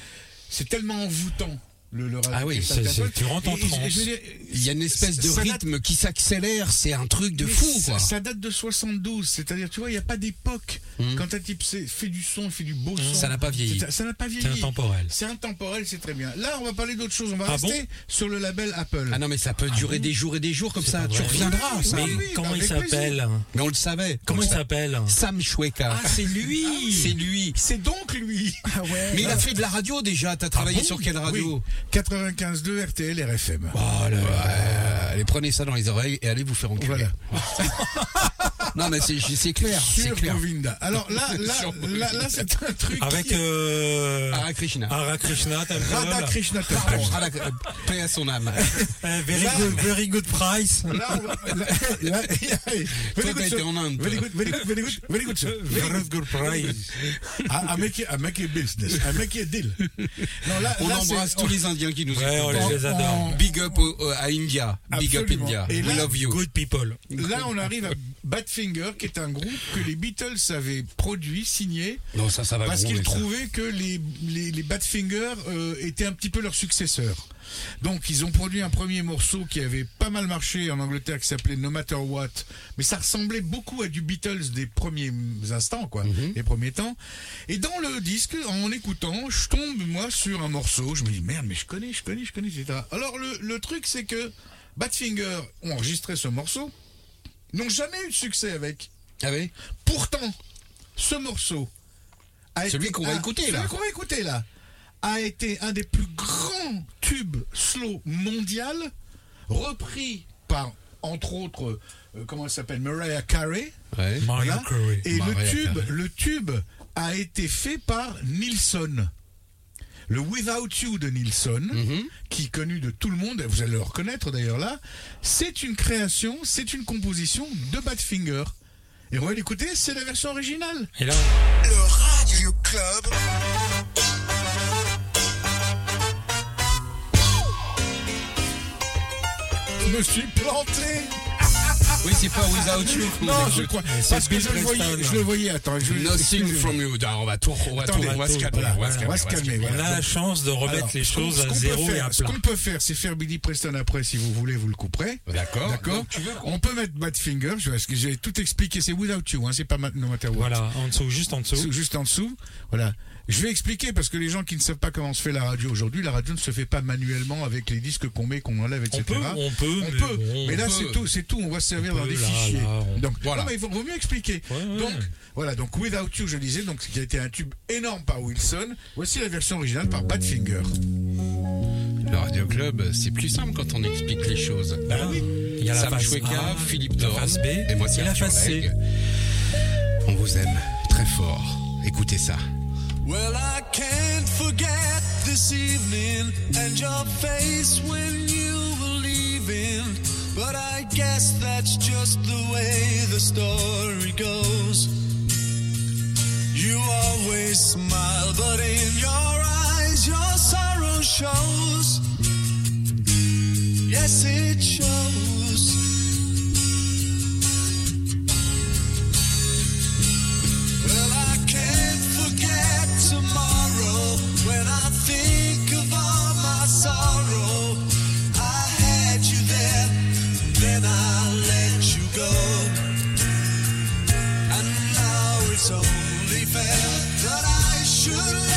c'est tellement envoûtant. Le, le Ah oui, tu rentres en transe. Il y a une espèce de date- rythme qui s'accélère, c'est un truc de fou ça, quoi. ça date de 72, c'est-à-dire, tu vois, il n'y a pas d'époque. Mhm. Quand un type fait du son, fait du beau son. Ça n'a pas vieilli. Ça n'a pas vieilli. C'est intemporel. C'est intemporel, c'est très bien. Là, on va parler d'autre chose. On va Ah rester bon sur le label Apple. Ah non mais ça peut durer des jours et des jours comme ça, tu reviendras Oui, ça. Mais oui, comment il s'appelle Mais on le savait. Comment il le s'appelle Sam Choueka. Ah, c'est lui c'est lui. C'est donc lui. Ah. Mais il a fait de la radio déjà, t'as travaillé sur quelle radio. 95.2 RTL RFM. Oh là là. Allez, prenez ça dans les oreilles et allez vous faire enculer. Voilà. Non mais c'est c'est clair, c'est Sur clair. Govinda. Alors là, là, là, là, c'est un truc. Avec qui- euh, Hare Krishna. Krishna. Radha Krishna. Pardon, euh, paix à son âme. Euh, very, Là- good, very good price. Là, very good, en Inde, Very good, very good, very good, very good, sir. Very Very good. good price. I, I make it, I make it business. I make it deal. Non, là, On là, embrasse tous les Indiens qui nous Ouais, on écoutent. les adore. Big up à India. Big up. India. Et We love you. Good people. Là, on arrive à Badfinger, qui est un groupe que les Beatles avaient produit, signé, Non, ça, ça va parce qu'ils trouvaient que les, les, les Badfinger euh, étaient un petit peu leurs successeurs. Donc, ils ont produit un premier morceau qui avait pas mal marché en Angleterre, qui s'appelait No Matter What, mais ça ressemblait beaucoup à du Beatles des premiers instants, quoi, Mhm. des premiers temps. Et dans le disque, en écoutant, je tombe moi sur un morceau, je me dis merde, mais je connais, je connais, je connais, etc. Alors le, le truc, c'est que Badfinger ont enregistré ce morceau, n'ont jamais eu de succès avec. Ah oui Pourtant, ce morceau a Celui été qu'on va un- écouter, là. Celui qu'on va écouter là a été un des plus grands tubes slow mondial, repris par entre autres euh, comment elle s'appelle Mariah Carey. Ouais. Et Mariah le tube, Carey. le tube a été fait par Nilsson. Le Without You de Nilsson, Mhm. qui est connu de tout le monde, vous allez le reconnaître d'ailleurs là, c'est une création, c'est une composition de Badfinger. Et on va l'écouter, c'est la version originale. Et là, Le Radio Club. Je me suis planté Oui, c'est pas Without You. Non, je crois. c'est Parce que je le voyais, je le voyais, attends. Je, Nothing from you. Non, on va tout, on va on va se calmer, on va se calmer, on a la chance de remettre Alors, les ce choses ce à zéro et à Ce plat. qu'on peut faire, c'est faire Billy Preston après, si vous voulez, vous le couperez. D'accord. D'accord On peut mettre Badfinger, je- parce que j'ai tout expliqué, c'est Without You, hein, c'est pas ma- No Matter What. Voilà, en dessous, juste en dessous. Sous- Juste en dessous, voilà. Je vais expliquer parce que les gens qui ne savent pas comment se fait la radio aujourd'hui, la radio ne se fait pas manuellement avec les disques qu'on met, qu'on enlève, etc. On peut, on peut, On mais peut, bon, mais là c'est tout, c'est tout. On va se servir Dans des là, fichiers. là, on- Donc Voilà. non, mais il faut, vaut mieux expliquer. Ouais, ouais. Donc voilà, donc Without You, je disais, donc qui a été un tube énorme par Wilson. Voici la version originale par Badfinger. Le Radio Club, c'est plus simple quand on explique les choses. Bah oui. Il y a la Sam face Choueka, A, Philippe face B et moi c'est la face C. On vous aime très fort. Écoutez ça. Well, I can't forget this evening and your face when you were leaving. But I guess that's just the way the story goes. You always smile, but in your eyes, your sorrow shows. Yes, it shows. Well, I can't forget tomorrow when I think of all my sorrow. It's only fair that I should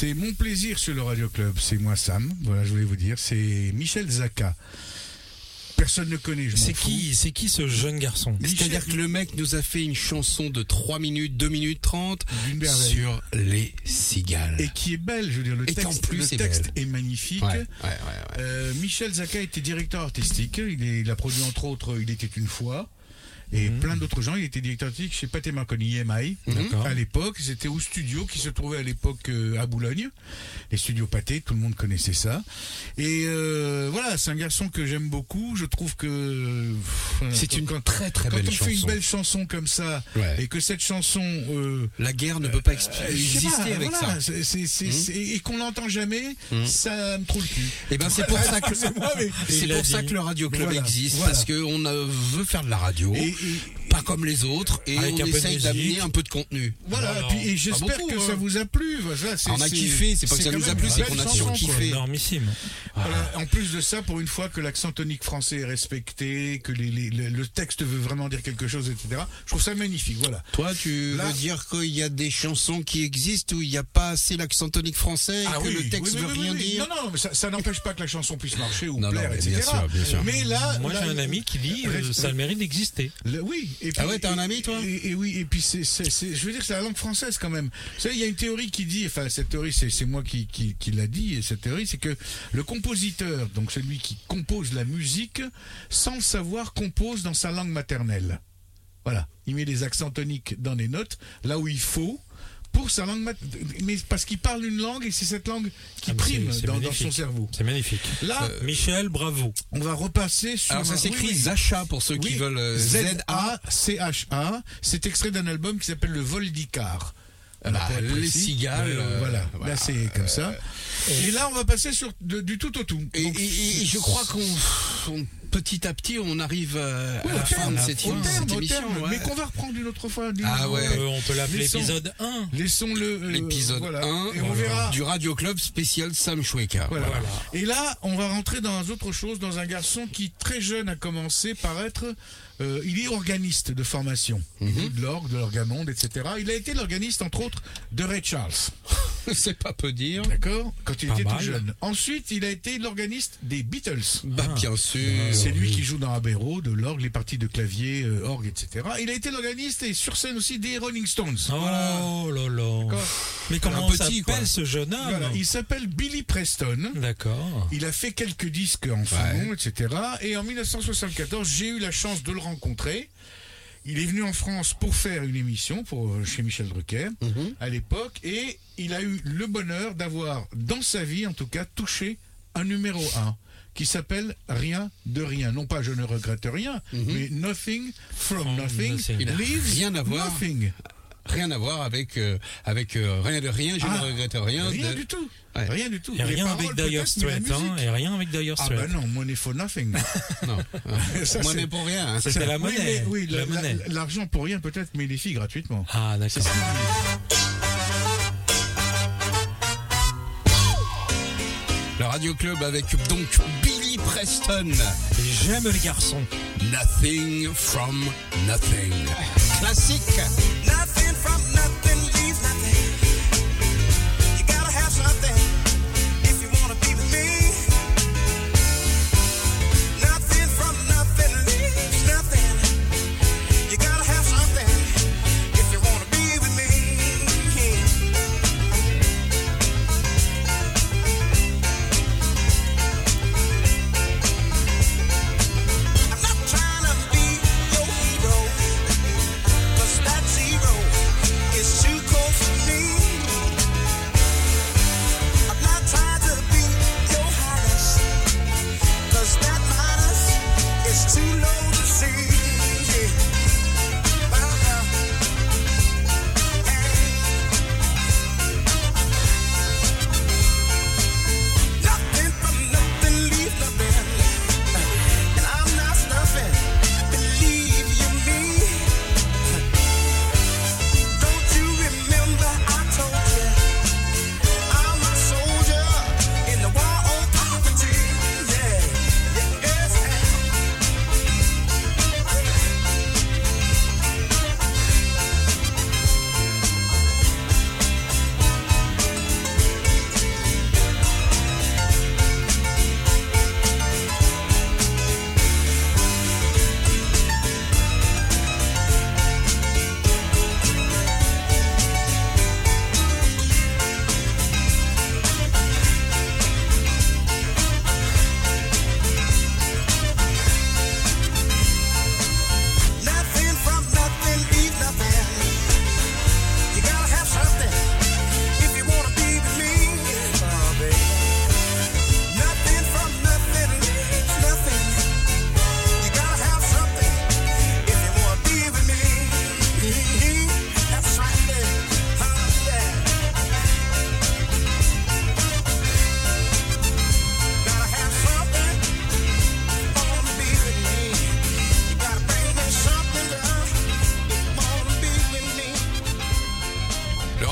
C'est mon plaisir sur le Radio Club. C'est moi Sam. Voilà, je voulais vous dire. C'est Michel Zaka. Personne ne connaît. C'est qui, c'est qui ce jeune garçon C'est-à-dire que le mec nous a fait une chanson de 3 minutes, 2 minutes 30 D'une merveille. sur les cigales. Et qui est belle, je veux dire. Le Et texte, plus, le texte est magnifique. Ouais, ouais, ouais, ouais. Euh, Michel Zaka était directeur artistique. Il, est- il a produit entre autres Il était une fois. Et Mhm. plein d'autres gens. Il était directeur artistique chez Pathé Marconi EMI. À l'époque, c'était au studio qui se trouvait à l'époque euh, à Boulogne. Les studios Pathé, tout le monde connaissait ça. Et euh, voilà, c'est un garçon que j'aime beaucoup. Je trouve que pff, C'est quand- une quand, très très quand belle on fait une chanson. belle chanson comme ça Ouais. et que cette chanson euh, La guerre ne peut pas euh, exister pas, avec voilà, ça. c'est- et qu'on l'entend jamais, ça me trouve le cul. Et ben c'est pour ça que c'est pour ça que le Radio Club Voilà, existe voilà. parce que on euh, veut faire de la radio, Et- Shh. Pas comme les autres, et Avec on essaye d'amener un peu de contenu. Voilà, Non, et non, j'espère que hein. ça vous a plu. Voilà, c'est- On a c'est- kiffé, c'est pas que ça nous a plu, c'est qu'on a surkiffé. Voilà, En plus de ça, pour une fois que l'accent tonique français est respecté, que les- les- le, le texte veut vraiment dire quelque chose, etc. Je trouve ça magnifique. Voilà. Toi, tu Là- veux dire qu'il y a des chansons qui existent où il n'y a pas assez l'accent tonique français et Ah que oui, le texte oui, veut oui, rien oui. dire Non, non, mais ça, ça n'empêche pas que la chanson puisse marcher ou Non, non, plaire, mais etc. bien sûr, bien sûr. Mais là, Moi, là, j'ai un ami qui dit euh, ça a le mérite d'exister. Oui. Et Ah ouais, t'as un ami, toi et, et oui, et puis c'est, c'est, c'est- je veux dire, c'est la langue française quand même. Vous savez, il y a une théorie qui dit, enfin cette théorie, c'est, c'est moi qui, qui, qui l'a dit, et cette théorie, c'est que le compositeur, donc celui qui compose la musique, sans le savoir, compose dans sa langue maternelle. Voilà, il met les accents toniques dans les notes, là où il faut. Pour sa langue maternelle, mais parce qu'il parle une langue et c'est cette langue qui Ah, prime c'est- c'est dans, son cerveau. C'est magnifique. Là, Euh, Michel, bravo. on va repasser sur. Alors ça un- s'écrit. Zacha pour ceux qui veulent euh, Z-A. Z-A-C-H-A. C'est extrait d'un album qui s'appelle Le Vol d'Icare. Bah, les cigales, euh, voilà, voilà. là c'est comme ça. Et là, on va passer sur de- du tout au tout. Et, Donc, et- et je crois qu'on on- petit à petit on arrive euh, oui, à la fin de cette, au terme, cette au émission. terme, ouais. mais qu'on va reprendre une autre fois. Ah ouais. Euh, on peut l'appeler Laissons- épisode 1. Laissons-le. euh, L'épisode voilà. 1 Et on verra. du Radio Club spécial Sam Choueka. Voilà. Voilà. Et là, on va rentrer dans autre chose, dans un garçon qui, très jeune, a commencé par être. Euh, il est organiste de formation. Il Mhm. joue de l'orgue, de l'orgamonde, etc. Il a été l'organiste, entre autres, de Ray Charles. C'est pas peu dire. D'accord Quand il Pas était mal. tout jeune. Ensuite, il a été l'organiste des Beatles. Bah Ah. bien sûr. C'est lui qui joue dans Abbey Road, de l'orgue, les parties de clavier, euh, orgue, etc. Il a été l'organiste et sur scène aussi des Rolling Stones. Oh là là. D'accord. Mais comment Un petit, quoi. s'appelle ce jeune homme Voilà. Il s'appelle Billy Preston. D'accord. Il a fait quelques disques en second, etc. Et en 1974, j'ai eu la chance de le rencontrer. Il est venu en France pour faire une émission pour, euh, chez Michel Drucker Mhm. à l'époque et il a eu le bonheur d'avoir, dans sa vie en tout cas, touché un numéro 1 qui s'appelle Rien de rien. Non pas Je ne regrette rien, mais Nothing from, From Nothing, nothing. Mhm. Il a leaves rien à voir. Nothing. Rien à voir avec euh, avec euh, rien de rien. Je Ah, ne regrette rien. Rien de- du tout. Ouais. Rien du tout. Et rien paroles, avec Dire Straits. Hein, et rien avec Dire Ah Straits. bah non, money for nothing. Non. Ça, n'est pour rien. hein. C'était la Oui, monnaie. mais- oui, la la- monnaie. la- l'argent pour rien peut-être, mais les filles gratuitement. Ah, d'accord. Le Radio Club avec donc Billy Preston. Et J'aime les garçons. Nothing from nothing. Classique. Nothing from nothing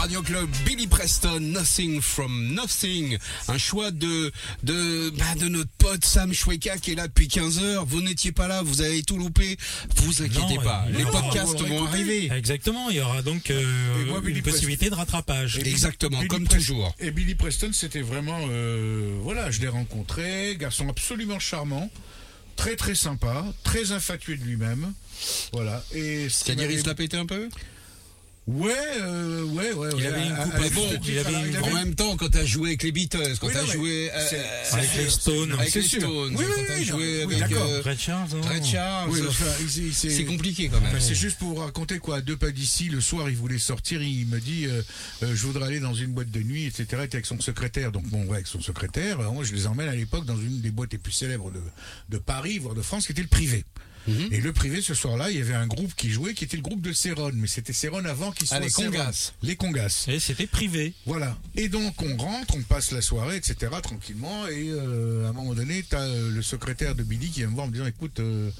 Radio Club, Billy Preston, Nothing from Nothing. Un choix de de bah, de notre pote Sam Shweka qui est là depuis 15 heures. Vous n'étiez pas là, vous avez tout loupé. Vous inquiétez Non, pas, les podcasts vont écouter. arriver. Exactement, il y aura donc euh, moi, une possibilité de rattrapage. Et Exactement, Billy comme Preston- toujours. Et Billy Preston, c'était vraiment, euh, voilà, je l'ai rencontré, garçon absolument charmant, très très sympa, très infatué de lui-même, voilà. Et C'est-à-dire il se la pété un peu? Ouais, euh, ouais, ouais. Il ouais, avait une à- coupe à à bon, il avait une En même temps, quand t'as joué avec les Beatles, quand Oui, t'as joué euh, Avec les Stones. avec les. Stones, Oui, oui, quand oui, t'as joué oui, avec euh, Red Charles, non Red Charles, Oui, euh, enfin, il- il- c'est compliqué quand même. Enfin, c'est juste pour vous raconter quoi. à Deux pas d'ici, le soir, il voulait sortir. Il me dit, euh, euh, je voudrais aller dans une boîte de nuit, etc. Il était avec son secrétaire. Donc bon, ouais, avec son secrétaire. euh, moi, je les emmène à l'époque dans une des boîtes les plus célèbres de, de Paris, voire de France, qui était le privé. Mhm. Et le privé, ce soir-là, il y avait un groupe qui jouait, qui était le groupe de Céron. Mais c'était Céron avant qu'il soit Ah, les. Congas. Les Congas. Et c'était privé. Voilà. Et donc on rentre, on passe la soirée, etc. tranquillement. Et euh, à un moment donné, tu as le secrétaire de Billy qui vient me voir en me disant, écoute, euh,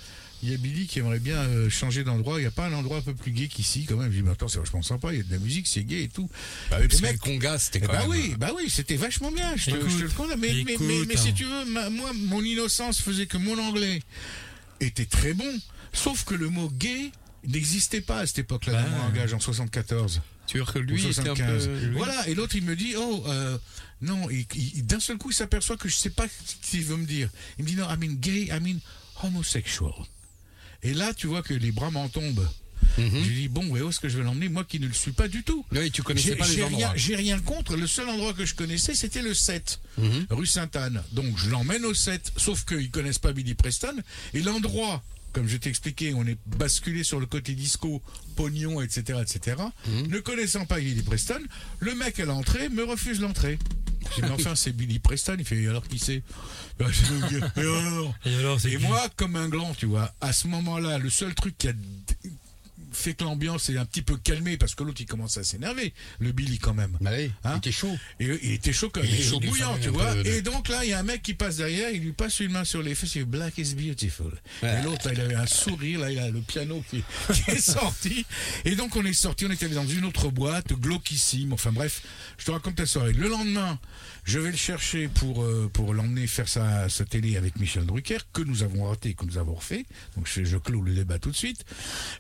il y a Billy qui aimerait bien euh, changer d'endroit. Il n'y a pas un endroit un peu plus gay qu'ici quand même. Je dis, mais attends, c'est vachement sympa. Il y a de la musique, c'est gay et tout. Bah oui, parce que c'était Eh quand bah même. oui, bah oui, c'était vachement bien. Je te, Écoute, je te le. Mais, mais, mais, écoute, mais si hein. tu veux, ma- moi, mon innocence faisait que mon anglais était très bon. Sauf que le mot gay n'existait pas à cette époque-là Bah, dans mon langage en 74. Tu vois que lui était un 75. peu. Voilà, et l'autre il me dit, oh, euh, non, d'un seul coup il s'aperçoit que je sais pas ce qu'il veut me dire. Il me dit, non, I mean gay, I mean homosexual. Et là, tu vois que les bras m'en tombent. Mhm. Je lui dis, bon, ouais, où est-ce que je vais l'emmener Moi qui ne le suis pas du tout. Oui, tu connaissais pas les endroits. rien, j'ai rien contre. Le seul endroit que je connaissais, c'était le 7, Mhm. rue Sainte-Anne. Donc je l'emmène au 7, sauf qu'ils connaissent pas Billy Preston. Et l'endroit, comme je t'ai expliqué, on est basculé sur le côté disco, pognon, etc., etc. Mhm. Ne connaissant pas Billy Preston, le mec à l'entrée me refuse l'entrée. Je dis, mais enfin, c'est Billy Preston. Il fait, alors qui c'est Et alors Et moi, comme un gland, tu vois, à ce moment-là, le seul truc qui a fait que l'ambiance est un petit peu calmée, parce que l'autre, il commence à s'énerver, le Billy quand même. Bah oui, Hein il était chaud. Et il était chaud comme Il il est est chaud bouillant, il tu vois. de- Et donc là, il y a un mec qui passe derrière, il lui passe une main sur les fesses, il dit Black is beautiful. Ouais. Et l'autre, il avait un sourire, là, il a le piano qui, qui est sorti. Et donc on est sorti, on était dans une autre boîte, glauquissime. Enfin bref, je te raconte la soirée. Le lendemain, je vais le chercher pour, euh, pour l'emmener faire sa, sa télé avec Michel Drucker, que nous avons raté, que nous avons refait. Donc je, je clôt le débat tout de suite.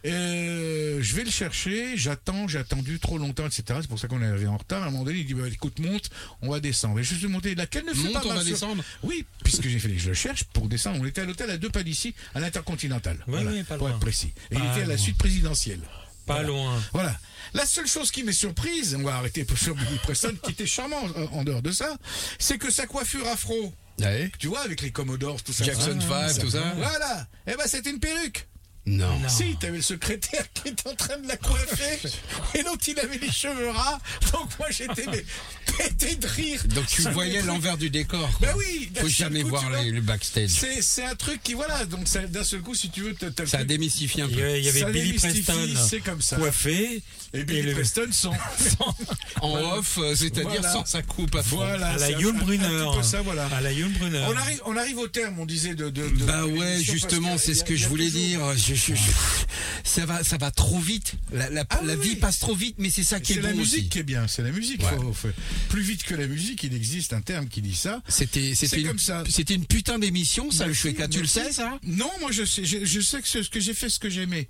Euh, je vais le chercher, j'attends, j'ai attendu trop longtemps, etc. C'est pour ça qu'on est arrivé en retard. À un moment donné, il dit bah, écoute, monte, on va descendre. Et je suis monté, laquelle ne fait Monte, pas on va sur- descendre Oui, puisque j'ai fait, je le cherche pour descendre. On était à l'hôtel à deux pas d'ici, à l'Intercontinental. Oui, Voilà, oui, pas pour loin. être précis. Et il était à la suite présidentielle. Pas Voilà. loin. Voilà. La seule chose qui m'est surprise, on va arrêter pour sur Billy Preston, qui était charmant en dehors de ça, c'est que sa coiffure afro, Ouais. tu vois, avec les Commodores, tout ça. Jackson ça- 5, tout ça. Voilà. Eh ben, c'était une perruque. Non. Non. Si, t'avais le secrétaire qui était en train de la coiffer, et l'autre, il avait les cheveux ras. Donc moi, j'étais pété de rire. Donc tu voyais l'envers du décor. quoi. Ben oui. Faut jamais coup, voir le backstage. C'est, un truc qui, voilà, donc d'un seul coup, si tu veux, le Ça a démystifié un peu. il y avait Ça Billy Preston c'est comme ça. coiffé Et Billy le- Preston sans, En off, euh, c'est-à-dire Voilà. sans sa coupe à fond. voilà, à la c'est un- Yul un- Brunner. un petit peu ça, voilà. À la. On arrive, on arrive au terme, on disait de. de, de- Bah ouais, justement, c'est ce que je voulais dire. Je- je- je- ça va, ça va trop vite. La, la, Ah la oui, vie passe trop vite, mais c'est ça qui est, C'est la bon musique aussi. qui est bien, c'est la musique. Ouais. faut- faut- plus vite que la musique, il existe un terme qui dit ça. C'était, c'était une, comme ça. c'était une putain d'émission, ça, le Merci, Choueka. Tu le sais, ça? Non, moi je sais, je, je sais que ce, ce que j'ai fait, ce que j'aimais.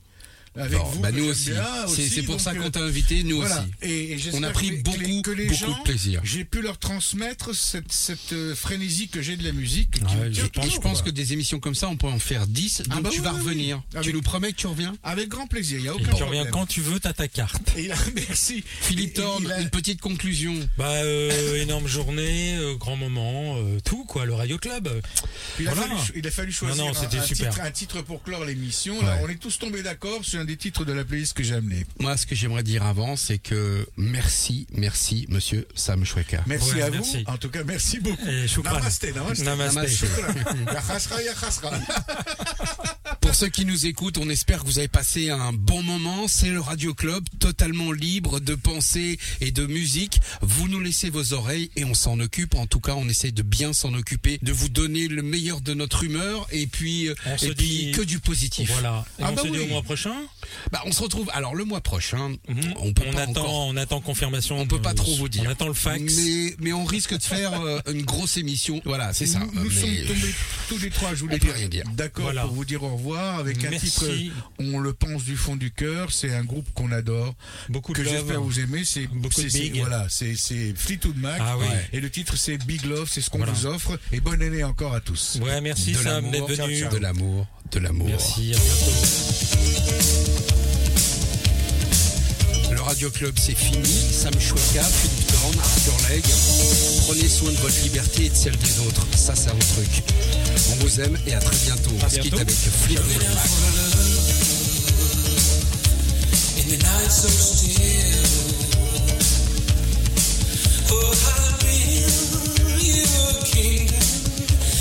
Avec vous, bah nous aussi. C'est, aussi, c'est pour donc, ça euh, qu'on t'a invité, nous voilà. aussi. Et, et j'espère On a pris que les- beaucoup, que les, que les beaucoup gens, de plaisir. J'ai pu leur transmettre cette, cette euh, frénésie que j'ai de la musique. je pense que des émissions comme ça, on peut en faire 10, donc Ah bah tu oui, vas oui, revenir. oui. Tu nous promets que tu reviens Avec grand plaisir, il n'y a Et aucun tu problème. reviens quand tu veux, t'as ta carte. Et merci. Philippe Thorne, a- une petite conclusion. Bah, euh, énorme journée, euh, grand moment, euh, tout quoi, le Radio Club. Il a, fallu, il a fallu choisir Non, non, un- c'était un, super. titre, un titre pour clore l'émission. Ouais. on est tous tombés d'accord sur un des titres de la playlist que j'ai amené. Moi, ce que j'aimerais dire avant, c'est que merci, merci, monsieur Sam Choueka. Merci Ouais, à merci. vous. En tout cas, merci beaucoup. Et. Namaste, namaste. Namaste. Pour ceux qui nous écoutent, on espère que vous avez passé un bon moment. C'est le Radio Club, totalement libre de pensée et de musique. Vous nous laissez vos oreilles et on s'en occupe. En tout cas, on essaie de bien s'en occuper, de vous donner le meilleur de notre humeur et puis, euh, On se et puis dit- que du positif. Voilà. Et Ah on bah se dit oui. au mois prochain. Bah, on se retrouve. Alors le mois prochain, Mhm. on peut on pas attend, encore- on attend confirmation. On peut pas trop vous dire. On attend le fax. Mais, mais on risque de faire euh, une grosse émission. Voilà, c'est ça. Nous, nous Mais- sommes tombés tous les trois, je voulais dire. rien dire. D'accord Voilà. pour vous dire au revoir avec un Merci. titre On le pense du fond du cœur, c'est un groupe qu'on adore, Beaucoup de que j'espère vous aimer, c'est voilà, c'est c'est Fleetwood Mac Ah oui. et le titre c'est Big Love, c'est ce qu'on Voilà. vous offre et bonne année encore à tous. Ouais, merci de Sam l'amour, d'être venu. de l'amour, de l'amour. Merci, à bientôt. Le Radio Club, c'est fini. Sam Choueka, Philippe Thorne, Arthur Legge. Prenez soin de votre liberté et de celle des autres. Ça, c'est un truc. On vous aime et à très bientôt. À On se quitte bientôt. avec Fleetwood Mac. In the night so still, oh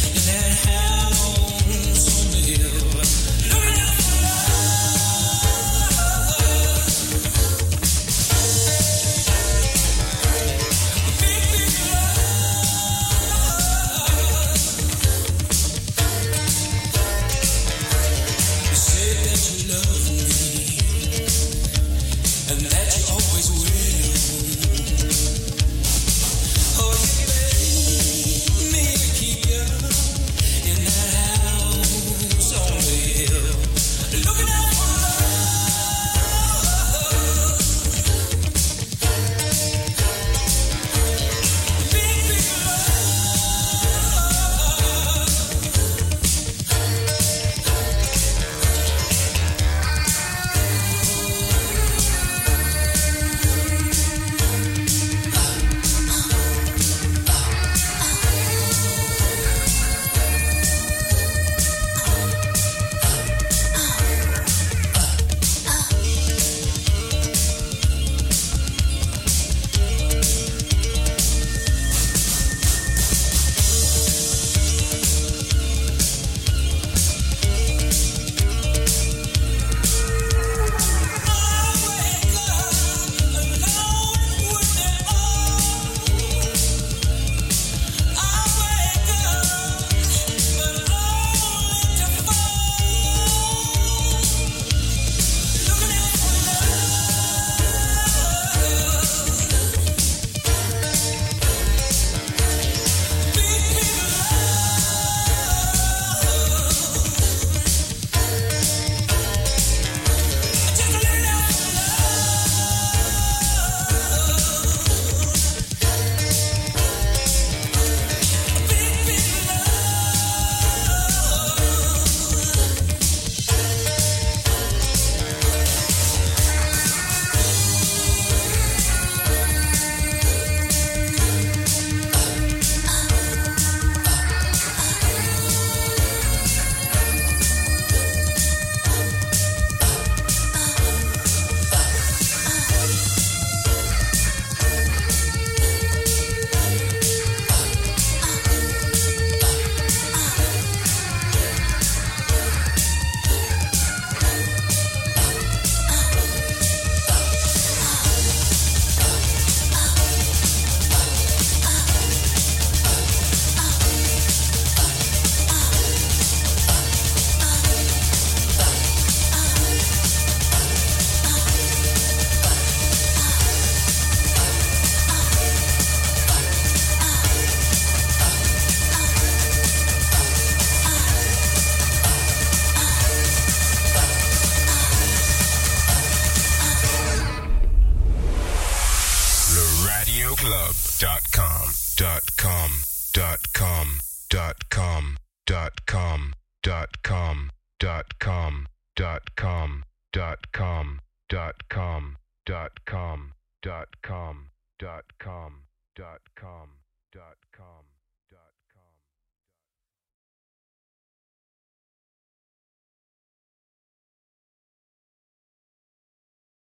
in that house on the hill.